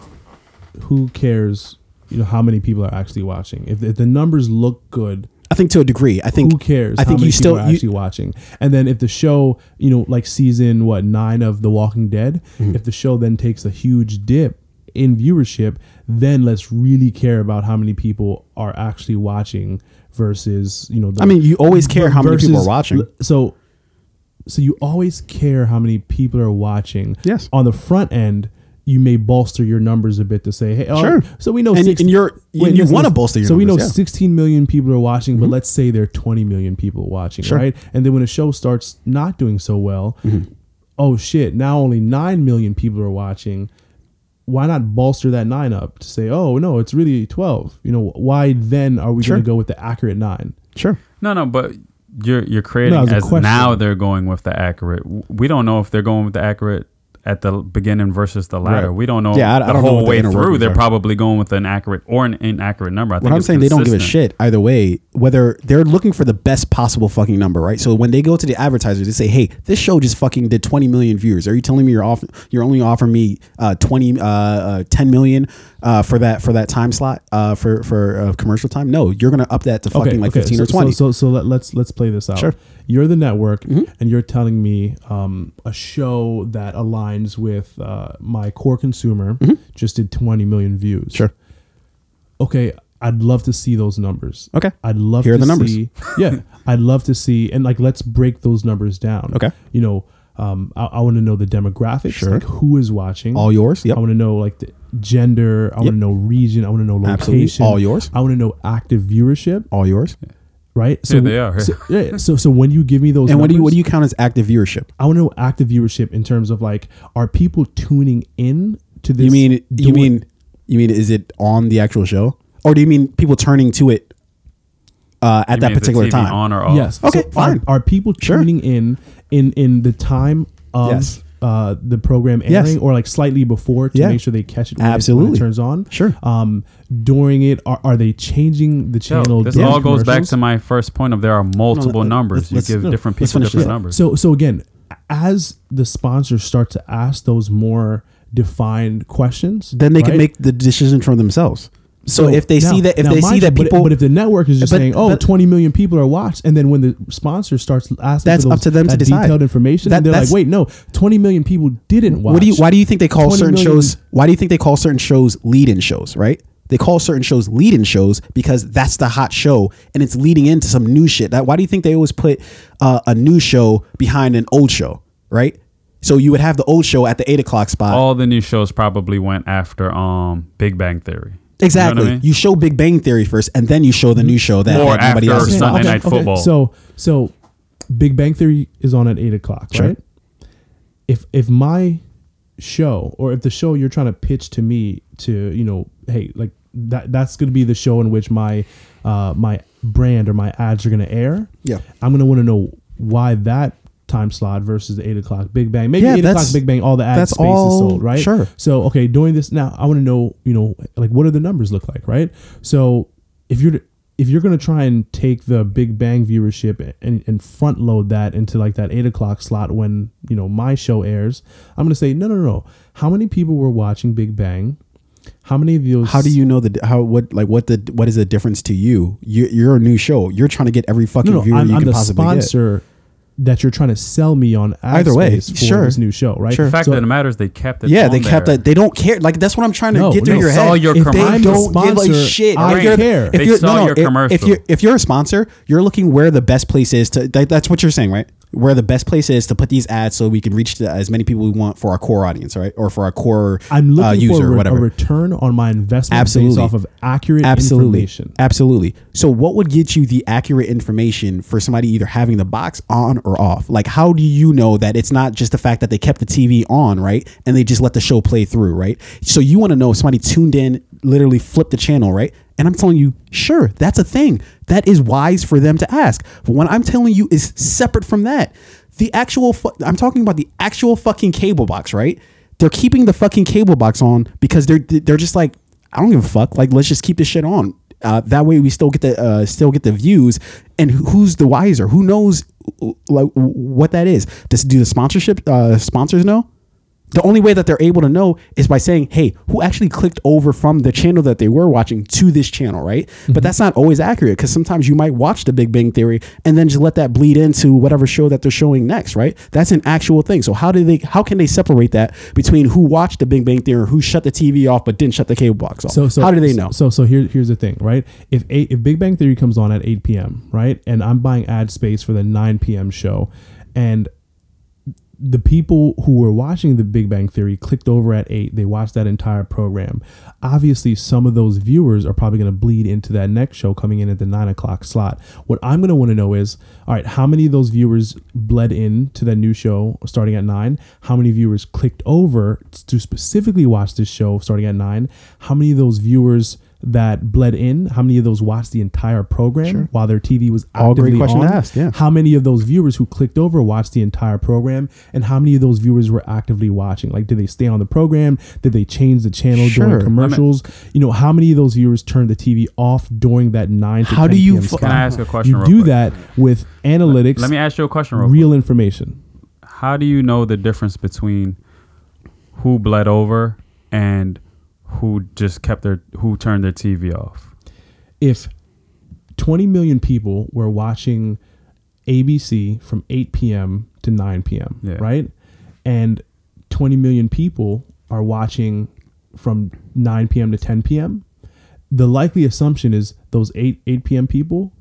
who cares? You know how many people are actually watching. If, if the numbers look good, I think to a degree. I think who cares? I think how many you still are you, actually watching. And then if the show, you know, like season what nine of The Walking Dead, Mm-hmm. if the show then takes a huge dip in viewership, then let's really care about how many people are actually watching versus you know. The, I mean, you always care how many people are watching. So, so you always care how many people are watching. Yes. On the front end, you may bolster your numbers a bit to say, hey, oh, Sure. So we know, And- 60 and you're- you- wait, you wanna bolster your So we know yeah. 16 million people are watching, but let's say there are 20 million people watching, Sure. right? And then when a show starts not doing so well, Mm-hmm. oh shit, now only 9 million people are watching. Why not bolster that nine up to say, oh no, it's really 12? You know, why then are we Sure. going to go with the accurate nine? Sure. No, no, but you're you're creating No, it was a as now they're going with the accurate. We don't know if they're going with the accurate at the beginning versus the latter. Right. We don't know Yeah, I- I the don't know whole what the way through. They're are. probably going with an accurate or an inaccurate number. I think What I'm saying, they don't give a shit either way. Whether they're looking for the best possible fucking number, right? So when they go to the advertisers, they say, "Hey, this show just fucking did 20 million views. Are you telling me you're off? You're only offering me uh, 20, uh, uh, 10 million uh, for that for that time slot uh, for for uh, commercial time? No, you're gonna up that to fucking like 15 so, or 20. So, so, so let, let's let's play this out. Sure. Mm-hmm. You're the network, and you're telling me um, a show that aligns with uh, my core consumer just did 20 million views. Mm-hmm. Sure. Okay, I'd love to see those numbers. Okay. I'd love Here are to the numbers. see. Yeah, I'd love to see, and like let's break those numbers down. Okay. You know, um, I, I want to know the demographics, Sure. like who is watching. All yours. Yep. I want to know like the gender. I want to know region. I want to know Absolutely. location. All yours. I want to know active viewership All yours. right? Here they are. So, yeah, so so when you give me those, And what do you what do you count as active viewership? I want to know active viewership in terms of like, are people tuning in to this? You mean you mean you mean is it on the actual show, or do you mean people turning to it uh, at You that particular time? on or off? yes? Okay, so fine. Are, are people Sure. tuning in in in the time of Yes. Uh, the program Yes. airing, or like slightly before to Yeah. make sure they catch it when, it- when Absolutely. it turns on? Sure. Um, during it, are, are they changing the Yo, channel? this all goes back to my first point of there are multiple let- numbers. let's- you let's- give no, different people different this. numbers. So so again, as the sponsors start to ask those more defined questions, then they can make the decision for themselves. So, if they now- see that if they see mind that you, but- people but, if the network is just But- saying, "Oh, but- 20 million people are watched," and then when the sponsor starts asking, That's for up those- to them to that decide. detailed information, That- and they're like, "Wait, no, 20 million people didn't watch." what do you why do you think they call certain million shows why do you think they call certain shows lead-in shows right they call certain shows lead-in shows because that's the hot show and it's leading into some new shit that why do you think they always put uh, a new show behind an old show right so you would have the old show at the eight o'clock spot all the new shows probably went after um Big Bang Theory. You know exactly I mean? you show big bang theory first and then you show the new show that Or had nobody else is Sunday watching. Night Football. So so Big Bang Theory is on at eight o'clock, Sure. right? If if my show or if the show you're trying to pitch to me to you know hey like that that's going to be the show in which my uh my brand or my ads are going to air Yeah. i'm going to want to know why that time slot versus the eight o'clock big bang maybe Yeah, eight o'clock big bang all the ad space all- is sold right sure. so okay doing this now i want to know you know like what do the numbers look like right so if you're if you're gonna try and take the Big Bang viewership and, and front load that into like that eight o'clock slot when you know my show airs, I'm gonna say no, no, no. How many people were watching Big Bang? How many of those? how do you know the how what like what the what is the difference to you? you you're a new show. You're trying to get every fucking No, no. viewer I'm, you I'm can the possibly get. Sponsor that you're trying to sell me on ad Either way, for sure. this new show, right? Sure. the fact So- that it matters, they kept it. Yeah, they kept there. that. They don't care. Like that's what I'm trying to No, get through no. your They saw head. your If they commercial. I'm don't give a sponsor, shit. I if you're, care. If They you're, saw no, no, your if- If you're if you're a sponsor, you're looking where the best place is to. That, that's what you're saying, right? Where the best place is to put these ads so we can reach the, as many people we want for our core audience, right? Or for our core I'm looking uh, user for a, or re- a return on my investment Absolutely. based off of accurate Absolutely. information. Absolutely. So what would get you the accurate information for somebody either having the box on or off? Like how do you know that it's not just the fact that they kept the TV on, right? And they just let the show play through, right? So you want to know if somebody tuned in literally flip the channel, right? And I'm telling you, sure, that's a thing. That is wise for them to ask. But what I'm telling you is separate from that. The actual, fu- I'm talking about the actual fucking cable box, right? They're keeping the fucking cable box on because they're they're just like, I don't give a fuck. Like, let's just keep this shit on. Uh, that way, we still get the uh, still get the views. And who's the wiser? Who knows like what that is? Does do the sponsorship uh, sponsors know? The only way that they're able to know is by saying, "Hey, who actually clicked over from the channel that they were watching to this channel?" Right? But mm-hmm. that's not always accurate because sometimes you might watch The Big Bang Theory and then just let that bleed into whatever show that they're showing next. Right? That's an actual thing. So how do they? How can they separate that between who watched The Big Bang Theory, or who shut the TV off but didn't shut the cable box off? So, so how do they know? So, so here, here's the thing, right? If eight, if Big Bang Theory comes on at 8 p.m., right, and I'm buying ad space for the 9 p.m. show, and the people who were watching the Big Bang Theory clicked over at eight. They watched that entire program. Obviously, some of those viewers are probably going to bleed into that next show coming in at the nine o'clock slot. What I'm going to want to know is, all right, how many of those viewers bled in to that new show starting at nine? How many viewers clicked over to specifically watch this show starting at nine? How many of those viewers that bled in? How many of those watched the entire program while their TV was All great actively question to on? ask, yeah. How many of those viewers who clicked over watched the entire program, and how many of those viewers were actively watching? Like, did they stay on the program? Did they change the channel Sure. during commercials? You know, how many of those viewers turned the TV off during that nine to How 10 do you PM fu- Can I ask a question You real do quick? that with analytics, Let me ask you a question real real quick. information. How do you know the difference between who bled over and who just kept their who turned their TV off? if 20 million people were watching ABC from 8 p.m. to 9 p.m., Yeah. right? And 20 million people are watching from 9 p.m. to 10 p.m., the likely assumption is those 8 8 p.m. people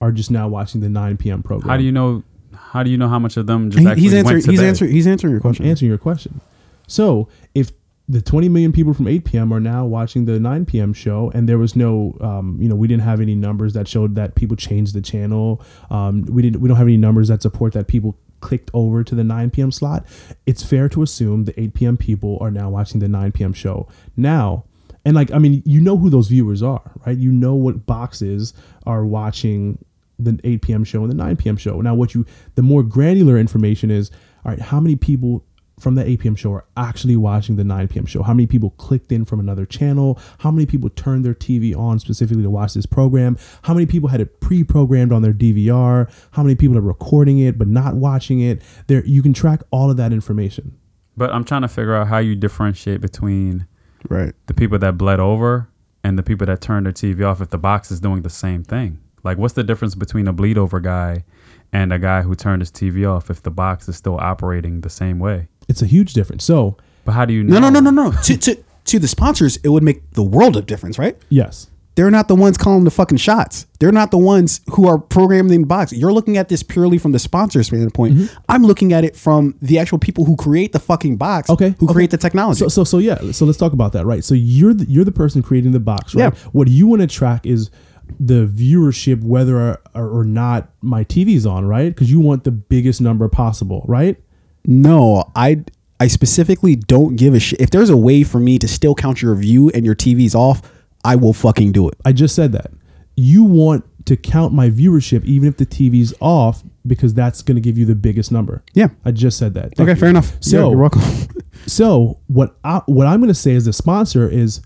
are just now watching the 9 p.m. program. How do you know? How do you know how much of them just He- actually he's went answering. to He's bed? answering. He's answering your I'm question. answering your question. So if the 20 million people from 8 p.m. are now watching the 9 p.m. show, and there was no, um, you know, we didn't have any numbers that showed that people changed the channel. Um, we didn't. We don't have any numbers that support that people clicked over to the 9 p.m. slot. It's fair to assume the 8 p.m. people are now watching the 9 p.m. show now. And like, I mean, you know who those viewers are, right? You know what boxes are watching the 8 p.m. show and the 9 p.m. show. Now, what you, the more granular information is, all right, how many people from the 8 p.m. show are actually watching the 9 p.m. show? How many people clicked in from another channel? How many people turned their TV on specifically to watch this program? How many people had it pre-programmed on their DVR? How many people are recording it but not watching it? There, you can track all of that information. But I'm trying to figure out how you differentiate between Right. the people that bled over and the people that turned their TV off if the box is doing the same thing. Like, what's the difference between a bleed over guy and a guy who turned his TV off if the box is still operating the same way? It's a huge difference. So, But how do you know? No, no, no, no, no. to, to to the sponsors, it would make the world of difference, right? yes. They're not the ones calling the fucking shots. They're not the ones who are programming the box. You're looking at this purely from the sponsor standpoint. Mm-hmm. I'm looking at it from the actual people who create the fucking box. Okay. Who okay. create the technology. So, so, so yeah. So let's talk about that, right? So you're the, you're the person creating the box, right? Yeah. What you want to track is the viewership, whether or, or not my TV's on, right? Because you want the biggest number possible, right? No, I I specifically don't give a shit. If there's a way for me to still count your view and your TV's off, I will fucking do it. I just said that. You want to count my viewership even if the TV's off because that's going to give you the biggest number. Yeah. I just said that. Thank Okay, you. fair enough. So- Yeah, you're welcome. So what I, what I'm going to say as the sponsor is,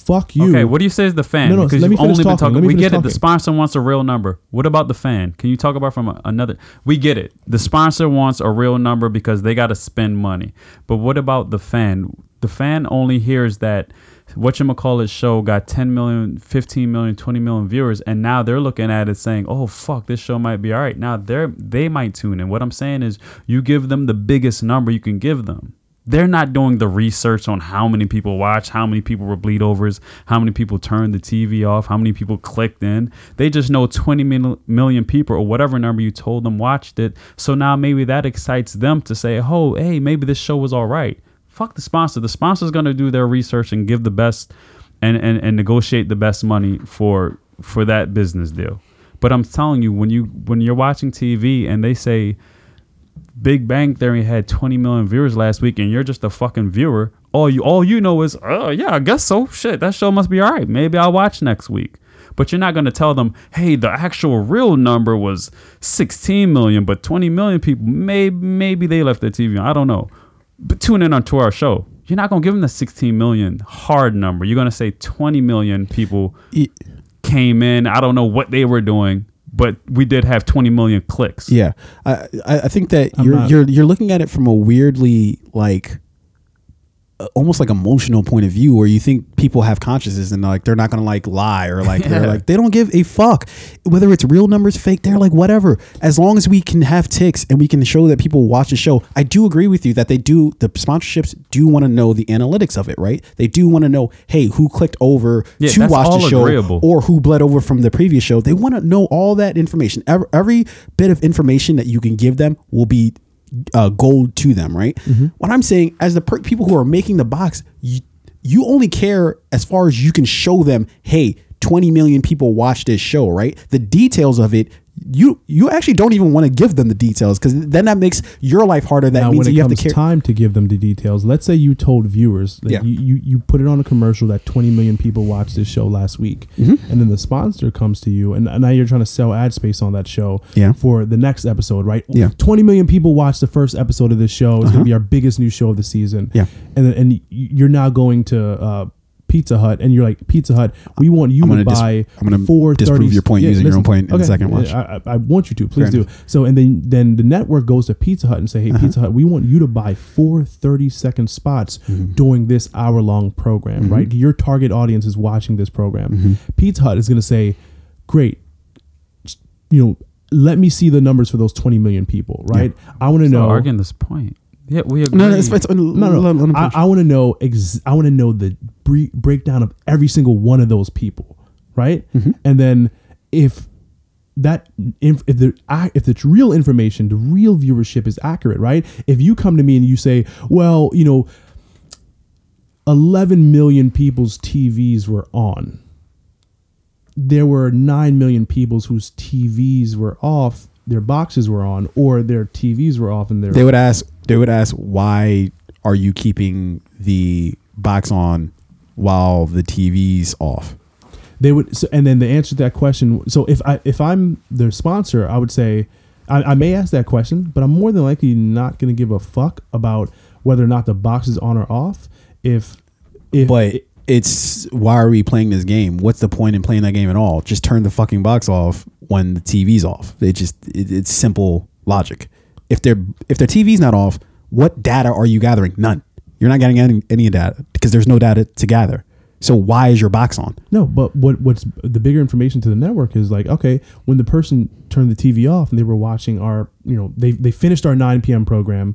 fuck you. Okay, what do you say is the fan? No, no, because let me you've only been talking. talking. Let me We get it. The sponsor wants a real number. What about the fan? Can you talk about from a, another? We get it. The sponsor wants a real number because they got to spend money. But what about the fan? The fan only hears that what you call it show got 10 million, 15 million, 20 million viewers, and now they're looking at it saying, oh, fuck, this show might be all right. Now they're, they might tune in. What I'm saying is you give them the biggest number you can give them. They're not doing the research on how many people watch, how many people were bleed overs, how many people turned the TV off, how many people clicked in. They just know 20 mil- million people or whatever number you told them watched it. So now maybe that excites them to say, oh, hey, maybe this show was all right. Fuck the sponsor. The sponsor's going to do their research and give the best and, and, and negotiate the best money for for that business deal. But I'm telling you, when you when you're watching TV and they say Big Bang Theory had 20 million viewers last week, and you're just a fucking viewer. all you all you know is, oh yeah, I guess so. Shit, that show must be all right. Maybe I'll watch next week. But you're not going to tell them, hey, the actual real number was 16 million, but 20 million people, maybe maybe they left their TV on. I don't know. But tune in on to our show. You're not going to give them the 16 million hard number. You're going to say 20 million people came in. I don't know what they were doing, but we did have 20 million clicks. Yeah, I I think that I'm you're not- you're you're looking at it from a weirdly like almost like emotional point of view where you think people have consciences and like they're not gonna like lie or like they're like they don't give a fuck whether it's real numbers fake they're like whatever as long as we can have ticks and we can show that people watch the show i do agree with you that they do the sponsorships do want to know the analytics of it right they do want to know hey who clicked over Yeah, to watch the show agreeable. or who bled over from the previous show. They want to know all that information. Every, every bit of information that you can give them will be uh, gold to them, right? What I'm saying, as the per- people who are making the box, you, you only care as far as you can show them. Hey, 20 million people watch this show, right? The details of it. You you actually don't even want to give them the details because then that makes your life harder. That now, means when it you have to care. time to give them the details, let's say you told viewers, like Yeah. you, you, you put it on a commercial that 20 million people watched this show last week, Mm-hmm. and then the sponsor comes to you, and now you're trying to sell ad space on that show Yeah. for the next episode, right? Yeah. Uh-huh. 20 million people watched the first episode of this show. It's going to be our biggest new show of the season. Yeah. And and you're now going to uh, Pizza Hut, and you're like, Pizza Hut, we want you to dis- buy I'm gonna four disprove your point using your own point in the second watch. I, I, I want you to please Fair do. So and then then the network goes to Pizza Hut and say, Uh-huh. hey Pizza Hut, we want you to buy four 30 second spots Mm-hmm. during this hour long program, right? Your target audience is watching this program. Mm-hmm. Pizza Hut is going to say, great, you know, let me see the numbers for those 20 million people, right? I want to So know. arguing this point. Yeah, we agree. no, no, it's, it's, no, no, I, I want to know. Ex- I want to know the bre- breakdown of every single one of those people, right? Mm-hmm. And then if that if, if the if the real information, the real viewership is accurate, right? If you come to me and you say, well, you know, 11 million people's TVs were on. There were 9 million people's whose TVs were off, their boxes were on, or their TVs were off and their they would ask they would ask why are you keeping the box on while the TV's off? they would so, and then the answer to that question so if i if i'm their sponsor i would say i, I may ask that question but i'm more than likely not going to give a fuck about whether or not the box is on or off if if But it's why are we playing this game? What's the point in playing that game at all? Just turn the fucking box off when the TV's off. It just it, it's simple logic. If their if their TV's not off, what data are you gathering? None. You're not getting any any data because there's no data to gather. So why is your box on? no but what what's the bigger information to the network is like okay when the person turned the tv off and they were watching our you know they they finished our 9 p.m program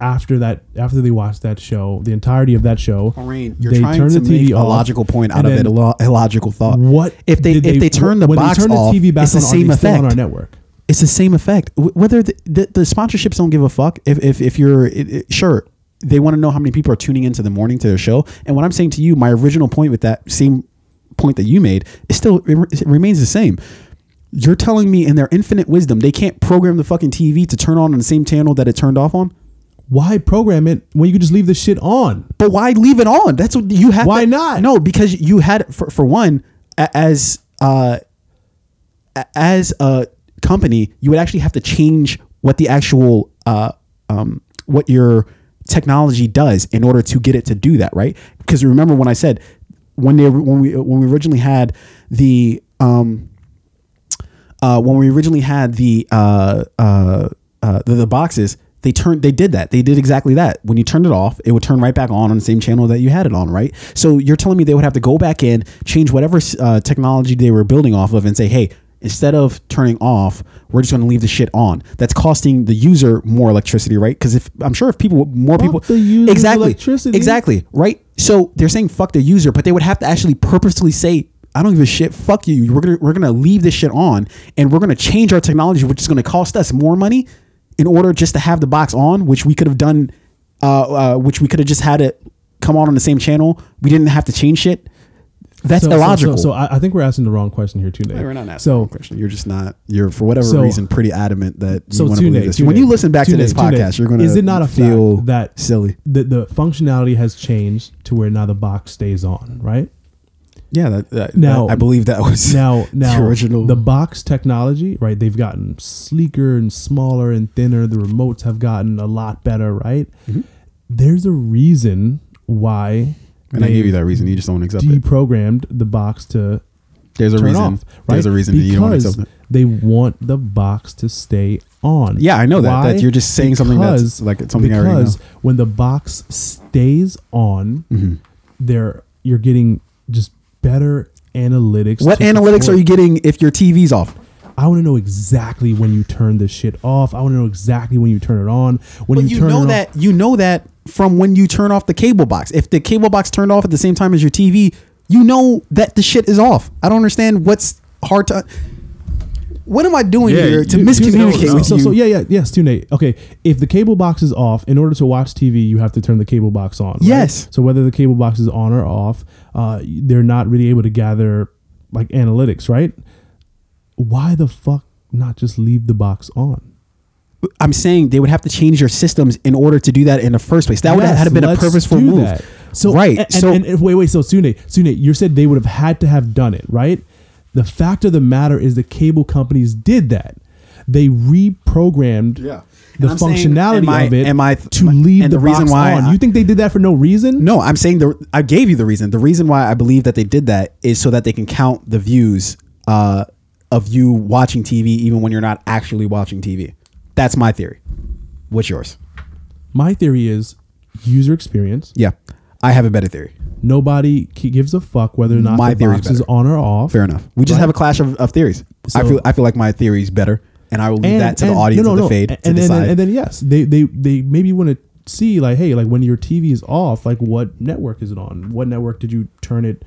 after that after they watched that show the entirety of that show Maureen, you're they trying turned to the TV make a logical point out of it, then a lo- illogical thought. what if they if they turn the box they turn off? the TV back it's the on, are same they still effect. on our network it's the same effect. Whether the, the, the sponsorships don't give a fuck. If if, if you're it, it- sure, they want to know how many people are tuning into the morning to their show. And what I'm saying to you, my original point with that same point that you made is still it, it remains the same. You're telling me in their infinite wisdom they can't program the fucking TV to turn on on the same channel that it turned off on. why program it when you could just leave the shit on? But why leave it on? That's what you have. Why to- not? No, because you had for for one as uh as a company, you would actually have to change what the actual uh um what your technology does in order to get it to do that, right? Because remember when I said when they when we when we originally had the um uh, when we originally had the uh, uh, uh, the, the boxes, they turned they did that. They did exactly that. When you turned it off, it would turn right back on on the same channel that you had it on, right? So you're telling me they would have to go back in, change whatever uh, technology they were building off of, and say, hey. Instead of turning off, we're just going to leave the shit on. That's costing the user more electricity, right? Because if I'm sure if people, more Fuck people, exactly, electricity. exactly, right? So they're saying fuck the user, but they would have to actually purposely say, I don't give a shit. Fuck you. We're gonna we're gonna leave this shit on, and we're gonna change our technology, which is gonna cost us more money, in order just to have the box on, which we could have done, uh, uh, which we could have just had it come on on the same channel. We didn't have to change shit. That's So- so- illogical. So, so I, I think we're asking the wrong question here too, Nate. Hey, we're not asking so the question. You're just not. You're for whatever So- reason pretty adamant that you so want to believe this. When you listen back to this Tunde, podcast, you're gonna. Is it not a feel fact that silly? the the functionality has changed to where now the box stays on, right? Yeah, that, that, Now- that- I believe that was Now, now the original. the box technology, right? They've gotten sleeker and smaller and thinner. The remotes have gotten a lot better, right? Mhm. There's a reason why and I gave you that reason. You just don't accept it. deprogrammed the box to There's a turn reason. off, right? There's a reason that you don't want to because accept it. they want the box to stay on. Yeah, I know that. That you're just saying something that's like it's something I already know. because when the box stays on, Mhm. there you're getting just better analytics. What to analytics support- are you getting if your TV's off? I want to know exactly when you turn this shit off. I want to know exactly when you turn it on. When But you, you, turn know it off- that you know that from when you turn off the cable box. If the cable box turned off at the same time as your TV, you know that the shit is off. I don't understand what's hard to. What am I doing Yeah, here to you- miscommunicate so- with so, you? so yeah, yeah, yes, Tunde. Okay, if the cable box is off, in order to watch TV, you have to turn the cable box on. right? Yes. So whether the cable box is on or off, uh, they're not really able to gather like analytics, right? Why the fuck not just leave the box on? I'm saying they would have to change your systems in order to do that in the first place. That would have had been a let's purposeful move. that. So right. And, so and, and wait, wait. So Sune, Sune, you said they would have had to have done it, right? The fact of the matter is, the cable companies did that. They reprogrammed Yeah. the And I'm saying, functionality am I- of it am I- to leave and the, the reason box why on. I- you think they did that for no reason? No, I'm saying the I gave you the reason. The reason why I believe that they did that is so that they can count the views uh, of you watching TV even when you're not actually watching TV. That's my theory. What's yours? My theory is user experience. Yeah, I have a better theory. Nobody gives a fuck whether or not My the theory's box is better. on or off. Fair enough. We just Right. have a clash of, of theories. I So- feel I feel like my theory is better, and I will leave that to the audience of the fade and, to decide. then, and then yes, they they they maybe want to see like, hey, like when your TV is off, like what network is it on? What network did you turn it?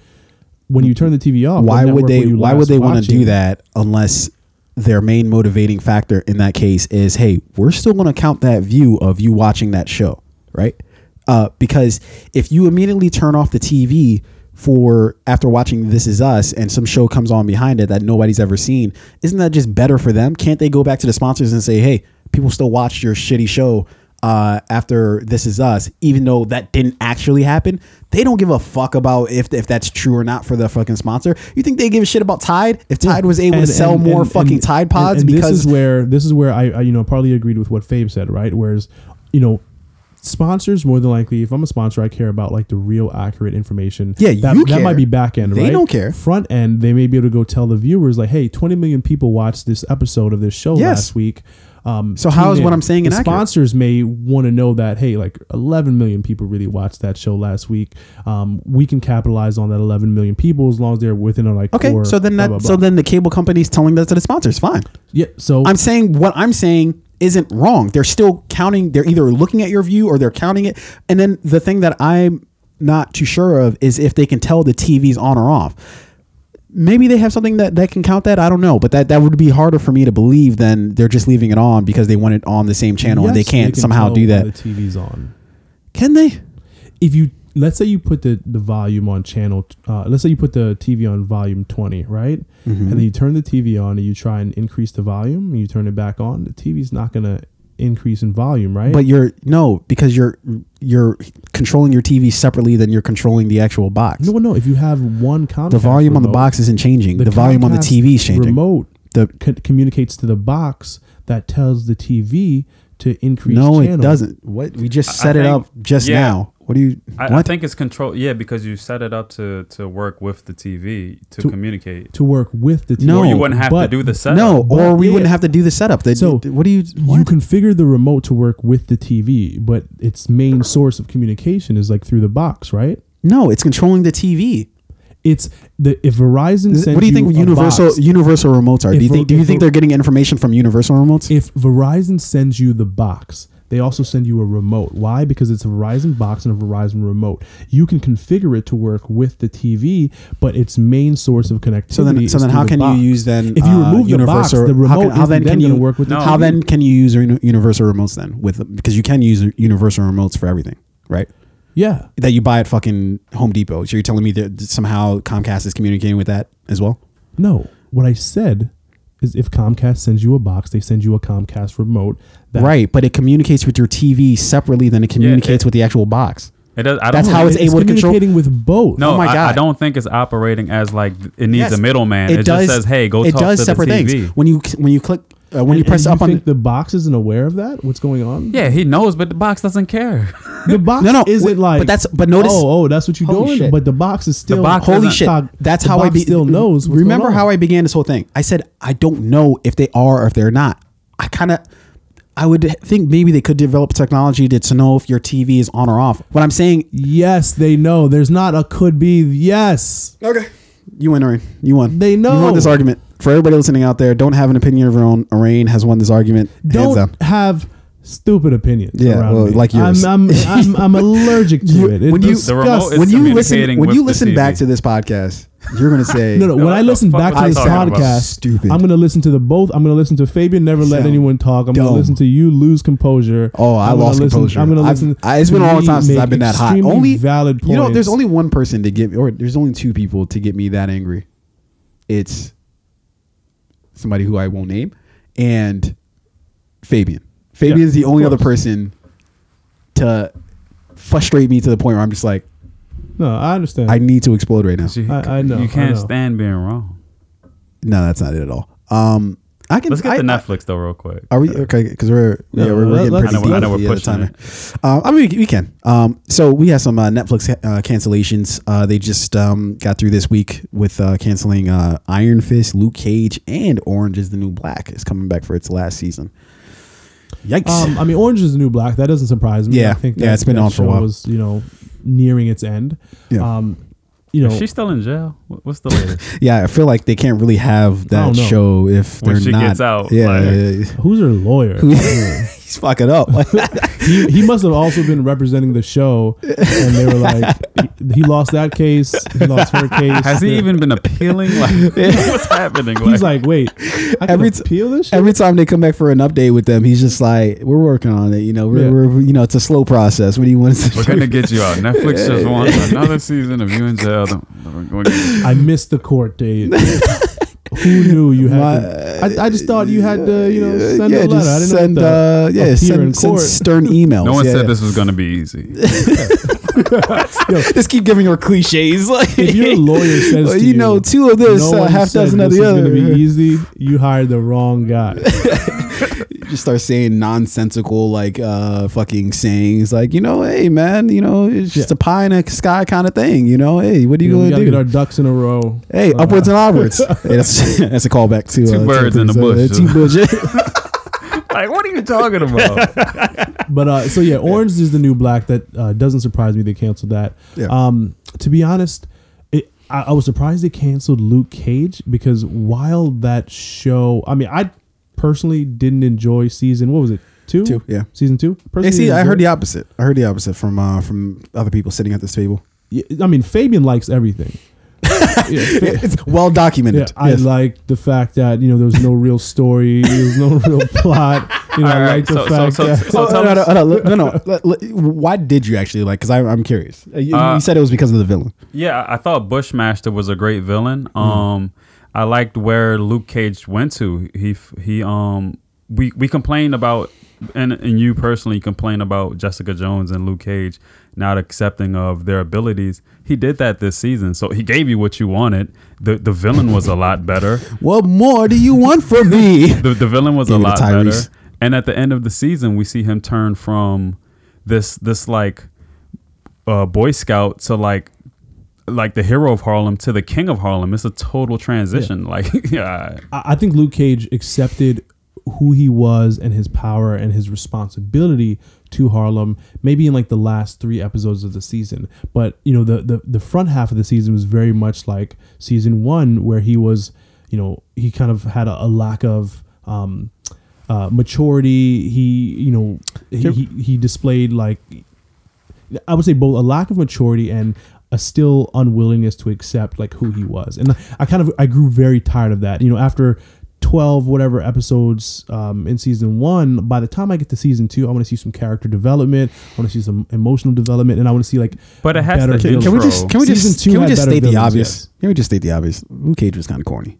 When you mm-hmm. turn the TV off, what why would network they? you Why would last they want to watching? do that unless their main motivating factor in that case is, hey, we're still going to count that view of you watching that show, right? Uh, because if you immediately turn off the TV for after watching This Is Us and some show comes on behind it that nobody's ever seen, isn't that just better for them? Can't they go back to the sponsors and say, hey, people still watch your shitty show uh, after This Is Us, even though that didn't actually happen? They don't give a fuck about if if that's true or not for the fucking sponsor. You think they give a shit about Tide? If Tide was able And- to sell and- more and- fucking Tide Pods because this is where this is where I, I you know partly agreed with what Fabe said, right? Whereas you know sponsors more than likely if i'm a sponsor i care about like the real accurate information Yeah, that, you that care. might be back end They right don't care. front end they may be able to go tell the viewers like hey 20 million people watched this episode of this show Yes. last week um, So how is what. I'm saying the inaccurate? sponsors may want to know that hey like 11 million people really watched that show last week um, we can capitalize on that 11 million people as long as they're within a like okay, core so then blah, that blah, so then the cable company's telling that to the sponsors. Fine. yeah so I'm saying what I'm saying isn't wrong. They're still counting. They're either looking at your view or they're counting it. And then the thing that I'm not too sure of is if they can tell the TV's on or off. Maybe they have something that, that can count that. I don't know, but that, that would be harder for me to believe than they're just leaving it on because they want it on the same channel and they can't can somehow do that. The TV's on. Can they? If you let's say you put the the volume on channel, uh, let's say you put the TV on volume twenty, right? Mm-hmm. And then you turn the TV on and you try and increase the volume, and you turn it back on. The TV's not gonna increase in volume, right? But you're no because you're you're controlling your TV separately than you're controlling the actual box. no, no. If you have one Comcast the volume on the box isn't changing. The, volume on the TV is changing. Remote The- co- communicates to the box that tells the TV to increase. no, channel. it doesn't. What we just I set it think- up just yeah. now. What do you? I, I think it's control. Yeah, because you set it up to to work with the TV to, To- communicate. to work with the TV. No, or you wouldn't have but- to do the setup. no, but- or we yeah, wouldn't have to do the setup. That, So, what do you? you configure the remote to work with the TV, but its main source of communication is like through the box, right? no, it's controlling the TV. It's the if Verizon sends what do you think a universal box- universal remotes are? Do you think? Do you think they're getting information from universal remotes? if Verizon sends you the box, they also send you a remote. Why? Because it's a Verizon box and a Verizon remote. You can configure it to work with the TV, but its main source of connectivity. so then, is so then, how the can box. you use then? If you uh, remove the box, universal? the remote how, can, then then can you work with the No. How then can you use universal remotes then with because you can use universal remotes for everything, right? Yeah. that you buy at fucking Home Depot. So you're telling me that somehow Comcast is communicating with that as well? No. What I said is if Comcast sends you a box, they send you a Comcast remote. That right, but it communicates with your TV separately than it communicates it- with the actual box. It does. I don't That's know. how it's able to control- communicating with both. No, Oh my I, I don't think it's operating as like it needs Yes, a middleman. It, does. just says, "Hey, go it talk does to separate the TV." things. When you when you click uh, when you press and up on think the box isn't aware of that. What's going on? Yeah, he knows, but the box doesn't care. The box No, no, isn't wait, like. but that's- but notice- Oh, oh, that's what you're doing. shit. But the box is still. box Holy shit! Cog- That's the how I be, still knows. What's remember going on. how I began this whole thing? I said I don't know if they are or if they're not. I kind of, I would think maybe they could develop technology to, to know if your TV is on or off. What I'm saying, Yes, they know. There's not a could be. Yes, okay, you win, Arain. You won. They know. You won this argument. For everybody listening out there, don't have an opinion of your own. Arain has won this argument. don't down. have stupid opinions. Yeah, around well, me. like yours. I'm, I'm, I'm, I'm allergic to You- it. It when you- The remote disgusts- is when you listen, when you listen back to this podcast, you're gonna say, No, no. When I listen back to I this podcast, Stupid. I'm gonna listen to the both. I'm gonna listen to Fabian never let Sound anyone talk. I'm dumb. gonna listen to you lose composure. Oh, I I'm lost listen, composure. I'm gonna I've- listen. I- it's to been a long time since I've been that hot. Only valid points. You know, there's only one person to get, me, or there's only two people to get me that angry. It's somebody who I won't name, and Fabian. Fabian's the only other person to frustrate me to the point where I'm just like, no. I understand. I need to explode right now. You, I- I know, You can't know. stand being wrong. No, that's not it at all. Um, I can. Let's get I, to Netflix though, real quick. Are we okay? Because we're yeah, No, we're, we're getting let's- pretty I know- deep. I know we're yeah, the pushing timer. Um, I mean, we, we can. Um, so we have some uh, Netflix uh, cancellations. Uh, they just um, got through this week with uh, canceling uh, Iron Fist, Luke Cage, and Orange is the New Black is coming back for its last season. Yikes! Um, I mean, Orange is the New Black. That doesn't surprise me. Yeah, I think yeah, that, it's been that on for a show while. Was you know nearing its end. Yeah. Um, you know, she's still in jail? What's the latest? yeah, I feel like they can't really have that show if When they're she not. gets out, yeah, like- yeah, who's her lawyer? he's fucking up. he, he must have also been representing the show, and they were like, he, he lost that case, he lost her case. Has he even been appealing? Like, what's happening? He's like, wait, I Every t- appeal this. Shit? Every time they come back for an update with them, he's just like, "We're working on it." You know, we're, Yeah. we're you know, it's a slow process. What do you want us to we're do? gonna get you out. Netflix just wants another season of you in jail. We're going to get you- I missed the court date. Who knew you had? My- to, I, I just thought you had to, you know, send yeah, a letter. I didn't send, know uh, to yeah, appear send, in send stern emails. No one yeah, said yeah. this was gonna be easy. Just keep giving her cliches. Like, If your lawyer says well, to you know, two of this, no uh, half dozen of this the is other. gonna be easy. You hired the wrong guy. You just start saying nonsensical, like, uh, fucking sayings, like, you know, hey, man, you know, it's just Yeah. a pie in a sky kind of thing. You know, hey, what are you, You know, we gonna gotta do? get our ducks in a row. Hey, Uh, upwards and onwards. hey, that's that's a callback to Two uh, birds Tom in the bush. Uh, two birds. like, what are you talking about? But uh, so yeah, Orange is the new black. That uh, doesn't surprise me. They canceled that. Yeah. Um, to be honest, it, I, I was surprised they canceled Luke Cage because while that show, I mean, I personally didn't enjoy season. What was it? Two. Two, yeah. Season two. Hey, Personally see, didn't I heard it. the opposite. I heard the opposite from uh, from other people sitting at this table. Yeah, I mean, Fabian likes everything. yeah, It's well documented. yeah, I like the fact that you know there was no real story, there was no real plot. You know, All I right, like the so- so- fact so- that so Oh, tell no, no, no, no, no, no. Let- let- Why did you actually like? Because I'm curious. Uh, You, Uh, you said it was because of the villain. Yeah, I thought Bushmaster was a great villain. Mm. I liked where Luke Cage went to. He he um we we complained about and and you personally complained about Jessica Jones and Luke Cage not accepting of their abilities. He did that this season, so he gave you what you wanted. the The villain was a lot better. What more do you want from me? The the villain was a it to lot better. And at the end of the season, we see him turn from this this like uh, Boy Scout to like like the hero of Harlem to the king of Harlem. It's a total transition. Like yeah, I I think Luke Cage accepted who he was and his power and his responsibility to Harlem maybe in like the last 3 episodes of the season. But you know the the, the front half of the season was very much like season 1 where he was you know he kind of had a, a lack of um uh, maturity. He you know he, he, he displayed like I would say both a lack of maturity and a still unwillingness to accept like who he was. And I kind of I grew very tired of that. You know, after 12 whatever episodes um, in season one by the time i get to season two i want to see some character development i want to see some emotional development and i want to see like But it has better to villains. Can we just can we Season just two can we just better state the obvious? yes. Can we just state the obvious? Luke Cage was kind of corny.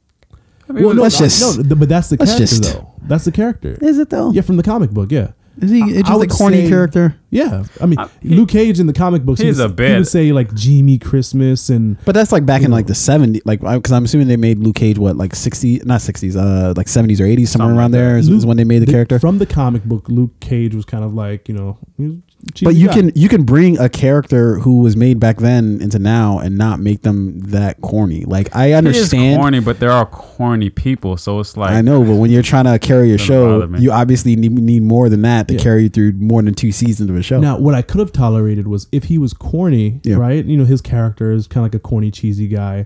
I mean, well, no, let's just- no, but that's the character just- though that's the character Is it though? yeah from the comic book yeah Is he it's I just a corny say- character? yeah i mean Uh, he- luke cage in the comic books he he's would, a he would say like Jimmy Christmas and But that's like back in You like the 70s, like because I'm assuming they made Luke Cage what like 60, not 60s, uh, like 70s or 80s, somewhere Something around like that. there is, is when they made the, character. from the comic book luke cage was kind of like you know he was a cheesy But you guy. can you can bring a character who was made back then into now and not make them that corny. Like I He is understand. corny, but there are corny people, so it's like I know, but when you're trying to carry a show, you obviously need, need more than that to Yeah. carry you through more than two seasons of a show. Now, what I could have tolerated was if he was corny, Yeah. right? You know, his character is kind of like a corny, cheesy guy,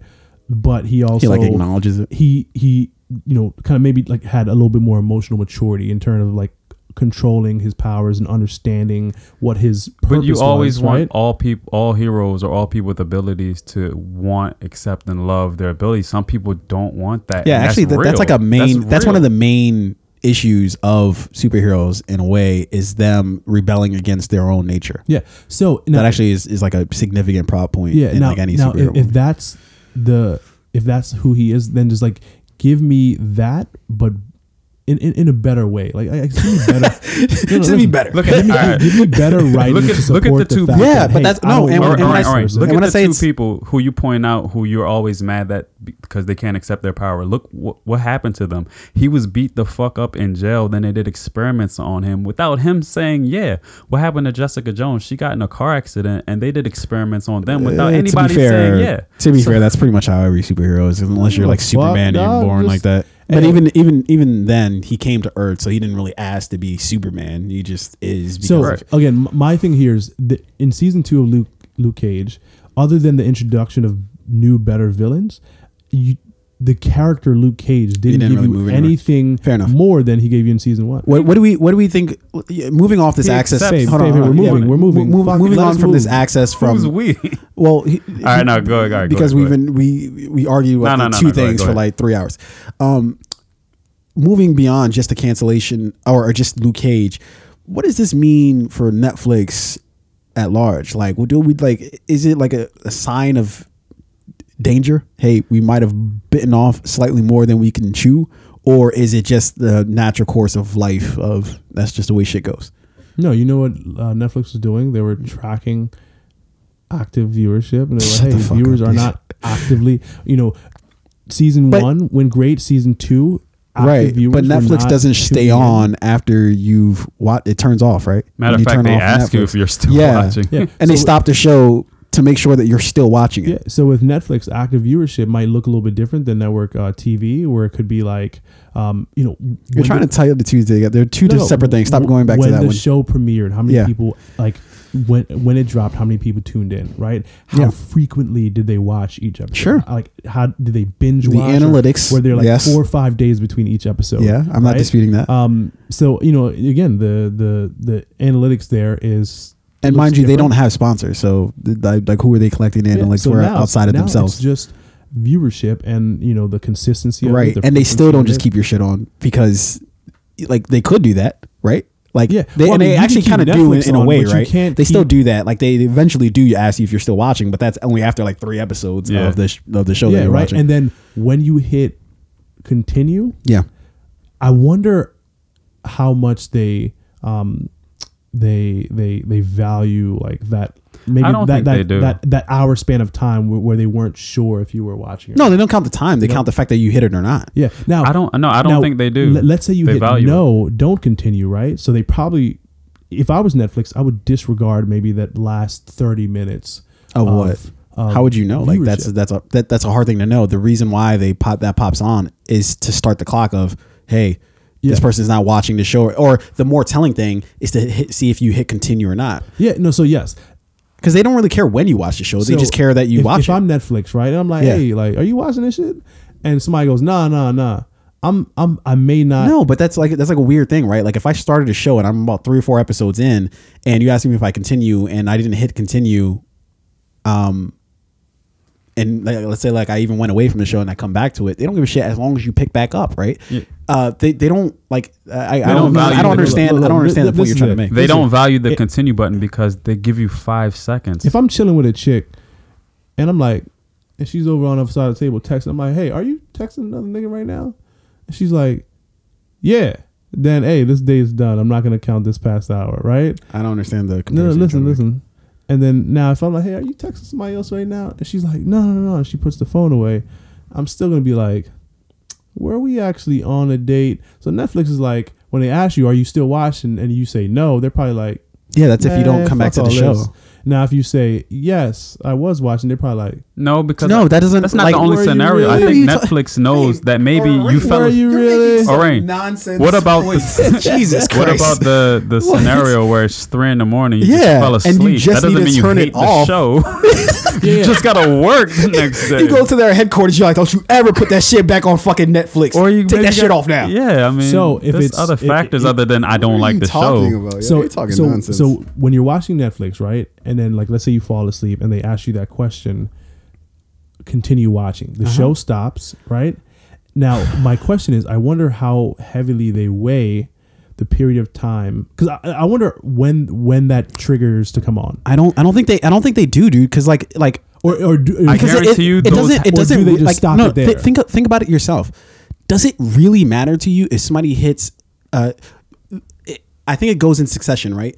but he also he like acknowledges it. he he you know kind of maybe like had a little bit more emotional maturity in terms of like controlling his powers and understanding what his purpose But you always was, want right? all people, all heroes, or all people with abilities to want, accept, and love their abilities. Some people don't want that. Yeah, and actually, that, that's like a main. That's, one of the main issues of superheroes in a way is them rebelling against their own nature. Yeah. So now, that actually is, is like a significant prop point yeah. in Now, like any now superhero. if, if that's the if that's who he is, then just like give me that, but. In, in, in a better way, like I, I give me better. No, no, Just be better. Look give at me, all right. give me better writing Look at- to look at support the the, two- fact Yeah, that, but that's- I no, don't and want All right, when all I- right, all right. Look and at the two people who you point out who you're always mad that because they can't accept their power. Look what, what happened to them. He was beat the fuck up in jail. Then they did experiments on him without him saying, "Yeah." What happened to Jessica Jones? She got in a car accident and they did experiments on them without Uh, anybody fair, saying, "Yeah." To be fair, that's pretty much how every superhero is, unless you're like Superman and you're born like that. But even even even then, he came to Earth, so he didn't really ask to be Superman. He just is. Because So Right. again, my thing here is that in season two of Luke Luke Cage, other than the introduction of new better villains, you, the character Luke Cage didn't, didn't give really you anything Fair enough. more than he gave you in season one. What, what do we what do we think? Moving off this He access, accepts- hold on, hold on, we're yeah. moving, we're moving. Move- Fuck, moving on us from this move. access Who's from we? well, he, All right, no, go ahead, go because go we've ahead. been we we argued No, about no, no, two no, go ahead, things for ahead. like three hours. Um, moving beyond just the cancellation or, or just Luke Cage, what does this mean for Netflix at large? Like, what do we like? Is it like a, a sign of danger? Hey, we might have bitten off slightly more than we can chew, or is it just the natural course of life? Of that's just the way shit goes. No, you know what uh, Netflix was doing? They were tracking active viewership, and they Shut were the hey, fuck viewers up, are not actively. You know, season But- one went great. Season two, active right, viewers but were Netflix doesn't stay in. on after you've watched it turns off, right? Matter of you fact, turn they off ask you if you're still Yeah. watching. Yeah, and they stop the show to make sure that you're still watching it. Yeah, so with Netflix, active viewership might look a little bit different than network uh, TV, where it could be like, um, you know, You're trying the- to tie up the two together. They're two No, separate things. Stop going back to that When the one. show premiered. How many Yeah. people like when when it dropped? How many people tuned in? Right? How Yeah. frequently did they watch each episode? Sure. Like how did they binge The watch? or analytics, Were there like yes. four or five days between each episode? yeah, I'm not disputing that. Um. So you know, again, the the the analytics there is. And looks mind you, they don't have sponsors, so like, like who are they collecting the Yeah, like, so for now- outside of now themselves? It's just viewership and you know the consistency of it, right, the and they still don't just keep your shit on because, like, they could do that, right? Like, Yeah. they, Well, I and mean, they actually kind of do in, in a on, way, but you right? can't They still do that. Like, they eventually do ask you if you're still watching, but that's only after like three episodes Yeah. of the sh- of the show that yeah, you're right. watching. And then when you hit continue, yeah, I wonder how much they um they they they value like that maybe I don't that think that, they do. that that hour span of time where, where they weren't sure if you were watching or no, they don't count the time. They You count the fact that you hit it or not. yeah now I don't. No, I don't now, think they do. let- let's say you They hit value no don't continue right so they probably if i was netflix i would disregard maybe that last 30 minutes Of what? of How would you know? Like that's that's a that, that's a hard thing to know. The reason why they pop that pops on is to start the clock of hey, this Yeah. person's not watching the show. Or the more telling thing is to hit, see if you hit continue or not, yeah no so yes because they don't really care when you watch the show. they just care that you if, watch if it. i'm netflix right and i'm like Yeah. hey like are you watching this shit and somebody goes nah nah nah i'm i'm i may not no, but that's like that's like a weird thing, right? Like if I started a show and I'm about three or four episodes in, and you ask me if I continue and I didn't hit continue, um, and like, let's say like I even went away from the show and I come back to it, they don't give a shit as long as you pick back up, right? Yeah. Uh, they, they don't like I, I, don't don't value I don't understand look, I don't understand the point you're is trying to make. They Listen, don't value the it- continue button because they give you five seconds. If I'm chilling with a chick, and I'm like, and she's over on the other side of the table texting, I'm like, hey, are you texting another nigga right now? And she's like, yeah. Then hey, this day is done. I'm not gonna count this past hour, right? I don't understand the No, no, comparison listen, make. listen. And then now if I'm like, hey, are you texting somebody else right now? And she's like, no, no, no, no. And she puts the phone away. I'm still gonna be like, were we actually on a date? So Netflix is like, when they ask you, are you still watching? And you say no, they're probably like, Yeah, that's if you don't come back to the all show. this." Now, if you say yes, I was watching, they're probably like, no, because No, that doesn't. that's not like, the only were you scenario. I think What are you Netflix knows that maybe you fell. Were you really? Alright. nonsense. What about the- Jesus Christ? What about the the scenario where it's three in the morning? You Yeah, just fell and you asleep. just that doesn't need to mean you turn it hate the off. show. you Yeah. just gotta work the next day. You go to their headquarters, you're like, don't you ever put that shit back on fucking Netflix. or you take that shit off now. Yeah, I mean, So, if it's- other factors other than I don't like the show. So so so when you're watching Netflix, right, and then like let's say you fall asleep and they ask you that question, continue watching. The Uh-huh. show stops, right? Now my question is, I wonder how heavily they weigh the period of time because I, I wonder when when that triggers to come on, I don't. I don't think they. I don't think they do, dude. Because like like or or do, I it, guarantee it, you it those- doesn't. It doesn't. do they re- just like, stop no, it there? thi- think think about it yourself. Does it really matter to you if somebody hits? Uh, it, I think it goes in succession, right?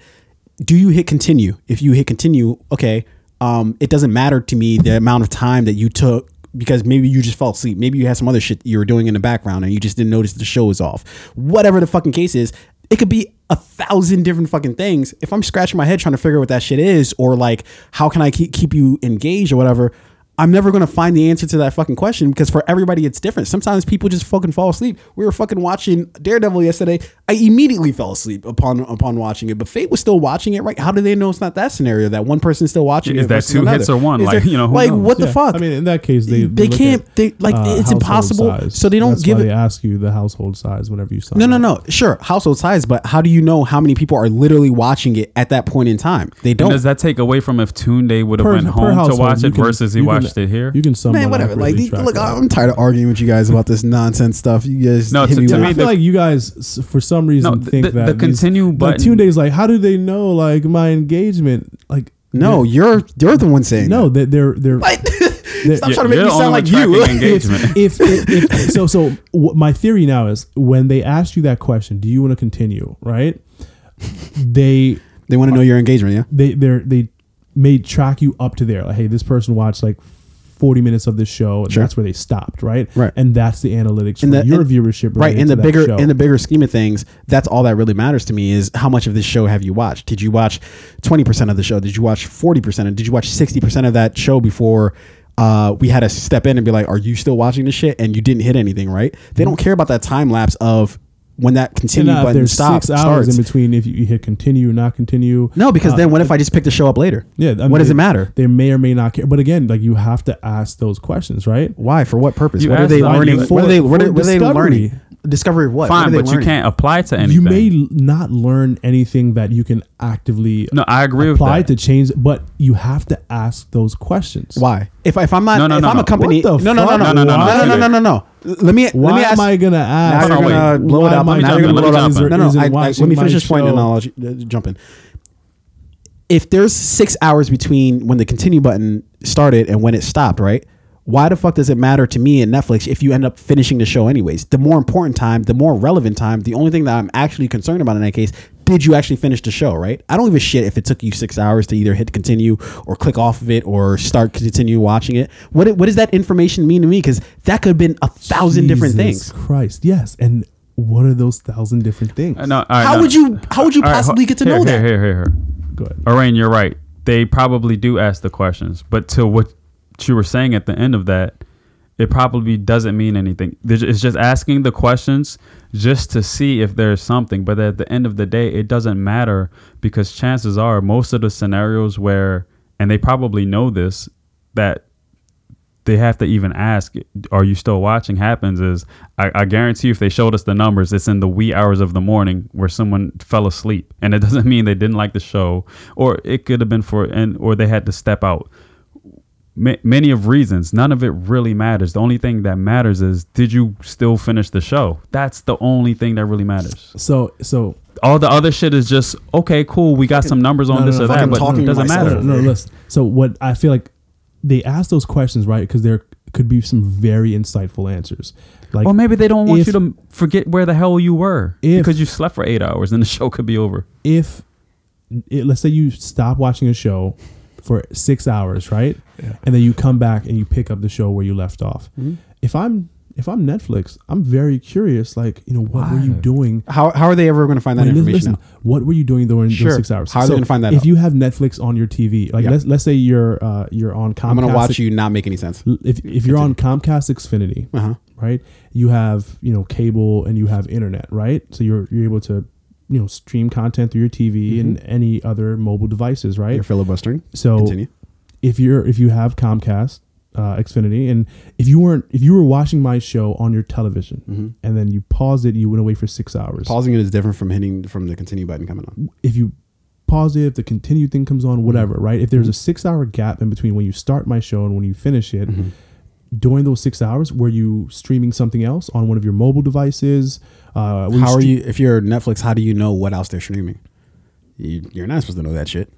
Do you hit continue? If you hit continue, okay. Um, it doesn't matter to me the amount of time that you took because maybe you just fell asleep. Maybe you had some other shit you were doing in the background and you just didn't notice the show was off. Whatever the fucking case is, it could be a thousand different fucking things. If I'm scratching my head trying to figure out what that shit is, or like how can I keep keep you engaged or whatever, I'm never gonna find the answer to that fucking question because for everybody it's different. Sometimes people just fucking fall asleep. We were fucking watching Daredevil yesterday. I immediately fell asleep upon upon watching it, but Fate was still watching it. Right? How do they know it's not that scenario? That one person's still watching Is it. that two another? hits or one? Is Like, there- you know, who like knows? what the Yeah. fuck? I mean, in that case, they They look can't- at, they- like, uh, it's household impossible, so they don't That's give why it- They ask you the household size whenever you sign. No, no, up. no. Sure, household size, but how do you know how many people are literally watching it at that point in time? They don't. does that take away from if Tunde would have went home to watch it can- versus he you can- watched it here? You can somewhat Man, whatever. Like, the- track look, that. I'm tired of arguing with you guys about this nonsense stuff. You guys, No, hit to- me to me, I feel the- like you guys, for some reason, No, the- think the- that the these- continue like button- two days. Like, how do they know? Like my engagement. Like no, they're- you're you're the one saying no, that they're they're. Like, they're- stop You're- trying to make you're me sound like you. engagement. if, if, if, if so so w- my theory now is when they ask you that question, do you want to continue? Right? They they want to know your engagement. Yeah. they they they may track you up to there. Like, hey, this person watched like. 40 minutes of this show and Sure. that's where they stopped right Right. and that's the analytics for the- your in- viewership Right in the bigger show. in the bigger scheme of things, that's all that really matters to me is how much of this show have you watched? Did you watch twenty percent of the show? Did you watch forty percent? Did you watch sixty percent of that show before uh, we had to step in and be like, "Are you still watching this shit?" And you didn't hit anything, right? They don't care about that time lapse of when that and continue now if button there's stops six hours starts. in between if you, you hit continue or not continue no, because uh, then what if I just pick the show up later? yeah I mean, what does they- it matter? they may or may not care but again like you have to ask those questions right Why? For what purpose? You what are they them, learning? you- what are they? What for are, what are they learning? Discovery of what? Fine, what are they but you can't apply to anything. you may not learn anything that you can actively no, I agree with apply that. to change but you have to ask those questions Why? If, if I'm not, No, no, if no, I'm no. a company, What the no, no, no, fuck? no, No, no, no, no, no, no, no, no, no. Let me, why let me ask. am I gonna Now you're gonna wait. blow it up. Now you're gonna blow it up. No, no. I, I, let me finish this point. And? I'll uh, jump in. If there's six hours between when the continue button started and when it stopped, right? Why the fuck does it matter to me and Netflix if you end up finishing the show anyways? The more important time, the more relevant time, the only thing that I'm actually concerned about in that case, did you actually finish the show, right? I don't give a shit if it took you six hours to either hit continue or click off of it or start continue watching it. What what does that information mean to me? Because that could have been a thousand different things. Christ yes and what are those thousand different things Uh, no, all right, How no, would you how would you All right, possibly ho- get to here, know here, that? Here, here, here. go ahead Orain, you're right. They probably do ask the questions, but to what you were saying at the end of that, it probably doesn't mean anything. It's just asking the questions just to see if there's something. But at the end of the day, it doesn't matter because chances are most of the scenarios where, and they probably know this, that they have to even ask, "Are you still watching?" Happens is I, I guarantee you, if they showed us the numbers, it's in the wee hours of the morning where someone fell asleep, and it doesn't mean they didn't like the show, or it could have been for and or they had to step out. Ma- many of reasons. None of it really matters. The only thing that matters is did you still finish the show? That's the only thing that really matters. So so All the other shit is just okay, cool. We got some numbers on no, this no, or that, but it doesn't matter. no, no, listen. So what I feel like they ask those questions right because there could be some very insightful answers. Like or maybe they don't want if- you to forget where the hell you were If- because you slept for eight hours and the show could be over. if it, let's say you stop watching a show for six hours, right? And then you come back and you pick up the show where you left off. Mm-hmm. If I'm if I'm Netflix, I'm very curious. Like, you know, what were you doing? How, how are they ever going to find that Wait, information listen, out? what were you doing during Sure. those six hours? How are they gonna find that If out? you have Netflix on your TV, like Yeah. let's let's say you're uh, you're on Comcast. I'm going to watch you not make any sense. If if you're on Comcast Xfinity, Uh-huh. right? You have you know cable and you have internet, right? So you're you're able to you know stream content through your TV and mm-hmm. any other mobile devices, right? You're filibustering. so Continue. if you're if you have Comcast uh, Xfinity and if you weren't if you were watching my show on your television mm-hmm. and then you paused it, you went away for six hours. Pausing it is different from hitting from the continue button coming on. if you pause it, if the continue thing comes on, whatever, mm-hmm. right? If there's a six hour gap in between when you start my show and when you finish it, during those six hours, were you streaming something else on one of your mobile devices? Uh, How are stre- you? If you're Netflix, how do you know what else they're streaming? You, you're not supposed to know that shit.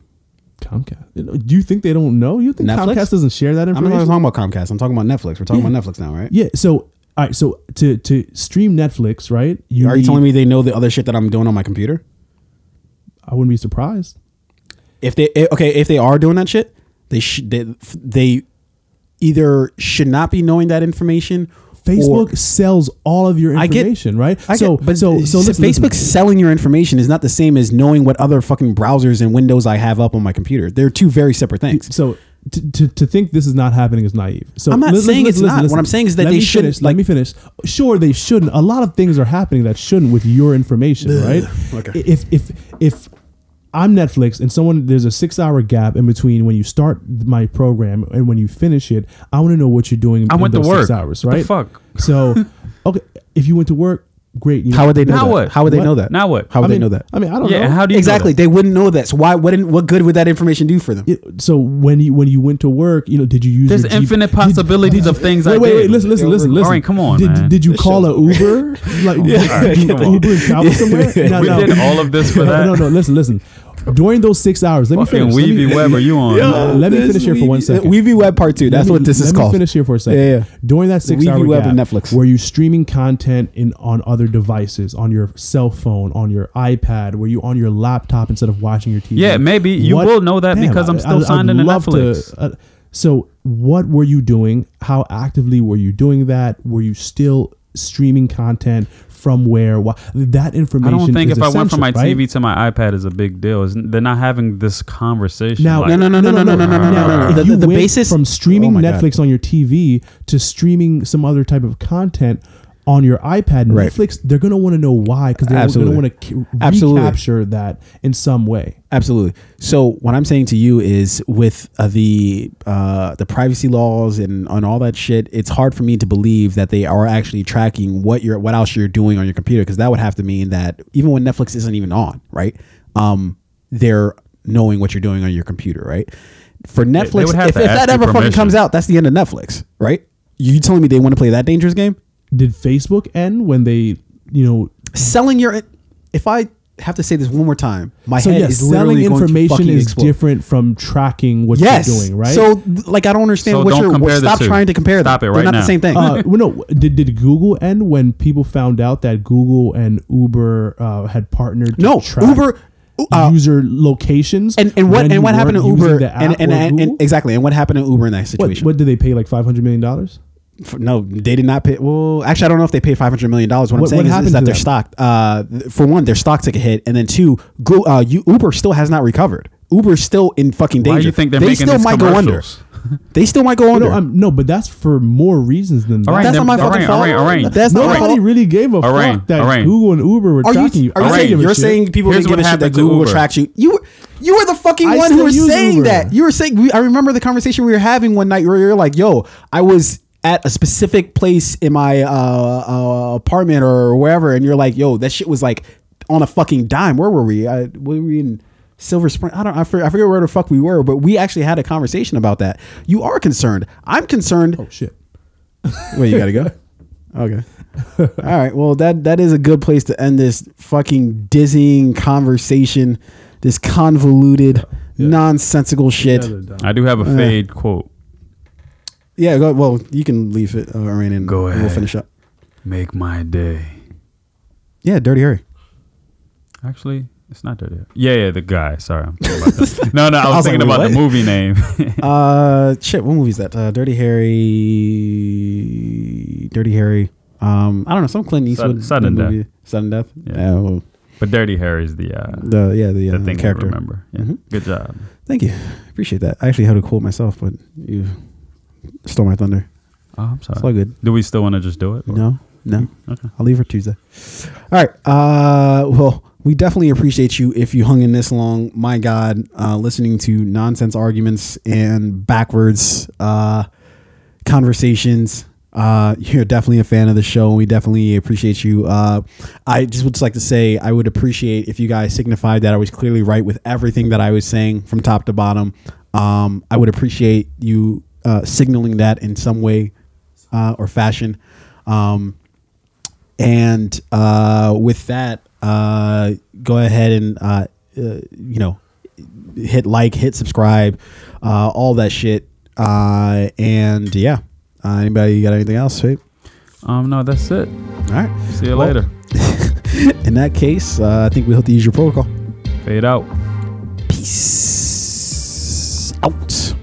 Comcast. Do you think they don't know? You think Netflix? Comcast doesn't share that information? I'm not talking about Comcast. I'm talking about Netflix. We're talking Yeah. about Netflix now, right? yeah. So, all right. So to to stream Netflix, right? Are you telling me they know the other shit that I'm doing on my computer? I wouldn't be surprised. If they eh, okay, if they are doing that shit, they should they, they either should not be knowing that information. Facebook or- sells all of your I get- information, right? I so, get, but so, so listen, Facebook listen. selling your information is not the same as knowing what other fucking browsers and windows I have up on my computer. They're two very separate things. So to, to, to think this is not happening is naive. So I'm not listen, saying it's not. What I'm saying is that Let they shouldn't, Finish, like- let me finish. Sure, they shouldn't. A lot of things are happening that shouldn't with your information, right? Okay. If if if I'm Netflix and someone there's a six hour gap in between when you start my program and when you finish it, I want to know what you're doing. I in went to work. Six hours, What the right? fuck? So, okay, if you went to work, great. You How would they know Now that? what? How would they What? know that? Now what? How would I they mean, know that? I mean, I don't Yeah, know. and how do you exactly. that? They wouldn't know that. So why? What? What good would that information do for them? It- so when you when you went to work, you know, did you use There's your G- infinite did- possibilities of things Wait, I wait, did. wait! Listen, listen, listen, listen. All right, come on, Did, man. did you call a Uber? Like, did you come on. Uber and travel somewhere? No, we no. did all of this for no, that. no, no. Listen, listen. During those six hours, let me finish. Let me- Weavy Web, are you on? Yeah. let me finish here for one second. Weavy Web Part Two. That's me- what this is called. let called. me finish here for a second. Yeah, yeah. During that six Weavy hour Web gap, and Netflix. were you streaming content in on other devices, on your cell phone, on your iPad? Were you on your laptop instead of watching your TV? Yeah, maybe. You will know that because I'm still signed into love Netflix. uh, so, what were you doing? How actively were you doing that? Were you still streaming content from where? Why, that information. I don't think is if I went from my right? TV to my iPad is a big deal. It's, they're not having this conversation. Now, like, No, no, no, no, no, no, no, no, no, Now, no. if The- you the- the went basis- from streaming Oh my God. Netflix on your TV to streaming some other type of content on your iPad, Right. Netflix, they're gonna want to know why because they're Absolutely. gonna want to Absolutely. recapture that in some way. Absolutely. So what I'm saying to you is, with uh, the uh, the privacy laws and on all that shit, it's hard for me to believe that they are actually tracking what you're what else you're doing on your computer because that would have to mean that even when Netflix isn't even on, right? Um, they're knowing what you're doing on your computer, right? For Netflix, if, if that you ever fucking comes out, that's the end of Netflix, right? You telling me they want to play that dangerous game? Did Facebook end when they, you know, Selling your if I have to say this one more time, my so head yeah, is selling literally going to information is explode. different from tracking what yes. you're doing, right? So, like, I don't understand So what don't you're. compare stop trying to compare that. Stop them. it They're right not now. the same thing. uh, well, no. Did, did Google end when people found out that Google and Uber uh, had partnered? To no, track Uber. Uh, user locations and, and what and what happened to Uber the app and and, and, exactly and what happened to Uber in that what, situation? what did they pay like five hundred million dollars? For- no, they did not pay. Well, actually, I don't know if they paid five hundred million dollars. What, What- I'm saying what is, is that their stock. Uh, for one, their stock took a hit, and then two, go, uh, you, Uber still has not recovered. Uber's still in fucking danger. Why do you think they're they making still these might go under. They still might go under. No, no, but that's for more reasons than that. All right, That's not my all fucking right, fault. all right, all right. That's Nobody fault. really gave a All right, fuck that all right. Google and Uber were Are you, tracking you. are you, you saying, you're saying people Here's didn't give a shit that Google Uber. tracks you? You were you were the fucking I one who was saying Uber. that. You were saying we, I remember the conversation we were having one night where you're like, "Yo, I was at a specific place in my uh, uh, apartment or wherever," and you're like, "Yo, that shit was like on a fucking dime." Where were we? I, were we in? Silver Spring. I don't. I forget, I forget where the fuck we were, but we actually had a conversation about that. You are concerned. I'm concerned. Oh shit. Wait, you gotta go. Okay. All right. Well, that that is a good place to end this fucking dizzying conversation. This convoluted, Yeah. nonsensical shit. I do have a Uh, fade quote. Yeah. Go, well, you can leave it, uh, Rain, and Go We'll ahead. finish up. Make my day. Yeah, Dirty Harry. Actually, it's not Dirty. Harry. Yeah, yeah, the guy. Sorry, I'm thinking about that. no, no, I was, I was thinking like, about the movie name. Uh, shit. What movie is that? Uh, Dirty Harry. Dirty Harry. Um, I don't know. Some Clint Eastwood Sudden Death. movie. Sudden Death. Yeah. Well, but Dirty Harry's the uh, the yeah the, uh, the thing character. I remember. Yeah, Mhm. good job. Thank you. Appreciate that. I actually had a quote myself, but you stole my thunder. Oh, I'm sorry. It's all good. Do we still want to just do it? or- No, no. Okay. I'll leave for Tuesday. All right. Uh, well, we definitely appreciate you if you hung in this long. My God, uh, listening to nonsense arguments and backwards uh, conversations. Uh, you're definitely a fan of the show, and we definitely appreciate you. Uh, I just would just like to say I would appreciate if you guys signified that I was clearly right with everything that I was saying from top to bottom. Um, I would appreciate you uh, signaling that in some way uh, or fashion. Um, and uh, with that, uh, go ahead and uh, uh, you know hit like, hit subscribe, uh, all that shit. Uh, and yeah, uh, anybody got anything else? Right? Um, no, that's it. All right. See you Well- later. In that case, uh, I think we'll have to use your protocol. Fade out. Peace out.